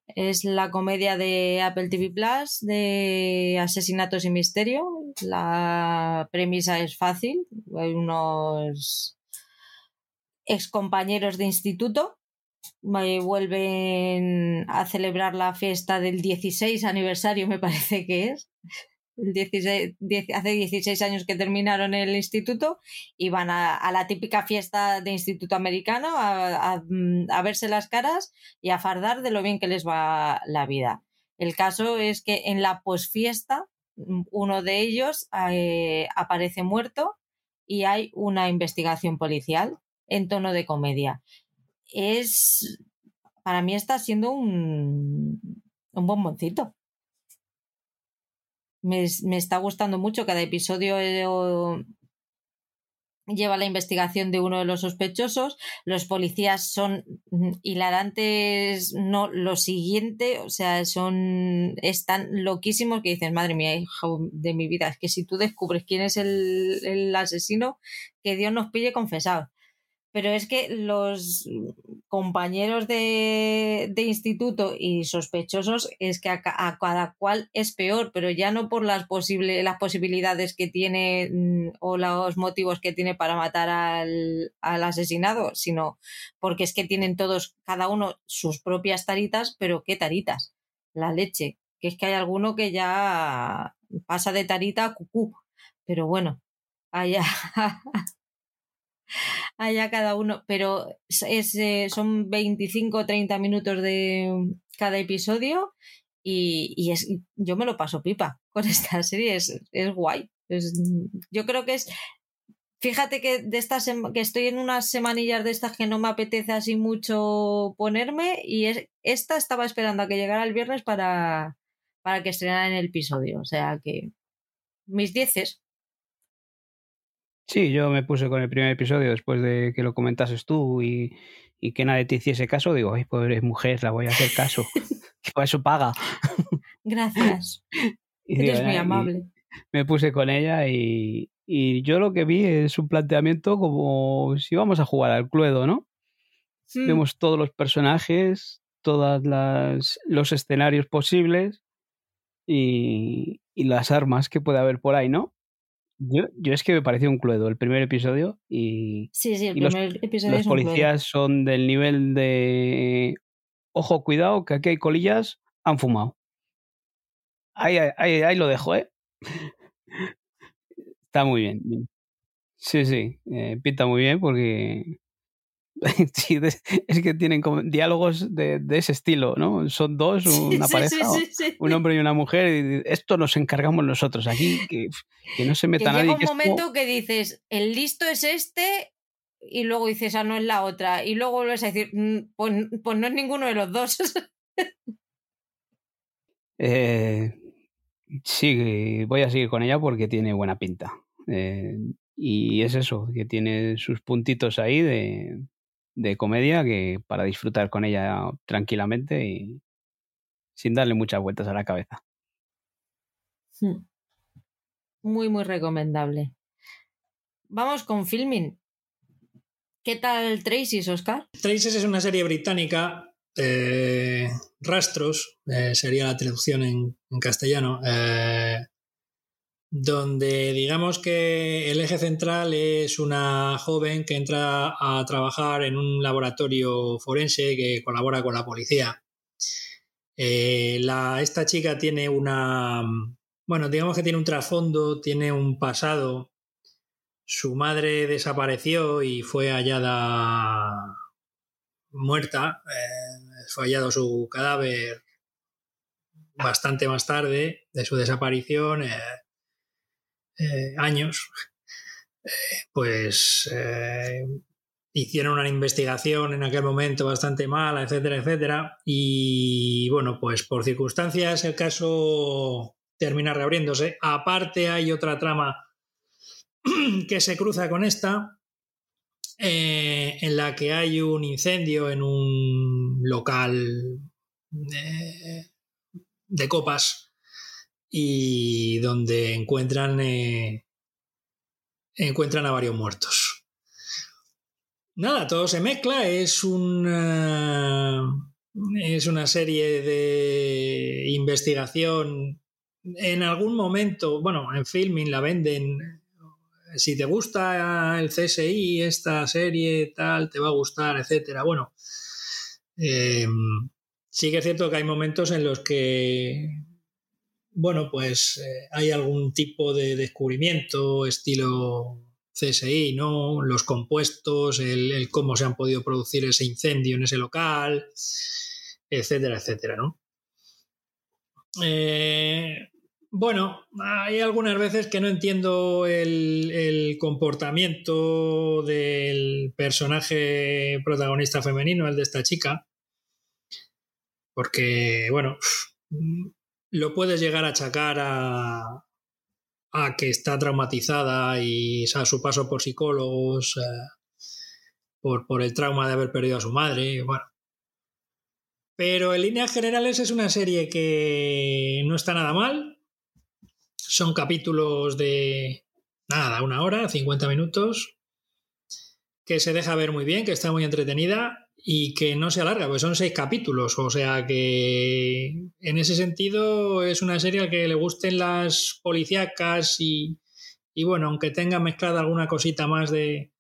Speaker 1: Es la comedia de Apple TV Plus de asesinatos y misterio. La premisa es fácil. Hay unos excompañeros de instituto vuelven a celebrar la fiesta del 16 aniversario, me parece que es. El 16, hace 16 años que terminaron el instituto y van a, la típica fiesta de instituto americano a, a, verse las caras y a fardar de lo bien que les va la vida. El caso es que en la posfiesta uno de ellos eh, aparece muerto y hay una investigación policial en tono de comedia es, para mí está siendo un, un bomboncito. Me, está gustando mucho. Cada episodio eh, lleva la investigación de uno de los sospechosos. Los policías son hilarantes, no lo siguiente, o sea, son están loquísimos que dicen, madre mía, hijo de mi vida, es que si tú descubres quién es el, el asesino, que Dios nos pille confesados pero es que los compañeros de, instituto y sospechosos es que a, cada cual es peor, pero ya no por las, posibles las posibilidades que tiene mm, o los motivos que tiene para matar al, al asesinado, sino porque es que tienen todos, cada uno sus propias taritas, pero ¿qué taritas? La leche, que es que hay alguno que ya pasa de tarita a cucú, pero bueno, allá. allá cada uno, pero es, eh, son 25 o 30 minutos de cada episodio y, es, yo me lo paso pipa con esta serie, es, es guay. yo creo que es, fíjate que, de estas, que estoy en unas semanillas de estas que no me apetece así mucho ponerme y es, esta estaba esperando a que llegara el viernes para, para que estrenaran el episodio, o sea que mis dieces.
Speaker 3: Sí, yo me puse con el primer episodio después de que lo comentases tú y, que nadie te hiciese caso. Digo, ay, pobre mujer, la voy a hacer caso. que eso paga.
Speaker 1: Gracias. Eres muy amable.
Speaker 3: Me puse con ella y, yo lo que vi es un planteamiento como si vamos a jugar al Cluedo, ¿no? Hmm. Vemos todos los personajes, todos los escenarios posibles y, y las armas que puede haber por ahí, ¿no? Yo, yo, es que me pareció un cluedo el primer episodio y,
Speaker 1: sí, sí, el primer
Speaker 3: los,
Speaker 1: episodio
Speaker 3: los policías son del nivel de ojo, cuidado, que aquí hay colillas, han fumado. Ahí, ahí, ahí lo dejo, ¿eh? Está muy bien. Sí, sí, eh, pinta muy bien porque sí, es que tienen como diálogos de, de, ese estilo, ¿no? Son dos, una pareja, un hombre y una mujer, y esto nos encargamos nosotros aquí, que, que no se meta
Speaker 1: que
Speaker 3: nadie.
Speaker 1: Llega un momento que dices, el listo es este, y luego dices, ah, no es la otra, y luego vuelves a decir, mm, pues, pues no es ninguno de los dos.
Speaker 3: eh, sí, voy a seguir con ella porque tiene buena pinta. Eh, y es eso, que tiene sus puntitos ahí de, de comedia que para disfrutar con ella tranquilamente y sin darle muchas vueltas a la cabeza.
Speaker 1: Hmm. Muy, muy recomendable. Vamos con filming. ¿Qué tal Tracy, Oscar?
Speaker 2: Tracy es una serie británica, eh, Rastros, eh, sería la traducción en, castellano, eh, donde digamos que el eje central es una joven que entra a trabajar en un laboratorio forense que colabora con la policía. Eh, esta chica tiene una, bueno, digamos que tiene un trasfondo, tiene un pasado. Su madre desapareció y fue hallada muerta. Eh, fue hallado su cadáver bastante más tarde de su desaparición. Eh, eh, años, eh, pues eh, hicieron una investigación en aquel momento bastante mala, etcétera, etcétera. Y bueno, pues por circunstancias el caso termina reabriéndose. Aparte hay otra trama que se cruza con esta, en la que hay un incendio en un local de copas y donde encuentran, eh, encuentran a varios muertos. Nada, todo se mezcla, es un, eh, Es una serie de investigación. En algún momento, bueno, en filming la venden. Si te gusta el CSI, esta serie, tal, te va a gustar, etcétera. Bueno, eh, sí que es cierto que hay momentos en los que, bueno, pues eh, hay algún tipo de descubrimiento, estilo CSI, ¿no? Los compuestos, el, cómo se han podido producir ese incendio en ese local, etcétera, etcétera, ¿no? Eh, bueno, hay algunas veces que no entiendo el, comportamiento del personaje protagonista femenino, el de esta chica, porque, bueno, lo puedes llegar a achacar a, a que está traumatizada y a su paso por psicólogos, eh, por, por, el trauma de haber perdido a su madre, bueno. Pero en líneas generales es una serie que no está nada mal. Son capítulos de nada, una hora, 50 minutos, que se deja ver muy bien, que está muy entretenida y que no se alarga, porque son seis capítulos, o sea que en ese sentido es una serie a que le gusten las policíacas y, y bueno, aunque tenga mezclada alguna cosita más de,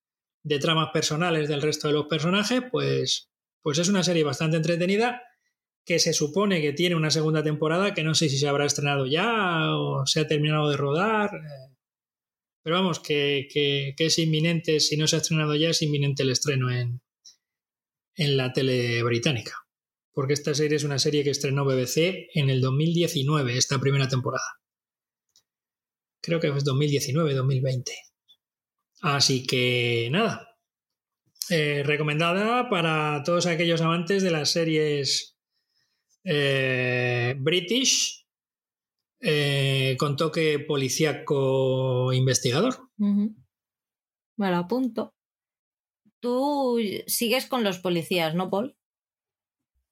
Speaker 2: de, tramas personales del resto de los personajes, pues, pues es una serie bastante entretenida que se supone que tiene una segunda temporada que no sé si se habrá estrenado ya o se ha terminado de rodar. Pero vamos, que, que, que es inminente, si no se ha estrenado ya, es inminente el estreno en, en la tele británica. Porque esta serie es una serie que estrenó BBC en el 2019, esta primera temporada. Creo que es 2019-2020. Así que nada. Eh, recomendada para todos aquellos amantes de las series eh, British eh, con toque policíaco investigador.
Speaker 1: Me lo apunto. Tú sigues con los policías, ¿no, Paul?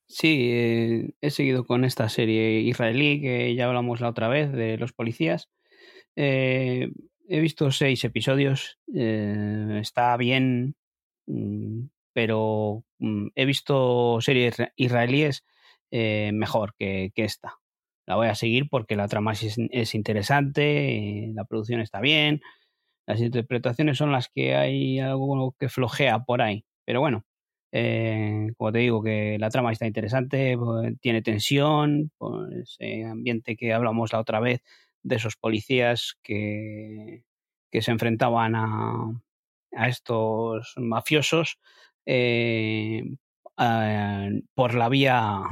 Speaker 3: Sí, eh, he seguido con esta serie israelí que ya hablamos la otra vez de los policías. Eh, he visto seis episodios, eh, está bien, mm, pero mm, he visto series israelíes mejor que, esta. La voy a seguir porque la trama es interesante, la producción está bien, las interpretaciones son las que hay algo que flojea por ahí. Pero bueno, eh, como te digo, que la trama está interesante, pues, tiene tensión, pues, ese ambiente que hablamos la otra vez de esos policías que, que se enfrentaban a, a estos mafiosos eh, por la vía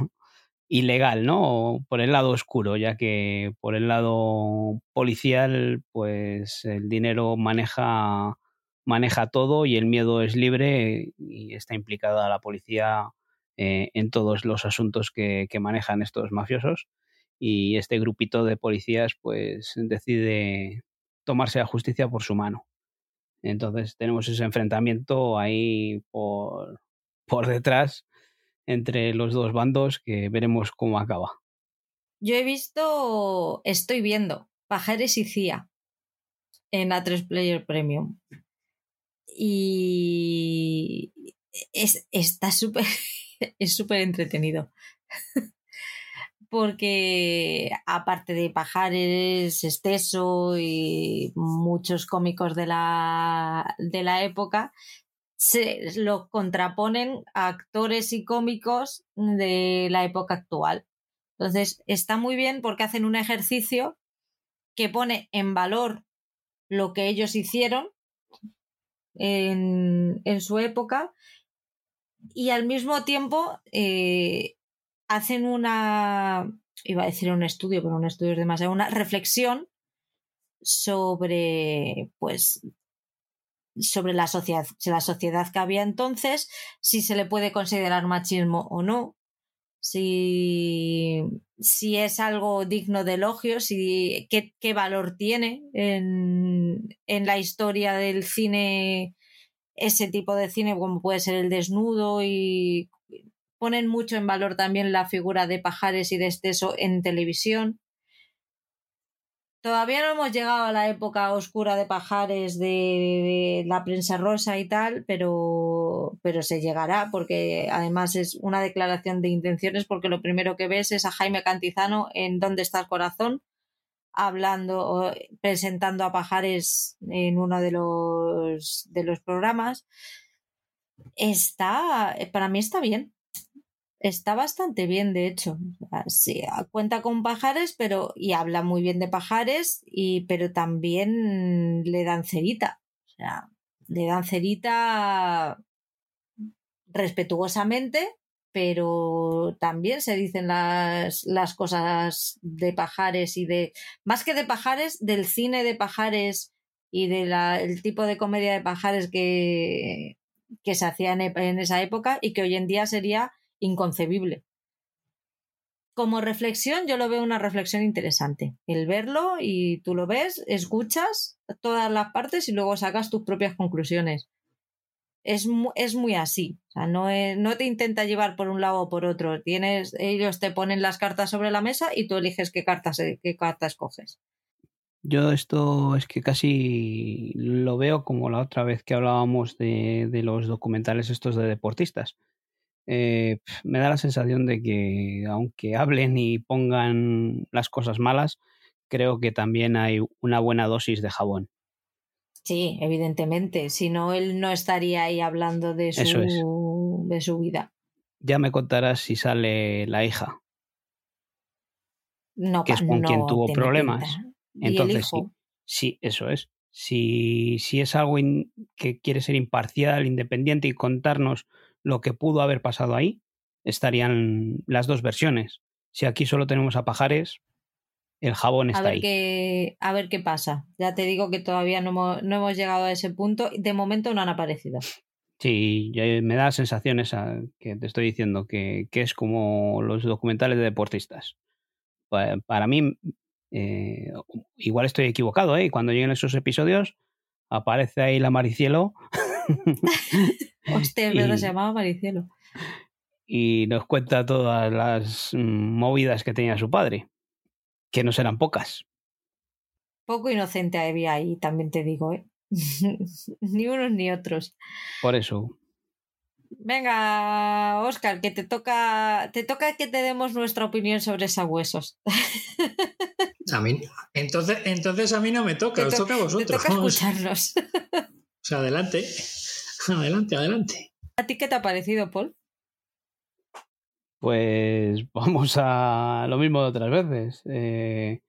Speaker 3: ilegal, ¿no? Por el lado oscuro, ya que por el lado policial, pues el dinero maneja, maneja todo y el miedo es libre y está implicada la policía eh, en todos los asuntos que, que, manejan estos mafiosos. Y este grupito de policías, pues decide tomarse la justicia por su mano. Entonces tenemos ese enfrentamiento ahí por, por detrás entre los dos bandos que veremos cómo acaba.
Speaker 1: Yo he visto, estoy viendo Pajares y Cía en A3 Player Premium. Y es, está súper, es súper entretenido. Porque aparte de Pajares, Esteso y muchos cómicos de la, de la época, se lo contraponen a actores y cómicos de la época actual. Entonces, está muy bien porque hacen un ejercicio que pone en valor lo que ellos hicieron en, su época y al mismo tiempo eh, hacen una, iba a decir un estudio, pero un estudio es demasiado, una reflexión sobre pues sobre la sociedad, la sociedad que había entonces, si se le puede considerar machismo o no, si, si es algo digno de elogio, si, qué, qué valor tiene en, en, la historia del cine ese tipo de cine como puede ser el desnudo y ponen mucho en valor también la figura de Pajares y de Esteso en televisión Todavía no hemos llegado a la época oscura de pajares de, la prensa rosa y tal, pero, pero se llegará porque además es una declaración de intenciones porque lo primero que ves es a Jaime Cantizano en ¿Dónde está el corazón? hablando, presentando a pajares en uno de los, de los programas. Está, para mí está bien. Está bastante bien, de hecho. Sí, cuenta con pajares, pero. y habla muy bien de pajares, y, pero también le dan cerita. O sea, le dan cerita respetuosamente, pero también se dicen las, las cosas de pajares y de. más que de pajares, del cine de pajares y del tipo de comedia de pajares que, que se hacía en esa época y que hoy en día sería inconcebible. Como reflexión, yo lo veo una reflexión interesante. El verlo y tú lo ves, escuchas todas las partes y luego sacas tus propias conclusiones. Es, es muy así. O sea, no, no te intenta llevar por un lado o por otro. Tienes, ellos te ponen las cartas sobre la mesa y tú eliges qué cartas, qué cartas escoges.
Speaker 3: Yo esto es que casi lo veo como la otra vez que hablábamos de, de los documentales estos de deportistas eh, me da la sensación de que aunque hablen y pongan las cosas malas, creo que también hay una buena dosis de jabón.
Speaker 1: Sí, evidentemente. Si no, él no estaría ahí hablando de su, de su vida.
Speaker 3: Ya me contarás si sale la hija.
Speaker 1: No,
Speaker 3: que es con quien tuvo problemas. Entonces, sí, sí, eso es. Si, si es algo que quiere ser imparcial, independiente y contarnos lo que pudo haber pasado ahí, estarían las dos versiones. Si aquí solo tenemos a Pajares, el jabón está
Speaker 1: a ver
Speaker 3: ahí.
Speaker 1: Qué, a ver qué pasa. Ya te digo que todavía no hemos, llegado a ese punto. De momento no han aparecido.
Speaker 3: Sí, me da sensaciones a que te estoy diciendo que, es como los documentales de deportistas. Para, mí, eh, igual estoy equivocado, ¿eh? Cuando lleguen esos episodios, aparece ahí la Maricielo
Speaker 1: Hostia, pero se llamaba Maricielo.
Speaker 3: Y nos cuenta todas las movidas que tenía su padre, que no serán pocas.
Speaker 1: Poco inocente había ahí, también te digo, ¿eh? ni unos ni otros.
Speaker 3: Por eso.
Speaker 1: Venga, Oscar, que te toca, te toca que te demos nuestra opinión sobre huesos
Speaker 2: A mí, entonces, entonces a mí no me toca, os toca a vosotros. Te
Speaker 1: toca escucharnos.
Speaker 2: O sea, adelante. Adelante, adelante.
Speaker 1: ¿A ti qué te ha parecido, Paul?
Speaker 3: Pues vamos a lo mismo de otras veces. Eh,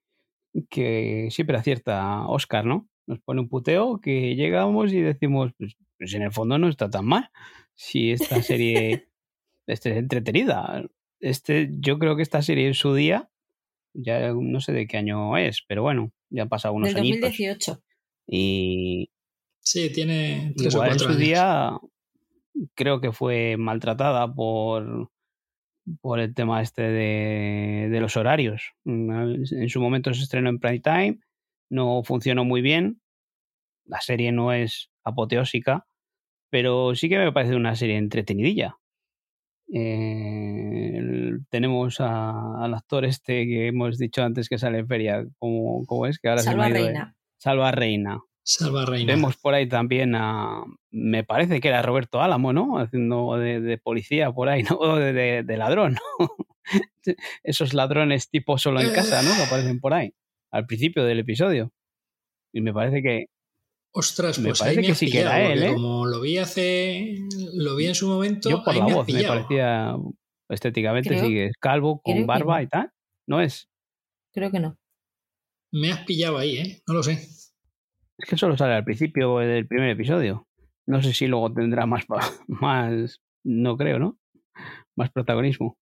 Speaker 3: que siempre acierta Oscar, ¿no? Nos pone un puteo que llegamos y decimos, pues, pues en el fondo no está tan mal. Si esta serie es entretenida. Este, yo creo que esta serie en su día, ya no sé de qué año es, pero bueno, ya ha pasado unos años.
Speaker 1: 2018.
Speaker 3: Y,
Speaker 2: Sí, tiene
Speaker 3: tres Igual o cuatro en su día creo que fue maltratada por, por el tema este de, de, los horarios. En su momento se estrenó en prime time, no funcionó muy bien. La serie no es apoteósica, pero sí que me parece una serie entretenidilla. Eh, tenemos al actor este que hemos dicho antes que sale en feria, ¿cómo, es? Que ahora
Speaker 1: Salva Reina.
Speaker 3: Salva Reina.
Speaker 2: Salva Reina.
Speaker 3: Vemos por ahí también a. Me parece que era Roberto Álamo, ¿no? Haciendo de, policía por ahí, ¿no? O de, ladrón, ¿no? Esos ladrones tipo solo en casa, ¿no? Que aparecen por ahí. Al principio del episodio. Y me parece que.
Speaker 2: Ostras, me pues parece que sí que era él, ¿eh? Como lo vi hace. Lo vi en su momento.
Speaker 3: Yo por la voz me parecía. Estéticamente sigue calvo, con barba y tal. ¿No es?
Speaker 1: Creo que no.
Speaker 2: Me has pillado ahí, ¿eh? No lo sé.
Speaker 3: Es que solo sale al principio del primer episodio. No sé si luego tendrá más, más no creo, ¿no? Más protagonismo.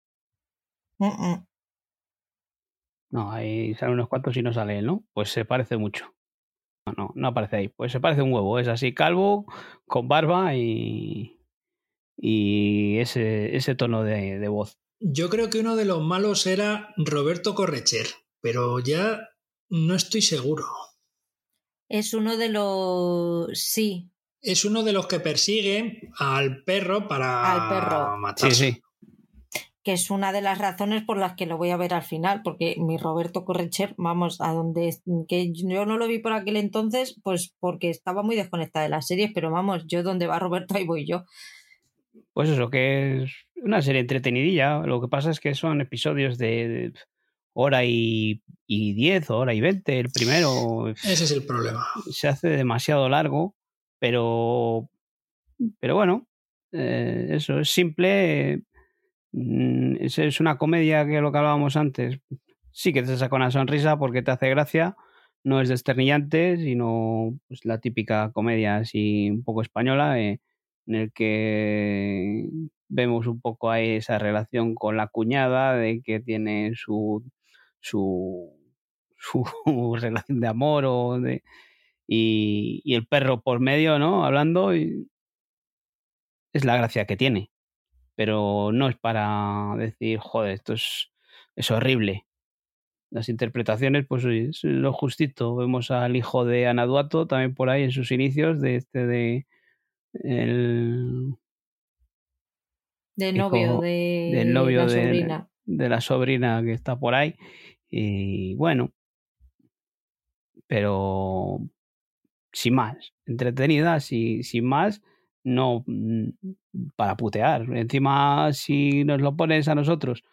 Speaker 3: No, ahí salen unos cuantos y no sale él, ¿no? Pues se parece mucho. No, no, no aparece ahí. Pues se parece un huevo. Es así calvo, con barba y, y ese, ese tono de, de voz.
Speaker 2: Yo creo que uno de los malos era Roberto Correcher, pero ya no estoy seguro.
Speaker 1: Es uno de los. Sí.
Speaker 2: Es uno de los que persiguen al perro para
Speaker 1: al perro.
Speaker 3: Sí, sí.
Speaker 1: que es una de las razones por las que lo voy a ver al final, porque mi Roberto Correcher, vamos, a donde que yo no lo vi por aquel entonces, pues porque estaba muy desconectada de las series, pero vamos, yo donde va Roberto ahí voy yo.
Speaker 3: Pues eso, que es una serie entretenidilla. Lo que pasa es que son episodios de, hora y, y diez o hora y veinte. El primero.
Speaker 2: Ese es el problema.
Speaker 3: Se hace demasiado largo, pero. Pero bueno, eh, eso es simple. Mm, es, es una comedia que lo que hablábamos antes. Sí que te saca una sonrisa porque te hace gracia. No es desternillante, sino pues, la típica comedia así un poco española. Eh, en el que vemos un poco ahí esa relación con la cuñada, de que tiene su, su, su relación de amor o de, y, y, el perro por medio, ¿no? Hablando, y es la gracia que tiene. Pero no es para decir, joder, esto es, es horrible. Las interpretaciones, pues es lo justito. Vemos al hijo de Anaduato también por ahí en sus inicios, de este de el
Speaker 1: novio de,
Speaker 3: del novio la de, sobrina. de la sobrina que está por ahí y bueno pero sin más entretenida sin, sin más no mm, para putear encima si nos lo pones a nosotros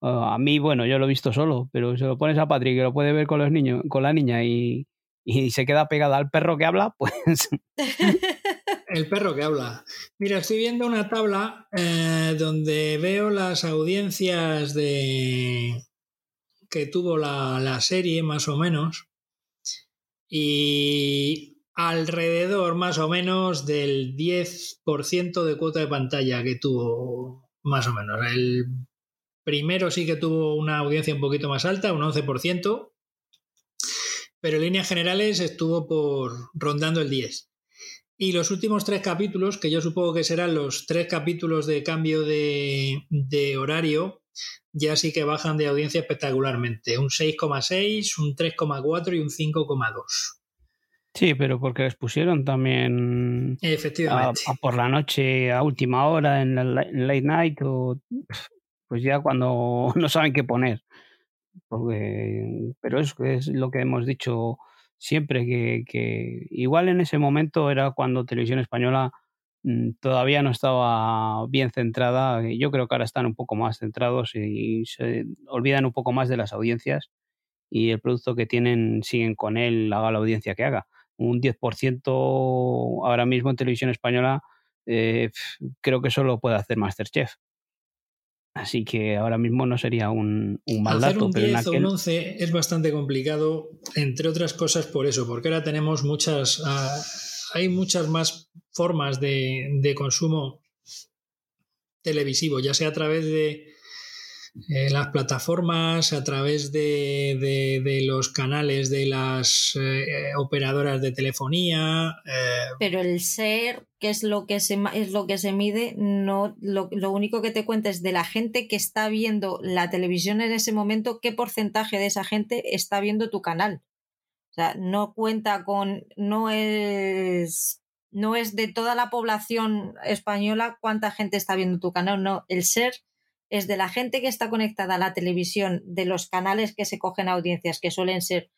Speaker 3: a mí bueno yo lo he visto solo pero si lo pones a Patrick que lo puede ver con los niños con la niña y, y se queda pegada al perro que habla pues
Speaker 2: El perro que habla. Mira, estoy viendo una tabla eh, donde veo las audiencias de que tuvo la, la serie, más o menos, y alrededor más o menos del 10% de cuota de pantalla que tuvo, más o menos. El primero sí que tuvo una audiencia un poquito más alta, un 11%, pero en líneas generales estuvo por rondando el 10%. Y los últimos tres capítulos, que yo supongo que serán los tres capítulos de cambio de, horario, ya sí que bajan de audiencia espectacularmente. Un 6,6, un 3,4 y un 5,2.
Speaker 3: Sí, pero porque les pusieron también
Speaker 2: Efectivamente.
Speaker 3: A, por la noche, a última hora, en la late night, o pues ya cuando no saben qué poner. Porque, pero es lo que hemos dicho siempre que, igual en ese momento era cuando Televisión Española todavía no estaba bien centrada. Yo creo que ahora están un poco más centrados y, se olvidan un poco más de las audiencias y el producto que tienen siguen con él, haga la audiencia que haga. Un 10% ahora mismo en Televisión Española eh, creo que solo puede hacer Masterchef. Así que ahora mismo no sería un, un mal
Speaker 2: Hacer
Speaker 3: dato.
Speaker 2: un
Speaker 3: pero
Speaker 2: 10 o un 11 es bastante complicado, entre otras cosas por eso, porque ahora tenemos muchas, uh, hay muchas más formas de, consumo televisivo, ya sea a través de eh, las plataformas, a través de, los canales de las eh, operadoras de telefonía. Eh.
Speaker 1: Pero el ser, que es lo que se, es lo que se mide, no, lo, lo, único que te cuenta es de la gente que está viendo la televisión en ese momento, qué porcentaje de esa gente está viendo tu canal. O sea, no cuenta con, no es no es de toda la población española cuánta gente está viendo tu canal, no, el ser es de la gente que está conectada a la televisión, de los canales que se cogen audiencias, que suelen ser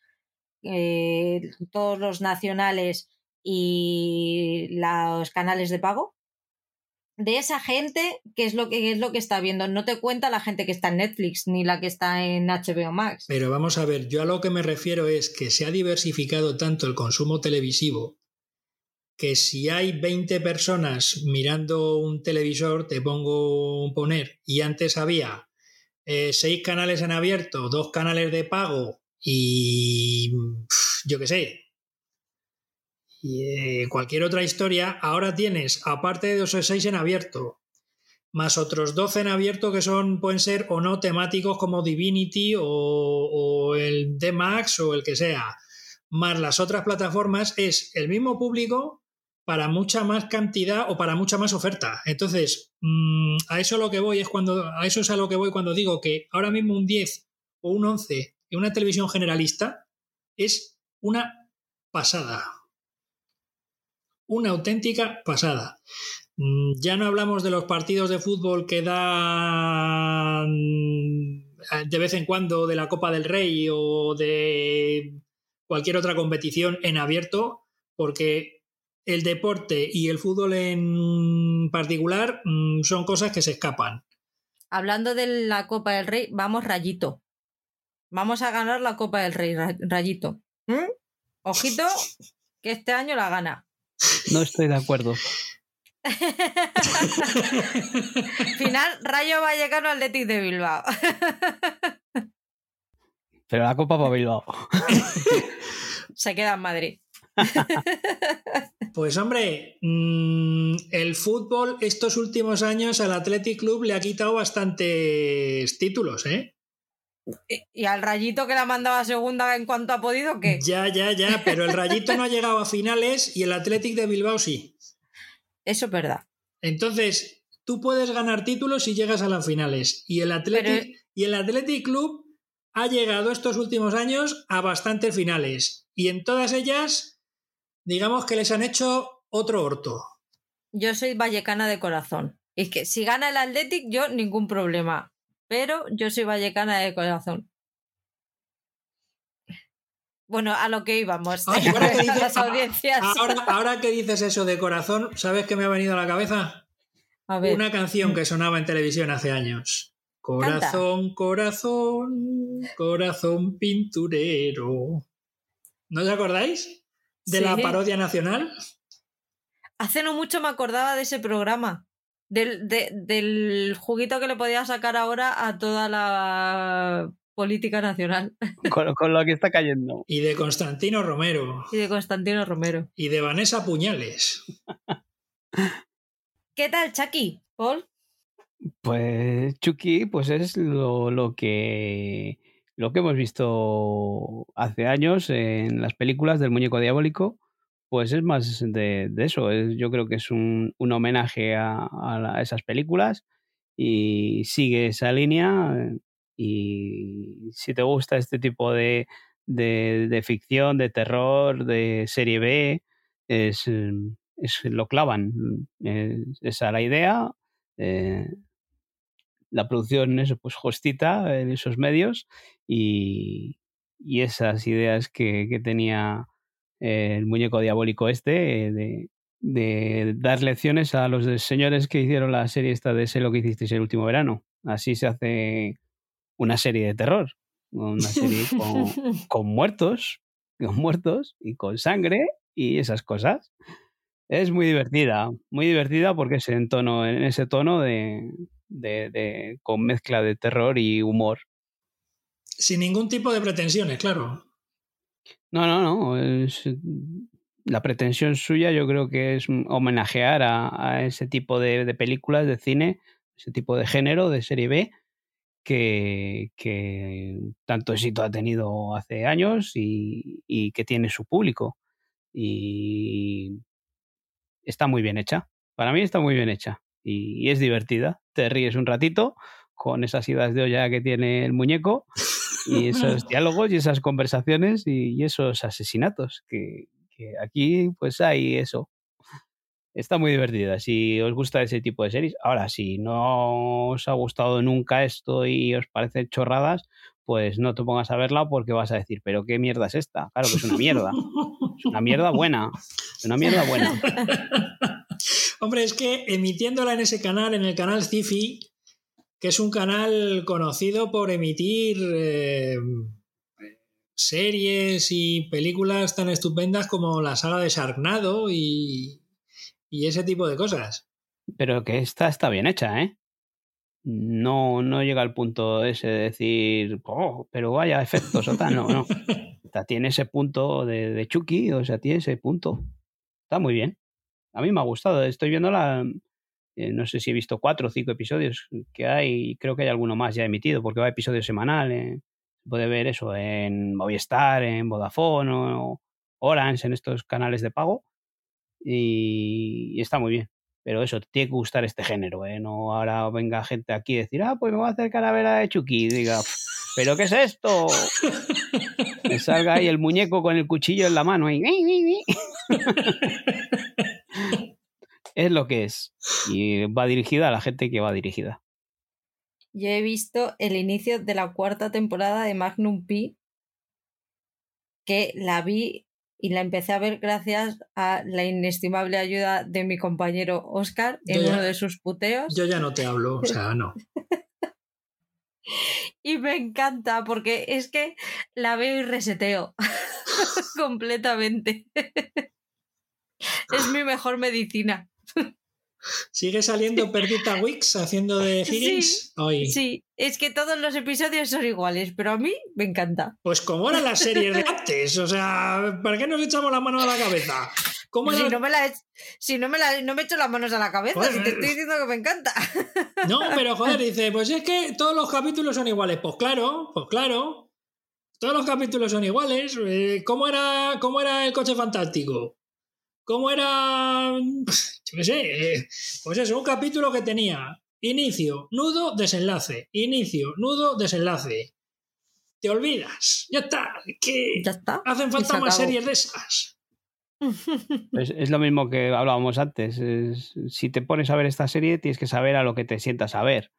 Speaker 1: eh, todos los nacionales y los canales de pago. De esa gente, ¿qué es lo que es lo que está viendo? No te cuenta la gente que está en Netflix ni la que está en HBO Max.
Speaker 2: Pero vamos a ver, yo a lo que me refiero es que se ha diversificado tanto el consumo televisivo que si hay 20 personas mirando un televisor, te pongo poner, y antes había eh, seis canales en abierto, dos canales de pago y yo qué sé, y eh, cualquier otra historia, ahora tienes, aparte de esos seis en abierto, más otros 12 en abierto que son, pueden ser o no temáticos como Divinity o, el D-Max o el que sea, más las otras plataformas, es el mismo público para mucha más cantidad o para mucha más oferta. Entonces, mmm, a eso lo que voy es cuando a eso es a lo que voy cuando digo que ahora mismo un 10 o un 11 en una televisión generalista es una pasada. Una auténtica pasada. Mm, ya no hablamos de los partidos de fútbol que dan eh, de vez en cuando de la Copa del Rey o de cualquier otra competición en abierto, porque el deporte y el fútbol en particular mm, son cosas que se escapan.
Speaker 1: Hablando de la Copa del Rey, vamos rayito. Vamos a ganar la Copa del Rey, rayito. ¿Mm? Ojito, que este año la gana.
Speaker 3: No estoy de acuerdo.
Speaker 1: Final, Rayo Vallecano Athletic de Bilbao.
Speaker 3: Pero la Copa para Bilbao.
Speaker 1: Se queda en Madrid.
Speaker 2: Pues hombre, mm, el fútbol estos últimos años al Athletic Club le ha quitado bastantes títulos, ¿eh?
Speaker 1: ¿Y al Rayito que la mandaba segunda en cuanto ha podido qué?
Speaker 2: Ya, ya, ya, pero el Rayito no ha llegado a finales y el Athletic de Bilbao sí.
Speaker 1: Eso es verdad.
Speaker 2: Entonces, tú puedes ganar títulos si llegas a las finales. Y el Athletic, y el Athletic Club ha llegado estos últimos años a bastantes finales. Y en todas ellas, digamos que les han hecho otro orto.
Speaker 1: Yo soy vallecana de corazón. Es que si gana el Athletic, yo ningún problema. Pero yo soy vallecana de corazón. Bueno, a lo que íbamos.
Speaker 2: ahora, que dices, ahora, que dices eso de corazón, ¿sabes qué me ha venido a la cabeza? Una canción que sonaba en televisión hace años. Corazón, corazón, corazón pinturero. ¿No os acordáis? De la parodia nacional.
Speaker 1: Hace no mucho me acordaba de ese programa. Del, del juguito que le podía sacar ahora a toda la política nacional.
Speaker 3: Con, lo que está cayendo.
Speaker 2: Y de Constantino Romero.
Speaker 1: Y de Constantino Romero.
Speaker 2: Y de Vanessa Puñales.
Speaker 1: ¿Qué tal, Chucky? ¿Paul?
Speaker 3: Pues Chucky, pues es lo, que lo que hemos visto hace años en las películas del muñeco diabólico, pues es más de, eso. yo creo que es un, homenaje a, esas películas y sigue esa línea y si te gusta este tipo de, de, ficción, de terror, de serie B, es, mm, es lo clavan. Es, esa la idea. Eh, la producción es pues justita en esos medios y, y esas ideas que, que tenía el muñeco diabólico este de, de, dar lecciones a los señores que hicieron la serie esta de Sé lo que hicisteis el último verano. Así se hace una serie de terror, una serie con, muertos, con muertos y con sangre y esas cosas. Es muy divertida, muy divertida porque es en tono, en ese tono de, de, con mezcla de terror y humor.
Speaker 2: Sin ningún tipo de pretensiones, claro.
Speaker 3: No, no, no. Es, la pretensión suya yo creo que es homenajear a, ese tipo de, de, películas de cine, ese tipo de género, de serie B, que, tanto éxito ha tenido hace años y, que tiene su público. Y está muy bien hecha. Para mí está muy bien hecha. Y, es divertida. Te ríes un ratito con esas idas de olla que tiene el muñeco y esos diálogos y esas conversaciones y, esos asesinatos. Que, que aquí pues hay eso está muy divertida. Si os gusta ese tipo de series, ahora si no os ha gustado nunca esto y os parece chorradas, pues no te pongas a verla porque vas a decir, pero qué mierda es esta. Claro que es una mierda. Es una mierda buena. Es una mierda buena.
Speaker 2: Hombre, es que emitiéndola en ese canal, en el canal Cifi, que es un canal conocido por emitir eh, series y películas tan estupendas como la saga de Sharknado y, y ese tipo de cosas.
Speaker 3: Pero que esta está bien hecha, ¿eh? No, no llega al punto ese de decir, oh, pero vaya efectos o tal, no, no. tiene ese punto de, de Chucky, o sea, tiene ese punto. Está muy bien. A mí me ha gustado. Estoy viendo la. Eh, no sé si he visto cuatro o cinco episodios que hay. Creo que hay alguno más ya emitido, porque va a episodio semanal. Eh. Puede ver eso en Movistar, en Vodafone o Orange, en estos canales de pago y, está muy bien. Pero eso, te tiene que gustar este género, ¿eh? No ahora venga gente aquí a decir, ah, pues me voy a hacer calavera de Chucky. Y diga, ¿pero qué es esto? que salga ahí el muñeco con el cuchillo en la mano. es lo que es. Y va dirigida a la gente que va dirigida.
Speaker 1: Yo he visto el inicio de la cuarta temporada de Magnum P, que la vi y la empecé a ver gracias a la inestimable ayuda de mi compañero Oscar en uno de sus puteos.
Speaker 2: Yo ya no te hablo, o sea, no.
Speaker 1: y me encanta porque es que la veo y reseteo completamente. es mi mejor medicina.
Speaker 2: ¿Sigue saliendo Perdita Wix haciendo de Higgins
Speaker 1: hoy? Sí, es que todos los episodios son iguales, pero a mí me encanta.
Speaker 2: Pues como eran las series de antes, o sea, ¿para qué nos echamos la mano a la cabeza?
Speaker 1: si, no me la, si no me la, no me echo las manos a la cabeza, si te estoy diciendo que me encanta.
Speaker 2: No, pero joder, dice, pues es que todos los capítulos son iguales. Pues claro, pues claro. Todos los capítulos son iguales. Eh, ¿Cómo era, cómo era el coche fantástico? ¿Cómo era? Yo qué sé. Eh, pues eso, un capítulo que tenía inicio, nudo, desenlace. Inicio, nudo, desenlace. Te olvidas. Ya está. ¿Qué?
Speaker 1: Ya está.
Speaker 2: Hacen falta más series de esas.
Speaker 3: Es, lo mismo que hablábamos antes. si te pones a ver esta serie, tienes que saber a lo que te sientas a ver.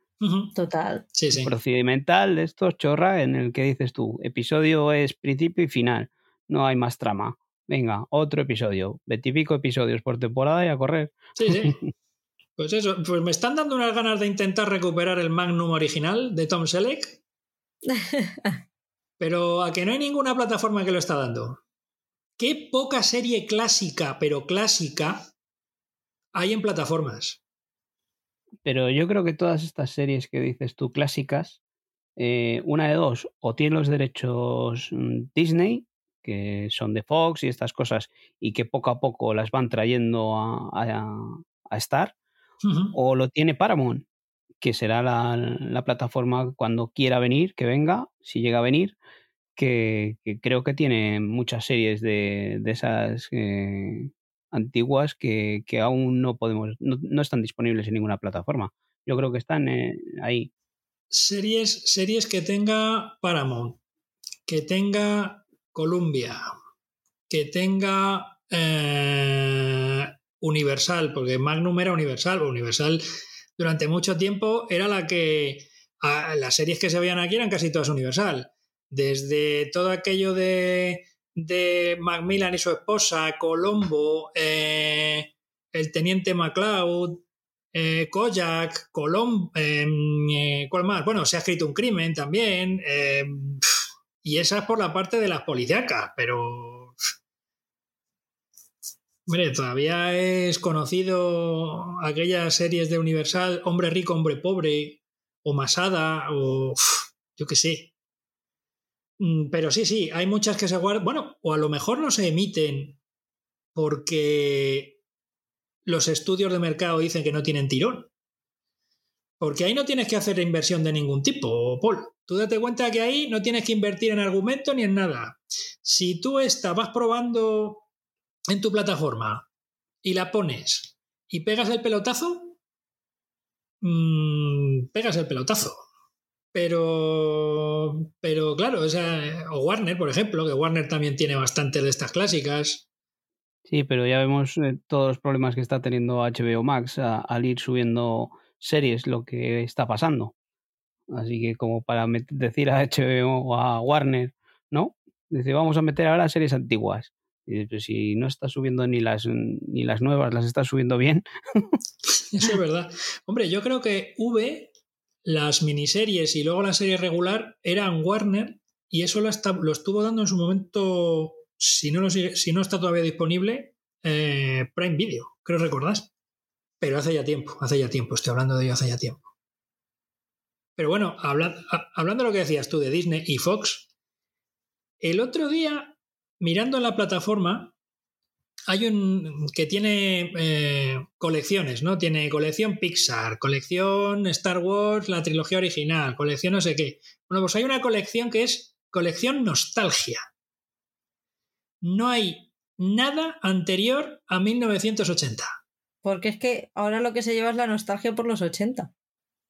Speaker 1: Total.
Speaker 2: Sí, sí.
Speaker 3: Procedimental de estos chorra en el que dices tú, episodio es principio y final, no hay más trama. Venga, otro episodio. Veintipico episodios por temporada y a correr.
Speaker 2: Sí, sí. Pues eso, pues me están dando unas ganas de intentar recuperar el Magnum original de Tom Selleck. Pero a que no hay ninguna plataforma que lo está dando. Qué poca serie clásica, pero clásica, hay en plataformas.
Speaker 3: Pero yo creo que todas estas series que dices tú clásicas, eh, una de dos, o tienen los derechos mm, Disney que son de Fox y estas cosas y que poco a poco las van trayendo a, a, Star, o lo tiene Paramount, que será la, plataforma cuando quiera venir, que venga, si llega a venir, que, creo que tiene muchas series de, de esas eh, antiguas que, que, aún no podemos, no, están disponibles en ninguna plataforma. Yo creo que están eh, ahí.
Speaker 2: Series, series que tenga Paramount, que tenga Columbia, que tenga eh, Universal, porque Magnum era Universal, Universal durante mucho tiempo era la que las series que se veían aquí eran casi todas Universal. Desde todo aquello de, de Macmillan y su esposa, Colombo, eh, el teniente MacLeod, eh, Kojak, em, ¿cuál más? Bueno, se ha escrito un crimen también. Y esa es por la parte de las policíacas, pero. Hombre, todavía es conocido aquellas series de Universal, Hombre Rico, Hombre Pobre, o Masada, o. yo qué sé. Mm, pero sí, sí, hay muchas que se guardan. Bueno, o a lo mejor no se emiten porque los estudios de mercado dicen que no tienen tirón. Porque ahí no tienes que hacer inversión de ningún tipo, Paul. Tú date cuenta que ahí no tienes que invertir en argumento ni en nada. Si tú esta vas probando en tu plataforma y la pones y pegas el pelotazo, mmm, pegas el pelotazo. Pero, pero claro, o Warner, por ejemplo, que Warner también tiene bastantes de estas clásicas.
Speaker 3: Sí, pero ya vemos eh, todos los problemas que está teniendo HBO Max al ir subiendo series lo que está pasando. Así que como para decir a HBO o a Warner, ¿no? Dice, vamos a meter ahora series antiguas. Y pues si no está subiendo ni las, ni las nuevas, las está subiendo bien.
Speaker 2: Eso es verdad. Hombre, yo creo que V, las miniseries y luego la serie regular eran Warner y eso lo, estuvo dando en su momento, si no, si no está todavía disponible, eh, Prime Video, creo recordás. Pero hace ya tiempo, hace ya tiempo, estoy hablando de ello hace ya tiempo. Pero bueno, hablando de lo que decías tú de Disney y Fox, el otro día, mirando en la plataforma, hay un que tiene eh, colecciones, ¿no? Tiene colección Pixar, colección Star Wars, la trilogía original, colección no sé qué. Bueno, pues hay una colección que es colección nostalgia. No hay nada anterior a 1980.
Speaker 1: Porque es que ahora lo que se lleva es la nostalgia por los 80.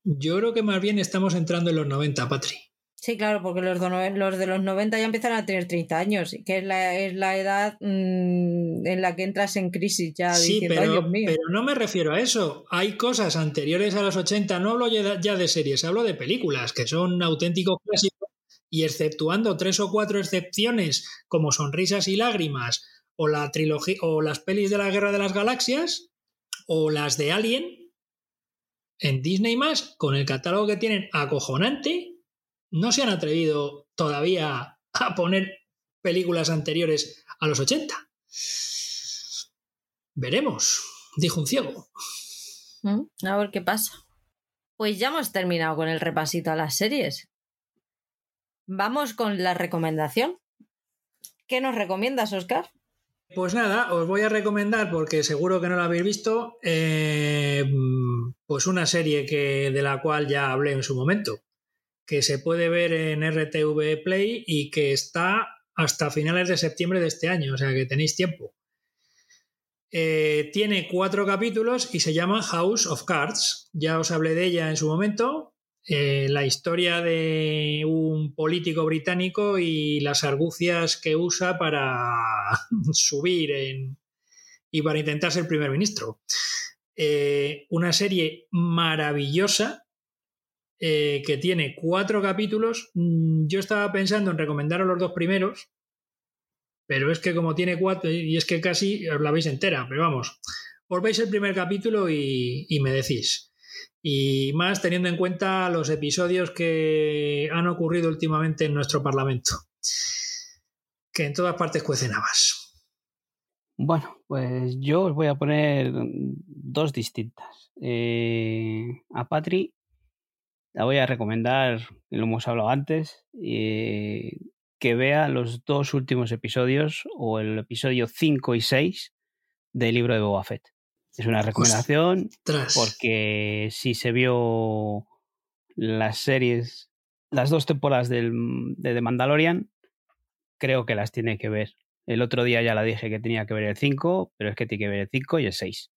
Speaker 2: Yo creo que más bien estamos entrando en los 90, Patri.
Speaker 1: Sí, claro, porque los de, los de los 90 ya empiezan a tener 30 años, que es la, es la edad mm, en la que entras en crisis ya
Speaker 2: Sí,
Speaker 1: diciendo, "Ay,
Speaker 2: pero,
Speaker 1: Dios mío".
Speaker 2: pero no me refiero a eso. Hay cosas anteriores a los 80, no hablo ya ya de series, hablo de películas, que son auténticos clásicos, y exceptuando tres o cuatro excepciones, como Sonrisas y Lágrimas, o la trilogía, o las pelis de la Guerra de las Galaxias, o las de Alien, en Disney más, con el catálogo que tienen acojonante, no se han atrevido todavía a poner películas anteriores a los 80. Veremos, dijo un ciego.
Speaker 1: ¿Mm? A ver qué pasa. Pues ya hemos terminado con el repasito a las series. Vamos con la recomendación. ¿Qué nos recomiendas, Oscar?
Speaker 2: Pues nada, os voy a recomendar, porque seguro que no la habéis visto, eh, pues una serie que, de la cual ya hablé en su momento, que se puede ver en RTV Play y que está hasta finales de septiembre de este año, o sea que tenéis tiempo. Eh, tiene cuatro capítulos y se llama House of Cards. Ya os hablé de ella en su momento. Eh, la historia de un político británico y las argucias que usa para subir en- y para intentar ser primer ministro. Eh, una serie maravillosa eh, que tiene cuatro capítulos. Mm, Yo estaba pensando en recomendaros los dos primeros, pero es que como tiene cuatro, y es que casi os la veis entera, pero vamos, os veis el primer capítulo y, y me decís. Y más teniendo en cuenta los episodios que han ocurrido últimamente en nuestro Parlamento, que en todas partes cuecen habas.
Speaker 3: Bueno, pues yo os voy a poner dos distintas. Eh, a Patri la voy a recomendar, lo hemos hablado antes, eh, que vea los dos últimos episodios o el episodio 5 y 6 del libro de Boba Fett. Es una recomendación porque si se vio las series, las dos temporadas del, de The Mandalorian, creo que las tiene que ver. El otro día ya la dije que tenía que ver el 5, pero es que tiene que ver el 5 y el 6.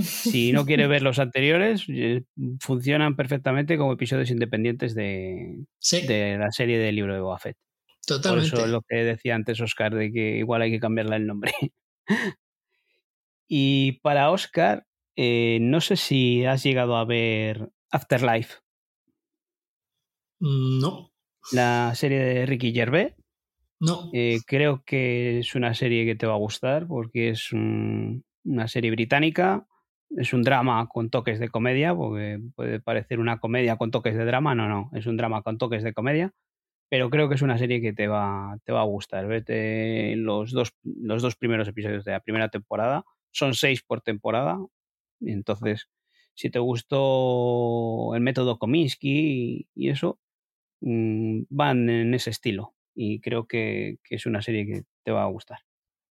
Speaker 3: Si no quiere ver los anteriores, eh, funcionan perfectamente como episodios independientes de,
Speaker 2: Sí,
Speaker 3: de la serie del libro de Boba Fett. Por
Speaker 2: totalmente.
Speaker 3: eso es lo que decía antes Oscar, de que igual hay que cambiarle el nombre. y para Oscar, eh, no sé si has llegado a ver Afterlife,
Speaker 2: Mm, No,
Speaker 3: la serie de Ricky Gervais.
Speaker 2: no.
Speaker 3: Eh, creo que es una serie que te va a gustar porque es un- una serie británica. Es un drama con toques de comedia, porque puede parecer una comedia con toques de drama. No, no, es un drama con toques de comedia. Pero creo que es una serie que te va, te va a gustar. Vete los dos, los dos primeros episodios de la primera temporada. Son seis por temporada. y Entonces, si te gustó el método Kominsky y, y eso, mm, van en ese estilo. Y creo que, que es una serie que te va a gustar.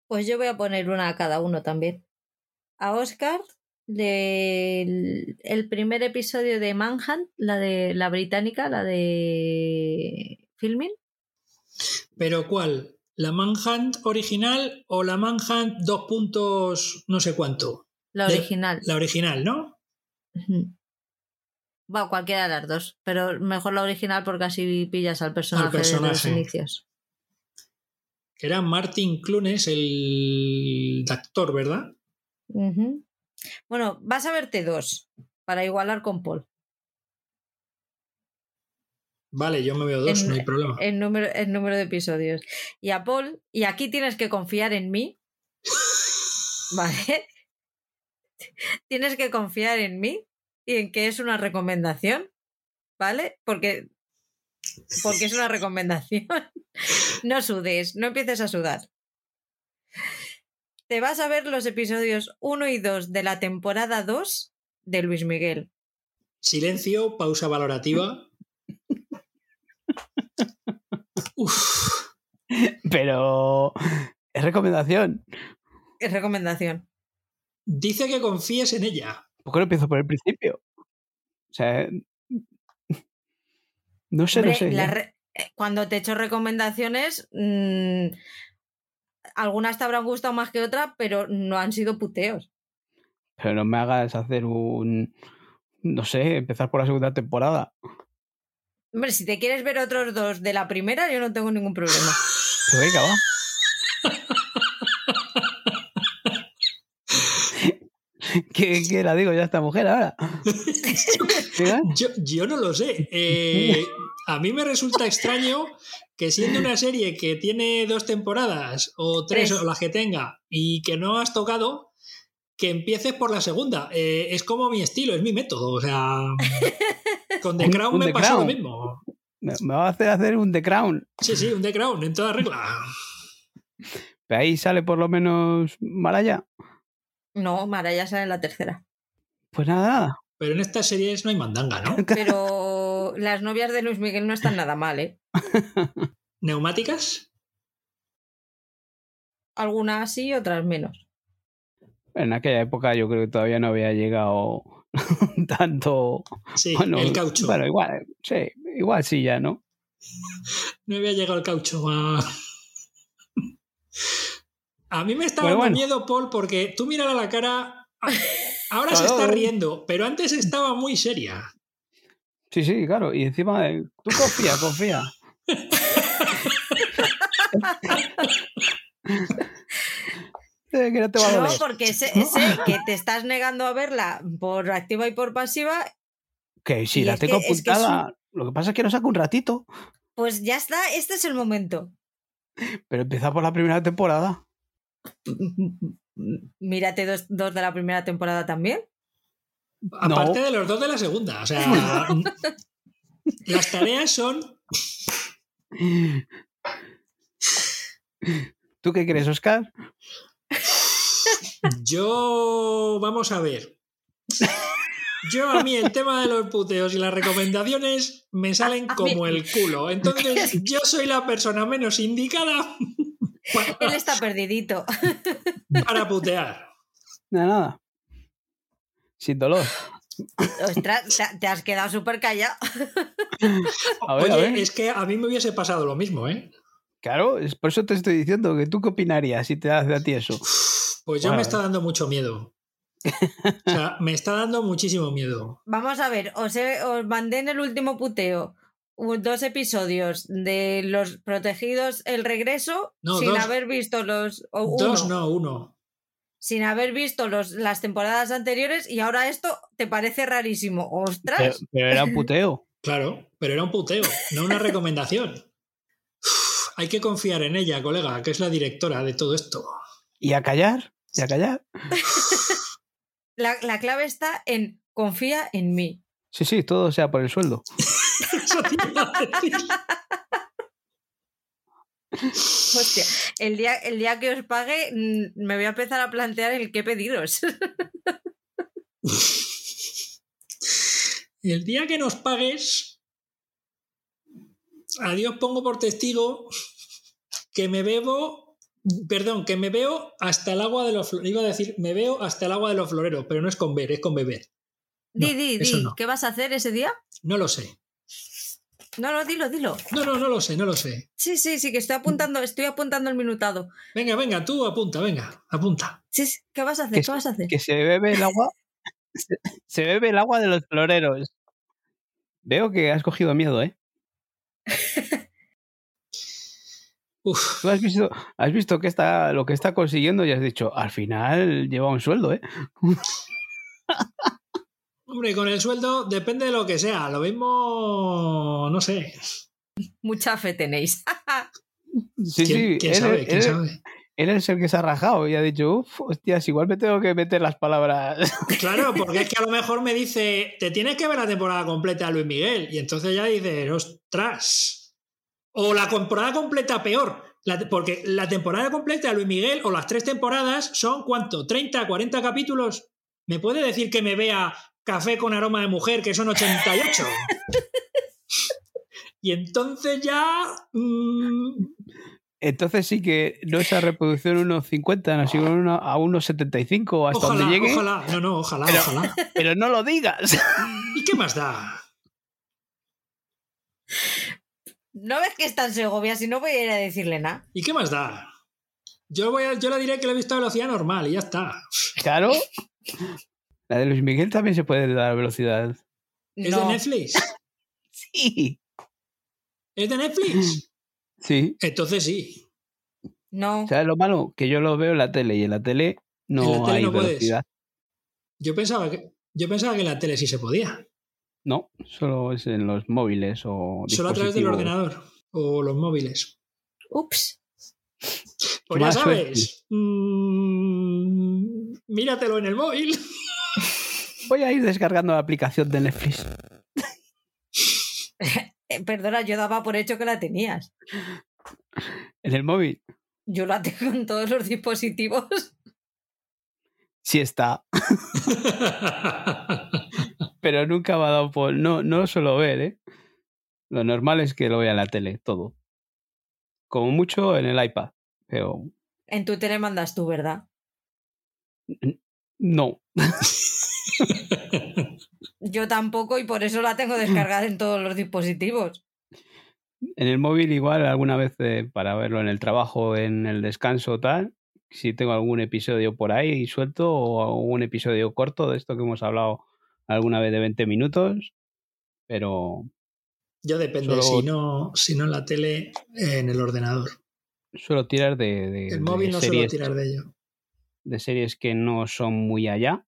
Speaker 1: Pues yo voy a poner una a cada uno también. A Oscar, del el primer episodio de Manhunt, la de la británica, la de Filming.
Speaker 2: ¿Pero cuál? ¿La Manhunt original o la Manhunt dos puntos no sé cuánto?
Speaker 1: La
Speaker 2: De-
Speaker 1: original.
Speaker 2: La original, ¿no?
Speaker 1: Ujú. Va, cualquiera de las dos, pero mejor la original porque así pillas al personaje, los
Speaker 2: personaje.
Speaker 1: inicios.
Speaker 2: Que era Martin Clunes, el actor, ¿verdad?
Speaker 1: Bueno, vas a verte dos para igualar con Paul.
Speaker 2: Vale, yo me veo dos,
Speaker 1: En-
Speaker 2: no hay problema.
Speaker 1: El número, el número de episodios. Y a Paul, y aquí tienes que confiar en mí. ¿Vale? tienes que confiar en mí y en que es una recomendación. ¿Vale? Porque, porque es una recomendación. no sudes, no empieces a sudar. Te vas a ver los episodios 1 y 2 de la temporada 2 de Luis Miguel.
Speaker 2: Silencio, pausa valorativa. Uf,
Speaker 3: Pero es recomendación.
Speaker 1: Es recomendación.
Speaker 2: dice que confíes en ella.
Speaker 3: ¿Por qué no empiezo por el principio? O sea, no sé, no
Speaker 1: Hombre,
Speaker 3: sé.
Speaker 1: la
Speaker 3: ya.
Speaker 1: re- eh, cuando te he hecho recomendaciones, mm, algunas te habrán gustado más que otras, pero no han sido puteos.
Speaker 3: Pero no me hagas hacer un. No sé, empezar por la segunda temporada.
Speaker 1: Hombre, si te quieres ver otros dos de la primera, yo no tengo ningún problema.
Speaker 3: Pues venga, va. ¿Qué, ¿Qué, la digo yo a esta mujer ahora?
Speaker 2: yo, no lo sé. Eh, a mí me resulta extraño que siendo una serie que tiene dos temporadas o tres, o las que tenga y que no has tocado, que empieces por la segunda. Eh, es como mi estilo, es mi método. O sea, con The Crown
Speaker 3: un
Speaker 2: me
Speaker 3: The
Speaker 2: pasó lo mismo.
Speaker 3: Me, me va a hacer hacer un The Crown.
Speaker 2: Sí, sí, un The Crown en toda regla.
Speaker 3: Pero ahí sale por lo menos Maraya.
Speaker 1: No, Maraya sale en la tercera.
Speaker 3: Pues nada, nada.
Speaker 2: Pero en estas series no hay mandanga, ¿no?
Speaker 1: Pero las novias de Luis Miguel no están nada mal, ¿eh?
Speaker 2: ¿Neumáticas?
Speaker 1: Algunas sí, otras menos.
Speaker 3: En aquella época yo creo que todavía no había llegado tanto.
Speaker 2: Sí,
Speaker 3: Bueno,
Speaker 2: el caucho.
Speaker 3: Bueno, igual, sí, igual sí ya, ¿no?
Speaker 2: No había llegado el caucho. A, a mí me está
Speaker 3: Bueno,
Speaker 2: dando
Speaker 3: bueno.
Speaker 2: miedo, Paul, porque tú mírala la cara. Ahora se está riendo, pero antes estaba muy seria.
Speaker 3: Sí, sí, claro. Y encima, eh, tú confía, confía. Eh, que no te va a
Speaker 1: No,
Speaker 3: doler.
Speaker 1: porque sé, sé que te estás negando a verla por activa y por pasiva,
Speaker 3: Que sí, la tengo
Speaker 1: que- es que es
Speaker 3: apuntada. Lo que pasa es que no saco un ratito.
Speaker 1: pues ya está, este es el momento.
Speaker 3: Pero empieza por la primera temporada.
Speaker 1: Mírate dos, dos de la primera temporada también.
Speaker 2: Aparte de los dos de la segunda. O sea, las tareas son.
Speaker 3: ¿Tú qué crees, Oscar?
Speaker 2: Yo. Vamos a ver. Yo a mí el tema de los puteos y las recomendaciones me salen como el culo. Entonces yo soy la persona menos indicada
Speaker 1: Él está perdidito.
Speaker 2: para putear.
Speaker 3: Nada, nada. Sin dolor.
Speaker 1: Ostras, te- has quedado súper callado.
Speaker 3: A ver,
Speaker 2: Oye,
Speaker 3: a ver.
Speaker 2: es que a mí me hubiese pasado lo mismo, ¿eh?
Speaker 3: Claro, es por eso te estoy diciendo que tú qué opinarías si te hace a ti eso.
Speaker 2: Pues ya
Speaker 3: Bueno.
Speaker 2: me está dando mucho miedo. O sea, me está dando muchísimo miedo.
Speaker 1: Vamos a ver, os, he- os mandé en el último puteo dos episodios de los protegidos el regreso
Speaker 2: No,
Speaker 1: sin
Speaker 2: dos.
Speaker 1: haber visto los o uno,
Speaker 2: Dos, no, uno.
Speaker 1: sin haber visto los, las temporadas anteriores y ahora esto te parece rarísimo.
Speaker 3: Pero,
Speaker 1: Ostras,
Speaker 3: pero era un puteo.
Speaker 2: Claro, pero era un puteo, no una recomendación. Uf, hay que confiar en ella, colega, que es la directora de todo esto.
Speaker 3: ¿Y a callar? ¿Y a callar?
Speaker 1: la, la clave está en confía en mí.
Speaker 3: Sí, sí, todo sea por el sueldo.
Speaker 2: Eso te iba a decir.
Speaker 1: Hostia, el día, el día que os pague mm, me voy a empezar a plantear el qué pediros.
Speaker 2: El día que nos pagues, a Dios pongo por testigo que me bebo, perdón, que me veo hasta el agua de los floreros. Iba a decir, me veo hasta el agua de los floreros, pero no es con ver, es con beber. No,
Speaker 1: di, di, di,
Speaker 2: no.
Speaker 1: ¿qué vas a hacer ese día?
Speaker 2: No lo sé.
Speaker 1: No, no, dilo, dilo.
Speaker 2: No, no, no lo sé, no lo sé.
Speaker 1: Sí, sí, sí, que estoy apuntando, estoy apuntando el minutado.
Speaker 2: Venga, venga, tú apunta, venga, apunta.
Speaker 1: Sí, sí, ¿qué vas a hacer?
Speaker 3: Que
Speaker 1: ¿Qué vas a hacer?
Speaker 3: Que se bebe el agua. Se, se bebe el agua de los floreros. Veo que has cogido miedo, ¿eh?
Speaker 2: Uf,
Speaker 3: Tú has visto, has visto que está, lo que está consiguiendo y has dicho, al final lleva un sueldo, ¿eh?
Speaker 2: hombre, con el sueldo depende de lo que sea. Lo mismo, no sé.
Speaker 1: Mucha fe tenéis.
Speaker 3: Sí,
Speaker 2: ¿Quién,
Speaker 3: sí.
Speaker 2: quién
Speaker 3: él,
Speaker 2: sabe?
Speaker 3: él-
Speaker 2: ¿Quién sabe?
Speaker 3: él es el que se ha rajado y ha dicho, uff, hostias, igual me tengo que meter las palabras.
Speaker 2: Claro, porque es que a lo mejor me dice, te tienes que ver la temporada completa de Luis Miguel. Y entonces ya dices, ostras. O la temporada completa peor. La porque la temporada completa de Luis Miguel o las tres temporadas son ¿cuánto? ¿30, 40 capítulos? ¿Me puede decir que me vea Café con aroma de mujer, que son 88? y entonces ya... mm,
Speaker 3: Entonces sí que no esa reproducción unos 50, no, sino a unos 75 hasta
Speaker 2: ojalá,
Speaker 3: donde llegue.
Speaker 2: ojalá. No, no, ojalá,
Speaker 3: Pero-
Speaker 2: ojalá.
Speaker 3: Pero no lo digas.
Speaker 2: ¿Y qué más da?
Speaker 1: ¿No ves que está en Segovia? Si no voy a ir a decirle nada.
Speaker 2: ¿Y qué más da? Yo, voy a- yo le diré que le he visto a velocidad normal y ya está.
Speaker 3: Claro. La de Luis Miguel también se puede dar a velocidad.
Speaker 2: ¿Es
Speaker 1: No.
Speaker 2: de Netflix?
Speaker 3: Sí.
Speaker 2: ¿Es de Netflix?
Speaker 3: Sí.
Speaker 2: Entonces sí.
Speaker 1: No.
Speaker 3: ¿Sabes lo malo? Que yo lo veo en la tele y en la tele no
Speaker 2: En la tele
Speaker 3: hay
Speaker 2: no puedes.
Speaker 3: velocidad.
Speaker 2: Yo pensaba que, yo pensaba que en la tele sí se podía.
Speaker 3: No, solo es en los móviles o.
Speaker 2: Solo a través del ordenador o los móviles.
Speaker 1: Ups.
Speaker 2: Pues ya sabes. mm, míratelo en el móvil.
Speaker 3: Voy a ir descargando la aplicación de Netflix.
Speaker 1: Eh, perdona, yo daba por hecho que la tenías.
Speaker 3: En el móvil.
Speaker 1: Yo la tengo en todos los dispositivos.
Speaker 3: Sí está. Pero nunca me ha dado por. No, no lo suelo ver, ¿eh? Lo normal es que lo vea en la tele, todo. Como mucho en el iPad. Pero
Speaker 1: En tu tele mandas tú, ¿verdad?
Speaker 3: no.
Speaker 1: Yo tampoco y por eso la tengo descargada en todos los dispositivos.
Speaker 3: En el móvil igual alguna vez eh, para verlo en el trabajo, en el descanso tal, si tengo algún episodio por ahí suelto o algún episodio corto de esto que hemos hablado alguna vez de 20 minutos, pero
Speaker 2: Yo depende,
Speaker 3: Solo-
Speaker 2: si, no, si no en la tele, en el ordenador.
Speaker 3: suelo tirar de, de-
Speaker 2: El
Speaker 3: de
Speaker 2: móvil no suelo
Speaker 3: series,
Speaker 2: tirar de ello.
Speaker 3: de series que no son muy allá,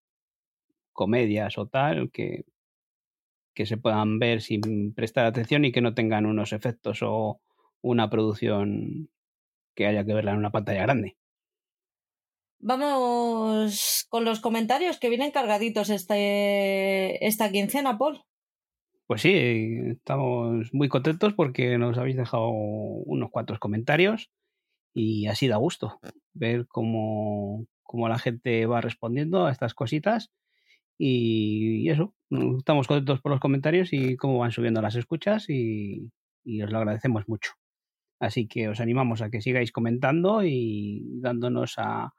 Speaker 3: comedias o tal, que, que se puedan ver sin prestar atención y que no tengan unos efectos o una producción que haya que verla en una pantalla grande.
Speaker 1: Vamos con los comentarios que vienen cargaditos este, esta quincena, Paul.
Speaker 3: Pues sí, estamos muy contentos porque nos habéis dejado unos cuantos comentarios y así da gusto ver cómo, cómo la gente va respondiendo a estas cositas y, eso, estamos contentos por los comentarios y cómo van subiendo las escuchas y, y os lo agradecemos mucho. Así que os animamos a que sigáis comentando y dándonos a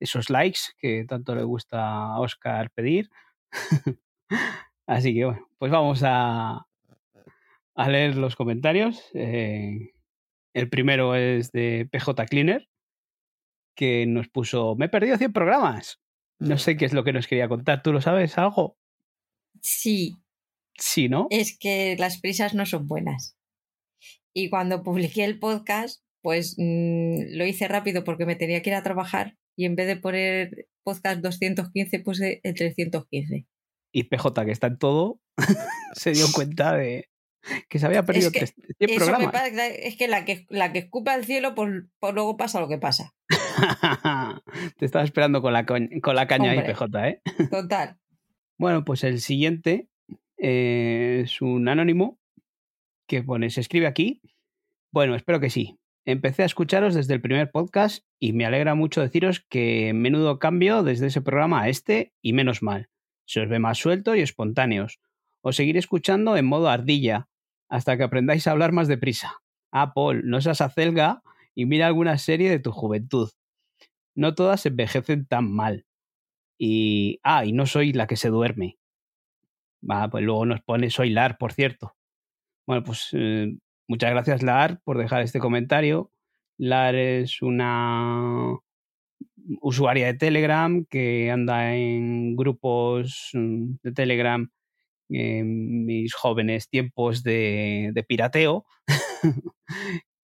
Speaker 3: esos likes que tanto le gusta a Oscar pedir. Así que bueno, pues vamos a, a leer los comentarios. Eh, el primero es de PJ Cleaner, que nos puso, me he perdido 100 programas. No sé qué es lo que nos quería contar. ¿Tú lo sabes algo?
Speaker 1: Sí,
Speaker 3: Sí, ¿no?
Speaker 1: es que las prisas no son buenas. Y cuando publiqué el podcast, pues mm, lo hice rápido porque me tenía que ir a trabajar y en vez de poner podcast 215 puse el 315.
Speaker 3: Y PJ, que está en todo, se dio cuenta de que se había perdido
Speaker 1: que
Speaker 3: 100
Speaker 1: Eso me
Speaker 3: programas.
Speaker 1: pasa, es que la que, la que escupe al cielo, pues, pues luego pasa lo que pasa.
Speaker 3: Te estaba esperando con la, con la caña ahí,
Speaker 1: Hombre.
Speaker 3: PJ, ¿eh?
Speaker 1: Total.
Speaker 3: Bueno, pues el siguiente eh, es un anónimo que pone, se escribe aquí. Bueno, espero que sí. Empecé a escucharos desde el primer podcast y me alegra mucho deciros que menudo cambio desde ese programa a este y menos mal. Se os ve más suelto y espontáneos. Os seguiré escuchando en modo ardilla hasta que aprendáis a hablar más deprisa. Ah, Paul, no seas acelga y mira alguna serie de tu juventud. No todas envejecen tan mal. Y. Ah, y no soy la que se duerme. Va, pues luego nos pone soy Lar, por cierto. Bueno, pues eh, muchas gracias, Lar, por dejar este comentario. Lar es una usuaria de Telegram que anda en grupos mm, de Telegram en mis jóvenes tiempos de, de pirateo,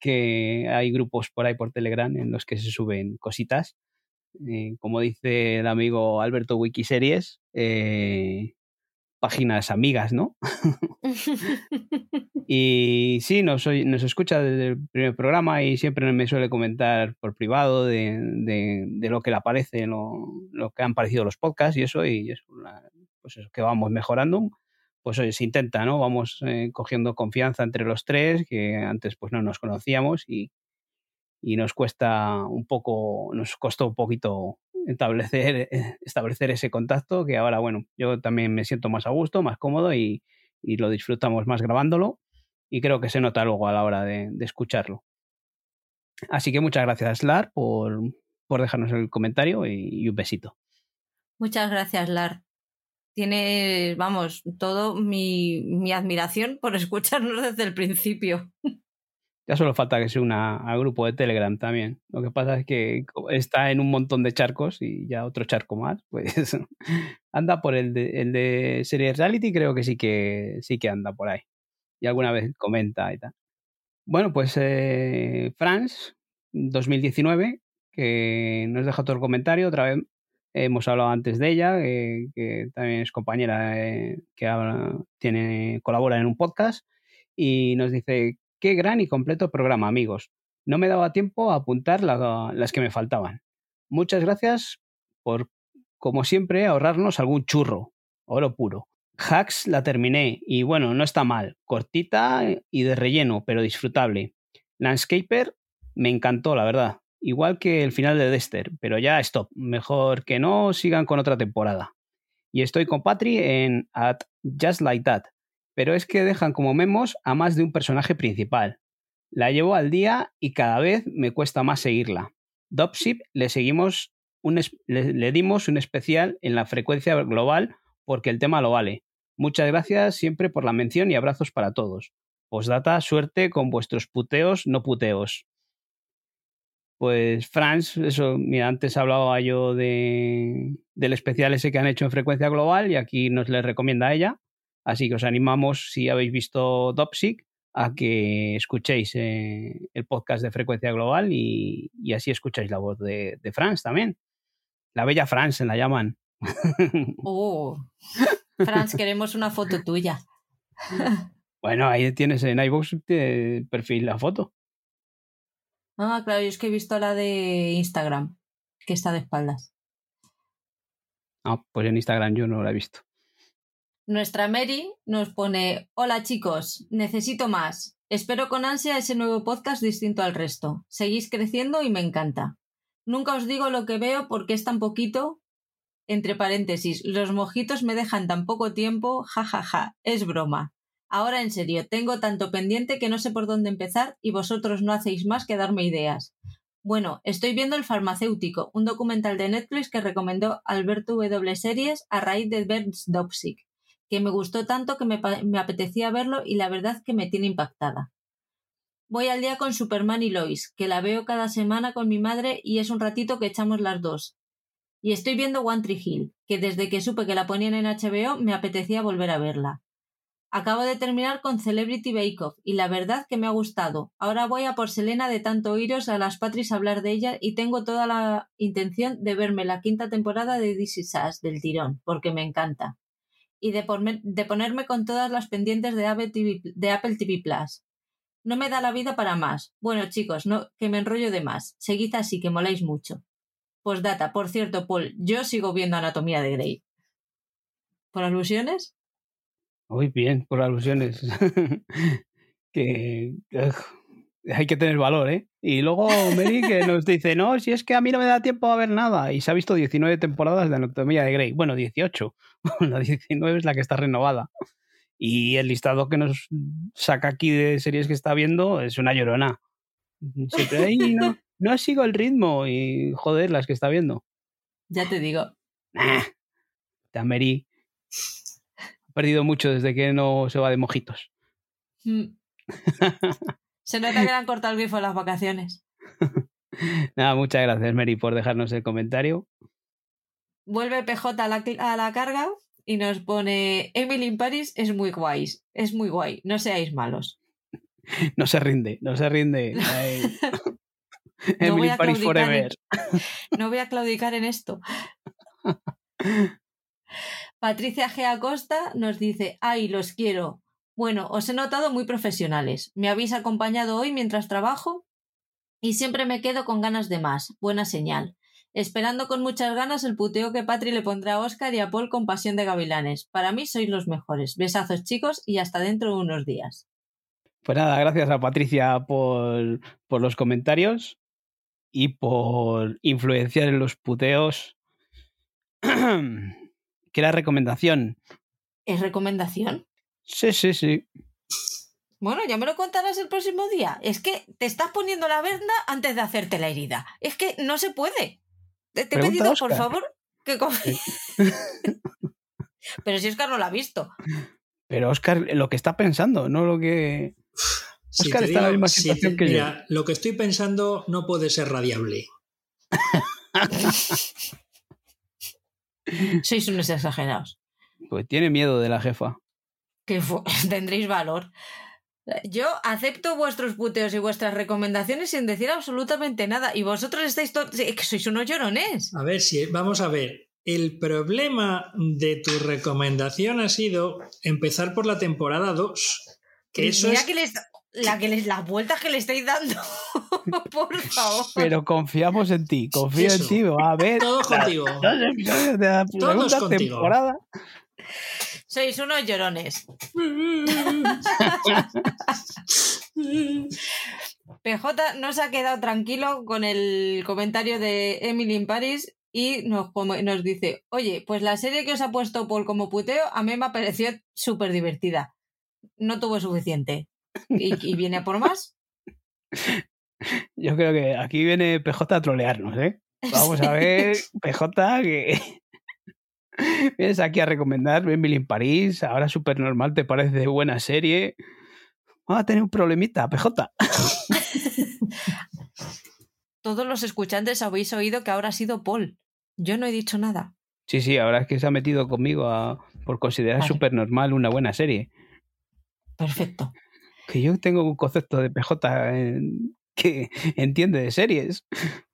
Speaker 3: que hay grupos por ahí por Telegram en los que se suben cositas. Eh, como dice el amigo Alberto Wikiseries, eh, páginas amigas, ¿no? Y sí, nos, nos escucha desde el primer programa y siempre me suele comentar por privado de, de- de lo que le aparece, lo, lo que han parecido los podcasts y eso, y pues eso, que vamos mejorando. Pues oye, se intenta, ¿no? Vamos eh, cogiendo confianza entre los tres, que antes pues no nos conocíamos y, y nos cuesta un poco, nos costó un poquito establecer, eh, establecer ese contacto, que ahora, bueno, yo también me siento más a gusto, más cómodo y, y lo disfrutamos más grabándolo y creo que se nota luego a la hora de, escucharlo. Así que muchas gracias, Lar, por, por dejarnos el comentario y, y un besito.
Speaker 1: Muchas gracias, Lar. Tienes, vamos, todo mi, mi admiración por escucharnos desde el principio.
Speaker 3: Ya solo falta que se una al grupo de Telegram también. Lo que pasa es que está en un montón de charcos y ya otro charco más, pues anda por el de, el de Series Reality, creo que sí que sí que anda por ahí. Y alguna vez comenta y tal. Bueno, pues eh, Franz, 2019, que nos deja otro comentario otra vez hemos hablado antes de ella, que también es compañera que tiene, colabora en un podcast, y nos dice, qué gran y completo programa, amigos. No me daba tiempo a apuntar las que me faltaban. Muchas gracias por, como siempre, ahorrarnos algún churro, oro puro. Hacks la terminé y bueno, no está mal, cortita y de relleno, pero disfrutable. Landscaper me encantó, la verdad. Igual que el final de Dexter, pero ya stop. Mejor que no sigan con otra temporada. Y estoy con Patri en At Just Like That, pero es que dejan como memos a más de un personaje principal. La llevo al día y cada vez me cuesta más seguirla. Dopsip le seguimos un le, dimos un especial en la frecuencia global porque el tema lo vale. Muchas gracias siempre por la mención y abrazos para todos. Postdata, suerte con vuestros puteos no puteos. Pues Franz, eso, mira, antes hablaba yo de, del especial ese que han hecho en frecuencia global y aquí nos le recomienda a ella. Así que os animamos, si habéis visto Dopsic, a que escuchéis eh, el podcast de frecuencia global y, así escucháis la voz de, de Franz también. La bella Franz la llaman.
Speaker 1: Oh, Franz, queremos una foto tuya.
Speaker 3: Bueno, ahí tienes en iVoox de perfil la foto.
Speaker 1: Ah, claro, yo es que he visto la de Instagram, que está de espaldas.
Speaker 3: Ah, pues en Instagram yo no la he visto.
Speaker 1: Nuestra Mary nos pone, hola chicos, necesito más. Espero con ansia ese nuevo podcast distinto al resto. Seguís creciendo y me encanta. Nunca os digo lo que veo porque es tan poquito. Entre paréntesis, los mojitos me dejan tan poco tiempo, jajaja, ja, ja, es broma. Ahora en serio, tengo tanto pendiente que no sé por dónde empezar y vosotros no hacéis más que darme ideas. Bueno, estoy viendo El farmacéutico, un documental de Netflix que recomendó Alberto W. Series a raíz de Bert's Dopsic, que me gustó tanto que me, me, apetecía verlo y la verdad que me tiene impactada. Voy al día con Superman y Lois, que la veo cada semana con mi madre y es un ratito que echamos las dos. Y estoy viendo One Tree Hill, que desde que supe que la ponían en HBO me apetecía volver a verla. Acabo de terminar con Celebrity Bake Off y la verdad que me ha gustado. Ahora voy a por Selena de tanto oíros a las Patris hablar de ella y tengo toda la intención de verme la quinta temporada de This Is Us del tirón, porque me encanta. Y de, de ponerme con todas las pendientes de Apple, TV, Plus. No me da la vida para más. Bueno, chicos, que me enrollo de más. Seguid así, que moláis mucho. Pues data, por cierto, Paul, yo sigo viendo Anatomía de Grey. ¿Por alusiones?
Speaker 3: Muy bien, por alusiones. que hay que tener valor, ¿eh? Y luego Mary que nos dice, no, si es que a mí no me da tiempo a ver nada. Y se ha visto 19 temporadas de Anatomía de Grey. Bueno, 18. La 19 es la que está renovada. Y el listado que nos saca aquí de series que está viendo es una llorona. Siempre no, no sigo el ritmo y joder, las que está viendo.
Speaker 1: Ya te digo.
Speaker 3: Nah, Mary perdido mucho desde que no se va de mojitos.
Speaker 1: Mm. se nota que le han cortado el grifo en las vacaciones.
Speaker 3: Nada, muchas gracias, Mary, por dejarnos el comentario.
Speaker 1: Vuelve PJ a la, a la carga y nos pone Emily in Paris es muy guay, es muy guay, no seáis malos.
Speaker 3: No se rinde, no se rinde. Emily in Paris forever.
Speaker 1: no voy a claudicar en esto. Patricia G. Acosta nos dice, ay, los quiero. Bueno, os he notado muy profesionales. Me habéis acompañado hoy mientras trabajo y siempre me quedo con ganas de más. Buena señal. Esperando con muchas ganas el puteo que Patri le pondrá a Oscar y a Paul con pasión de gavilanes. Para mí sois los mejores. Besazos chicos y hasta dentro de unos días.
Speaker 3: Pues nada, gracias a Patricia por, por los comentarios y por influenciar en los puteos que era recomendación.
Speaker 1: ¿Es recomendación?
Speaker 3: Sí, sí, sí.
Speaker 1: Bueno, ya me lo contarás el próximo día. Es que te estás poniendo la venda antes de hacerte la herida. Es que no se puede. Te, he pedido, por favor, que Pero si Oscar no lo ha visto.
Speaker 3: Pero Oscar, lo que está pensando, no lo que.
Speaker 2: Oscar está en la misma situación que mira, Lo que estoy pensando no puede ser radiable.
Speaker 1: Sois unos exagerados.
Speaker 3: Pues tiene miedo de la jefa.
Speaker 1: Que tendréis valor. Yo acepto vuestros puteos y vuestras recomendaciones sin decir absolutamente nada. Y vosotros estáis todos. Es que sois unos llorones.
Speaker 2: A ver si. Vamos a ver. El problema de tu recomendación ha sido empezar por la temporada 2. Que eso
Speaker 1: Mira
Speaker 2: es.
Speaker 1: que les, la que les, las vueltas que le estáis dando. Por favor.
Speaker 3: Pero confiamos en ti, confío
Speaker 2: Eso.
Speaker 3: en ti. A ver,
Speaker 2: Todos contigo. Todos contigo.
Speaker 3: temporada.
Speaker 1: Sois unos llorones. PJ no se ha quedado tranquilo con el comentario de Emily in Paris y nos, nos dice, oye, pues la serie que os ha puesto Paul como puteo a mí me ha parecido súper divertida. No tuvo suficiente. ¿Y, y viene a por más?
Speaker 3: Yo creo que aquí viene PJ a trolearnos, ¿eh? Vamos a ver, PJ, que vienes aquí a recomendar Emily in París, ahora súper normal, te parece buena serie. Vamos a tener un problemita, PJ.
Speaker 1: Todos los escuchantes habéis oído que ahora ha sido Paul. Yo no he dicho nada.
Speaker 3: Sí, sí, ahora es que se ha metido conmigo a- por considerar
Speaker 1: Vale.
Speaker 3: súper normal una buena serie.
Speaker 1: Perfecto.
Speaker 3: Que yo tengo un concepto de PJ en- que entiende de series.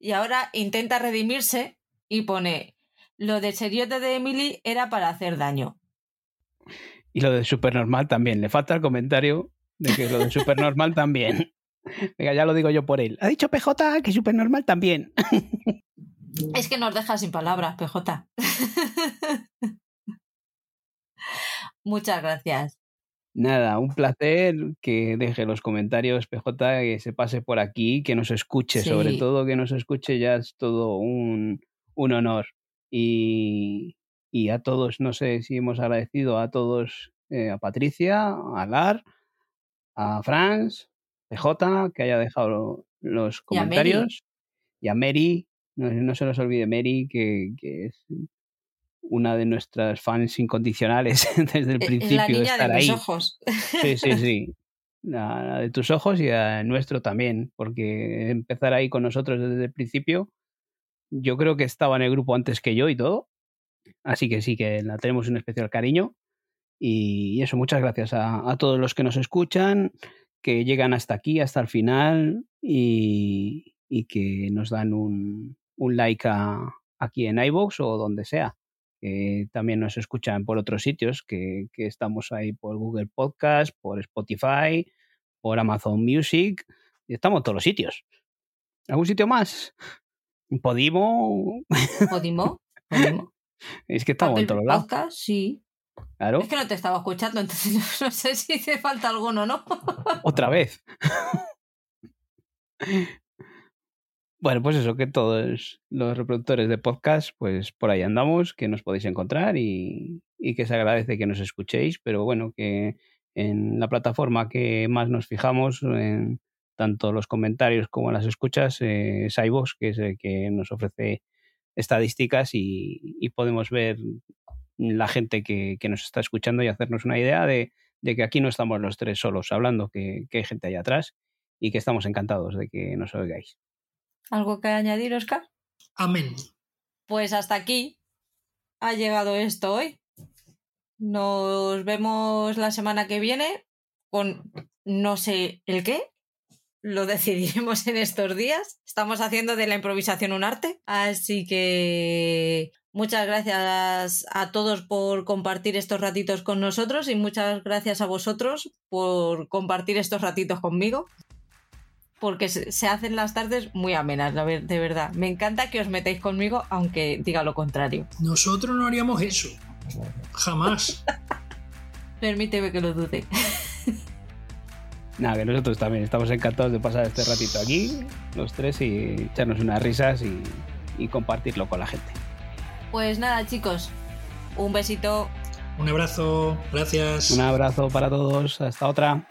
Speaker 1: Y ahora intenta redimirse y pone, lo de seriote de Emily era para hacer daño.
Speaker 3: Y lo de Supernormal también. Le falta el comentario de que lo de Supernormal también. Venga, ya lo digo yo por él. Ha dicho PJ que Supernormal también.
Speaker 1: Es que nos deja sin palabras, PJ. Muchas gracias.
Speaker 3: Nada, un placer que deje los comentarios PJ, que se pase por aquí, que nos escuche,
Speaker 1: Sí.
Speaker 3: sobre todo que nos escuche ya es todo un, un honor. Y, y a todos, no sé si hemos agradecido a todos, eh, a Patricia, a Lar, a Franz, PJ, que haya dejado los
Speaker 1: Y a Mary.
Speaker 3: comentarios, y a Mary, no, no se nos olvide Mary, que, que es una de nuestras fans incondicionales desde el
Speaker 1: Es
Speaker 3: principio
Speaker 1: la niña
Speaker 3: estar
Speaker 1: de mis
Speaker 3: ahí.
Speaker 1: ojos.
Speaker 3: Sí, sí, sí. La, la de tus ojos y la nuestro también, porque empezar ahí con nosotros desde el principio, yo creo que estaba en el grupo antes que yo y todo, así que sí que la tenemos un especial cariño. Y eso, muchas gracias a, todos los que nos escuchan, que llegan hasta aquí, hasta el final y, y que nos dan un, un like a- aquí en iVoox o donde sea que también nos escuchan por otros sitios, que, que estamos ahí por Google Podcast, por Spotify, por Amazon Music, estamos en todos los sitios. ¿Algún sitio más? Podimo,
Speaker 1: ¿Podimo? Podimo.
Speaker 3: es que estamos en todos lados,
Speaker 1: Podcast, sí.
Speaker 3: claro,
Speaker 1: Es que no te estaba escuchando, entonces no, sé si te falta alguno no.
Speaker 3: otra vez. Bueno, pues eso, que todos los reproductores de podcast, pues por ahí andamos, que nos podéis encontrar y, y que se agradece que nos escuchéis, pero bueno, que en la plataforma que más nos fijamos, en tanto los comentarios como las escuchas, eh, es que es el que nos ofrece estadísticas y, y podemos ver la gente que, que nos está escuchando y hacernos una idea de, de que aquí no estamos los tres solos hablando, que, que hay gente ahí atrás y que estamos encantados de que nos oigáis.
Speaker 1: ¿Algo que añadir, Oscar?
Speaker 2: Amén.
Speaker 1: Pues hasta aquí ha llegado esto hoy. Nos vemos la semana que viene con no sé el qué. Lo decidiremos en estos días. Estamos haciendo de la improvisación un arte. Así que muchas gracias a todos por compartir estos ratitos con nosotros y muchas gracias a vosotros por compartir estos ratitos conmigo. Porque se hacen las tardes muy amenas, de verdad. Me encanta que os metáis conmigo, aunque diga lo contrario.
Speaker 2: Nosotros no haríamos eso. Jamás.
Speaker 1: Permíteme que lo dude.
Speaker 3: Nada, que nosotros también estamos encantados de pasar este ratito aquí, los tres, y echarnos unas risas y, y compartirlo con la gente.
Speaker 1: Pues nada, chicos. Un besito.
Speaker 2: Un abrazo. Gracias.
Speaker 3: Un abrazo para todos, hasta otra.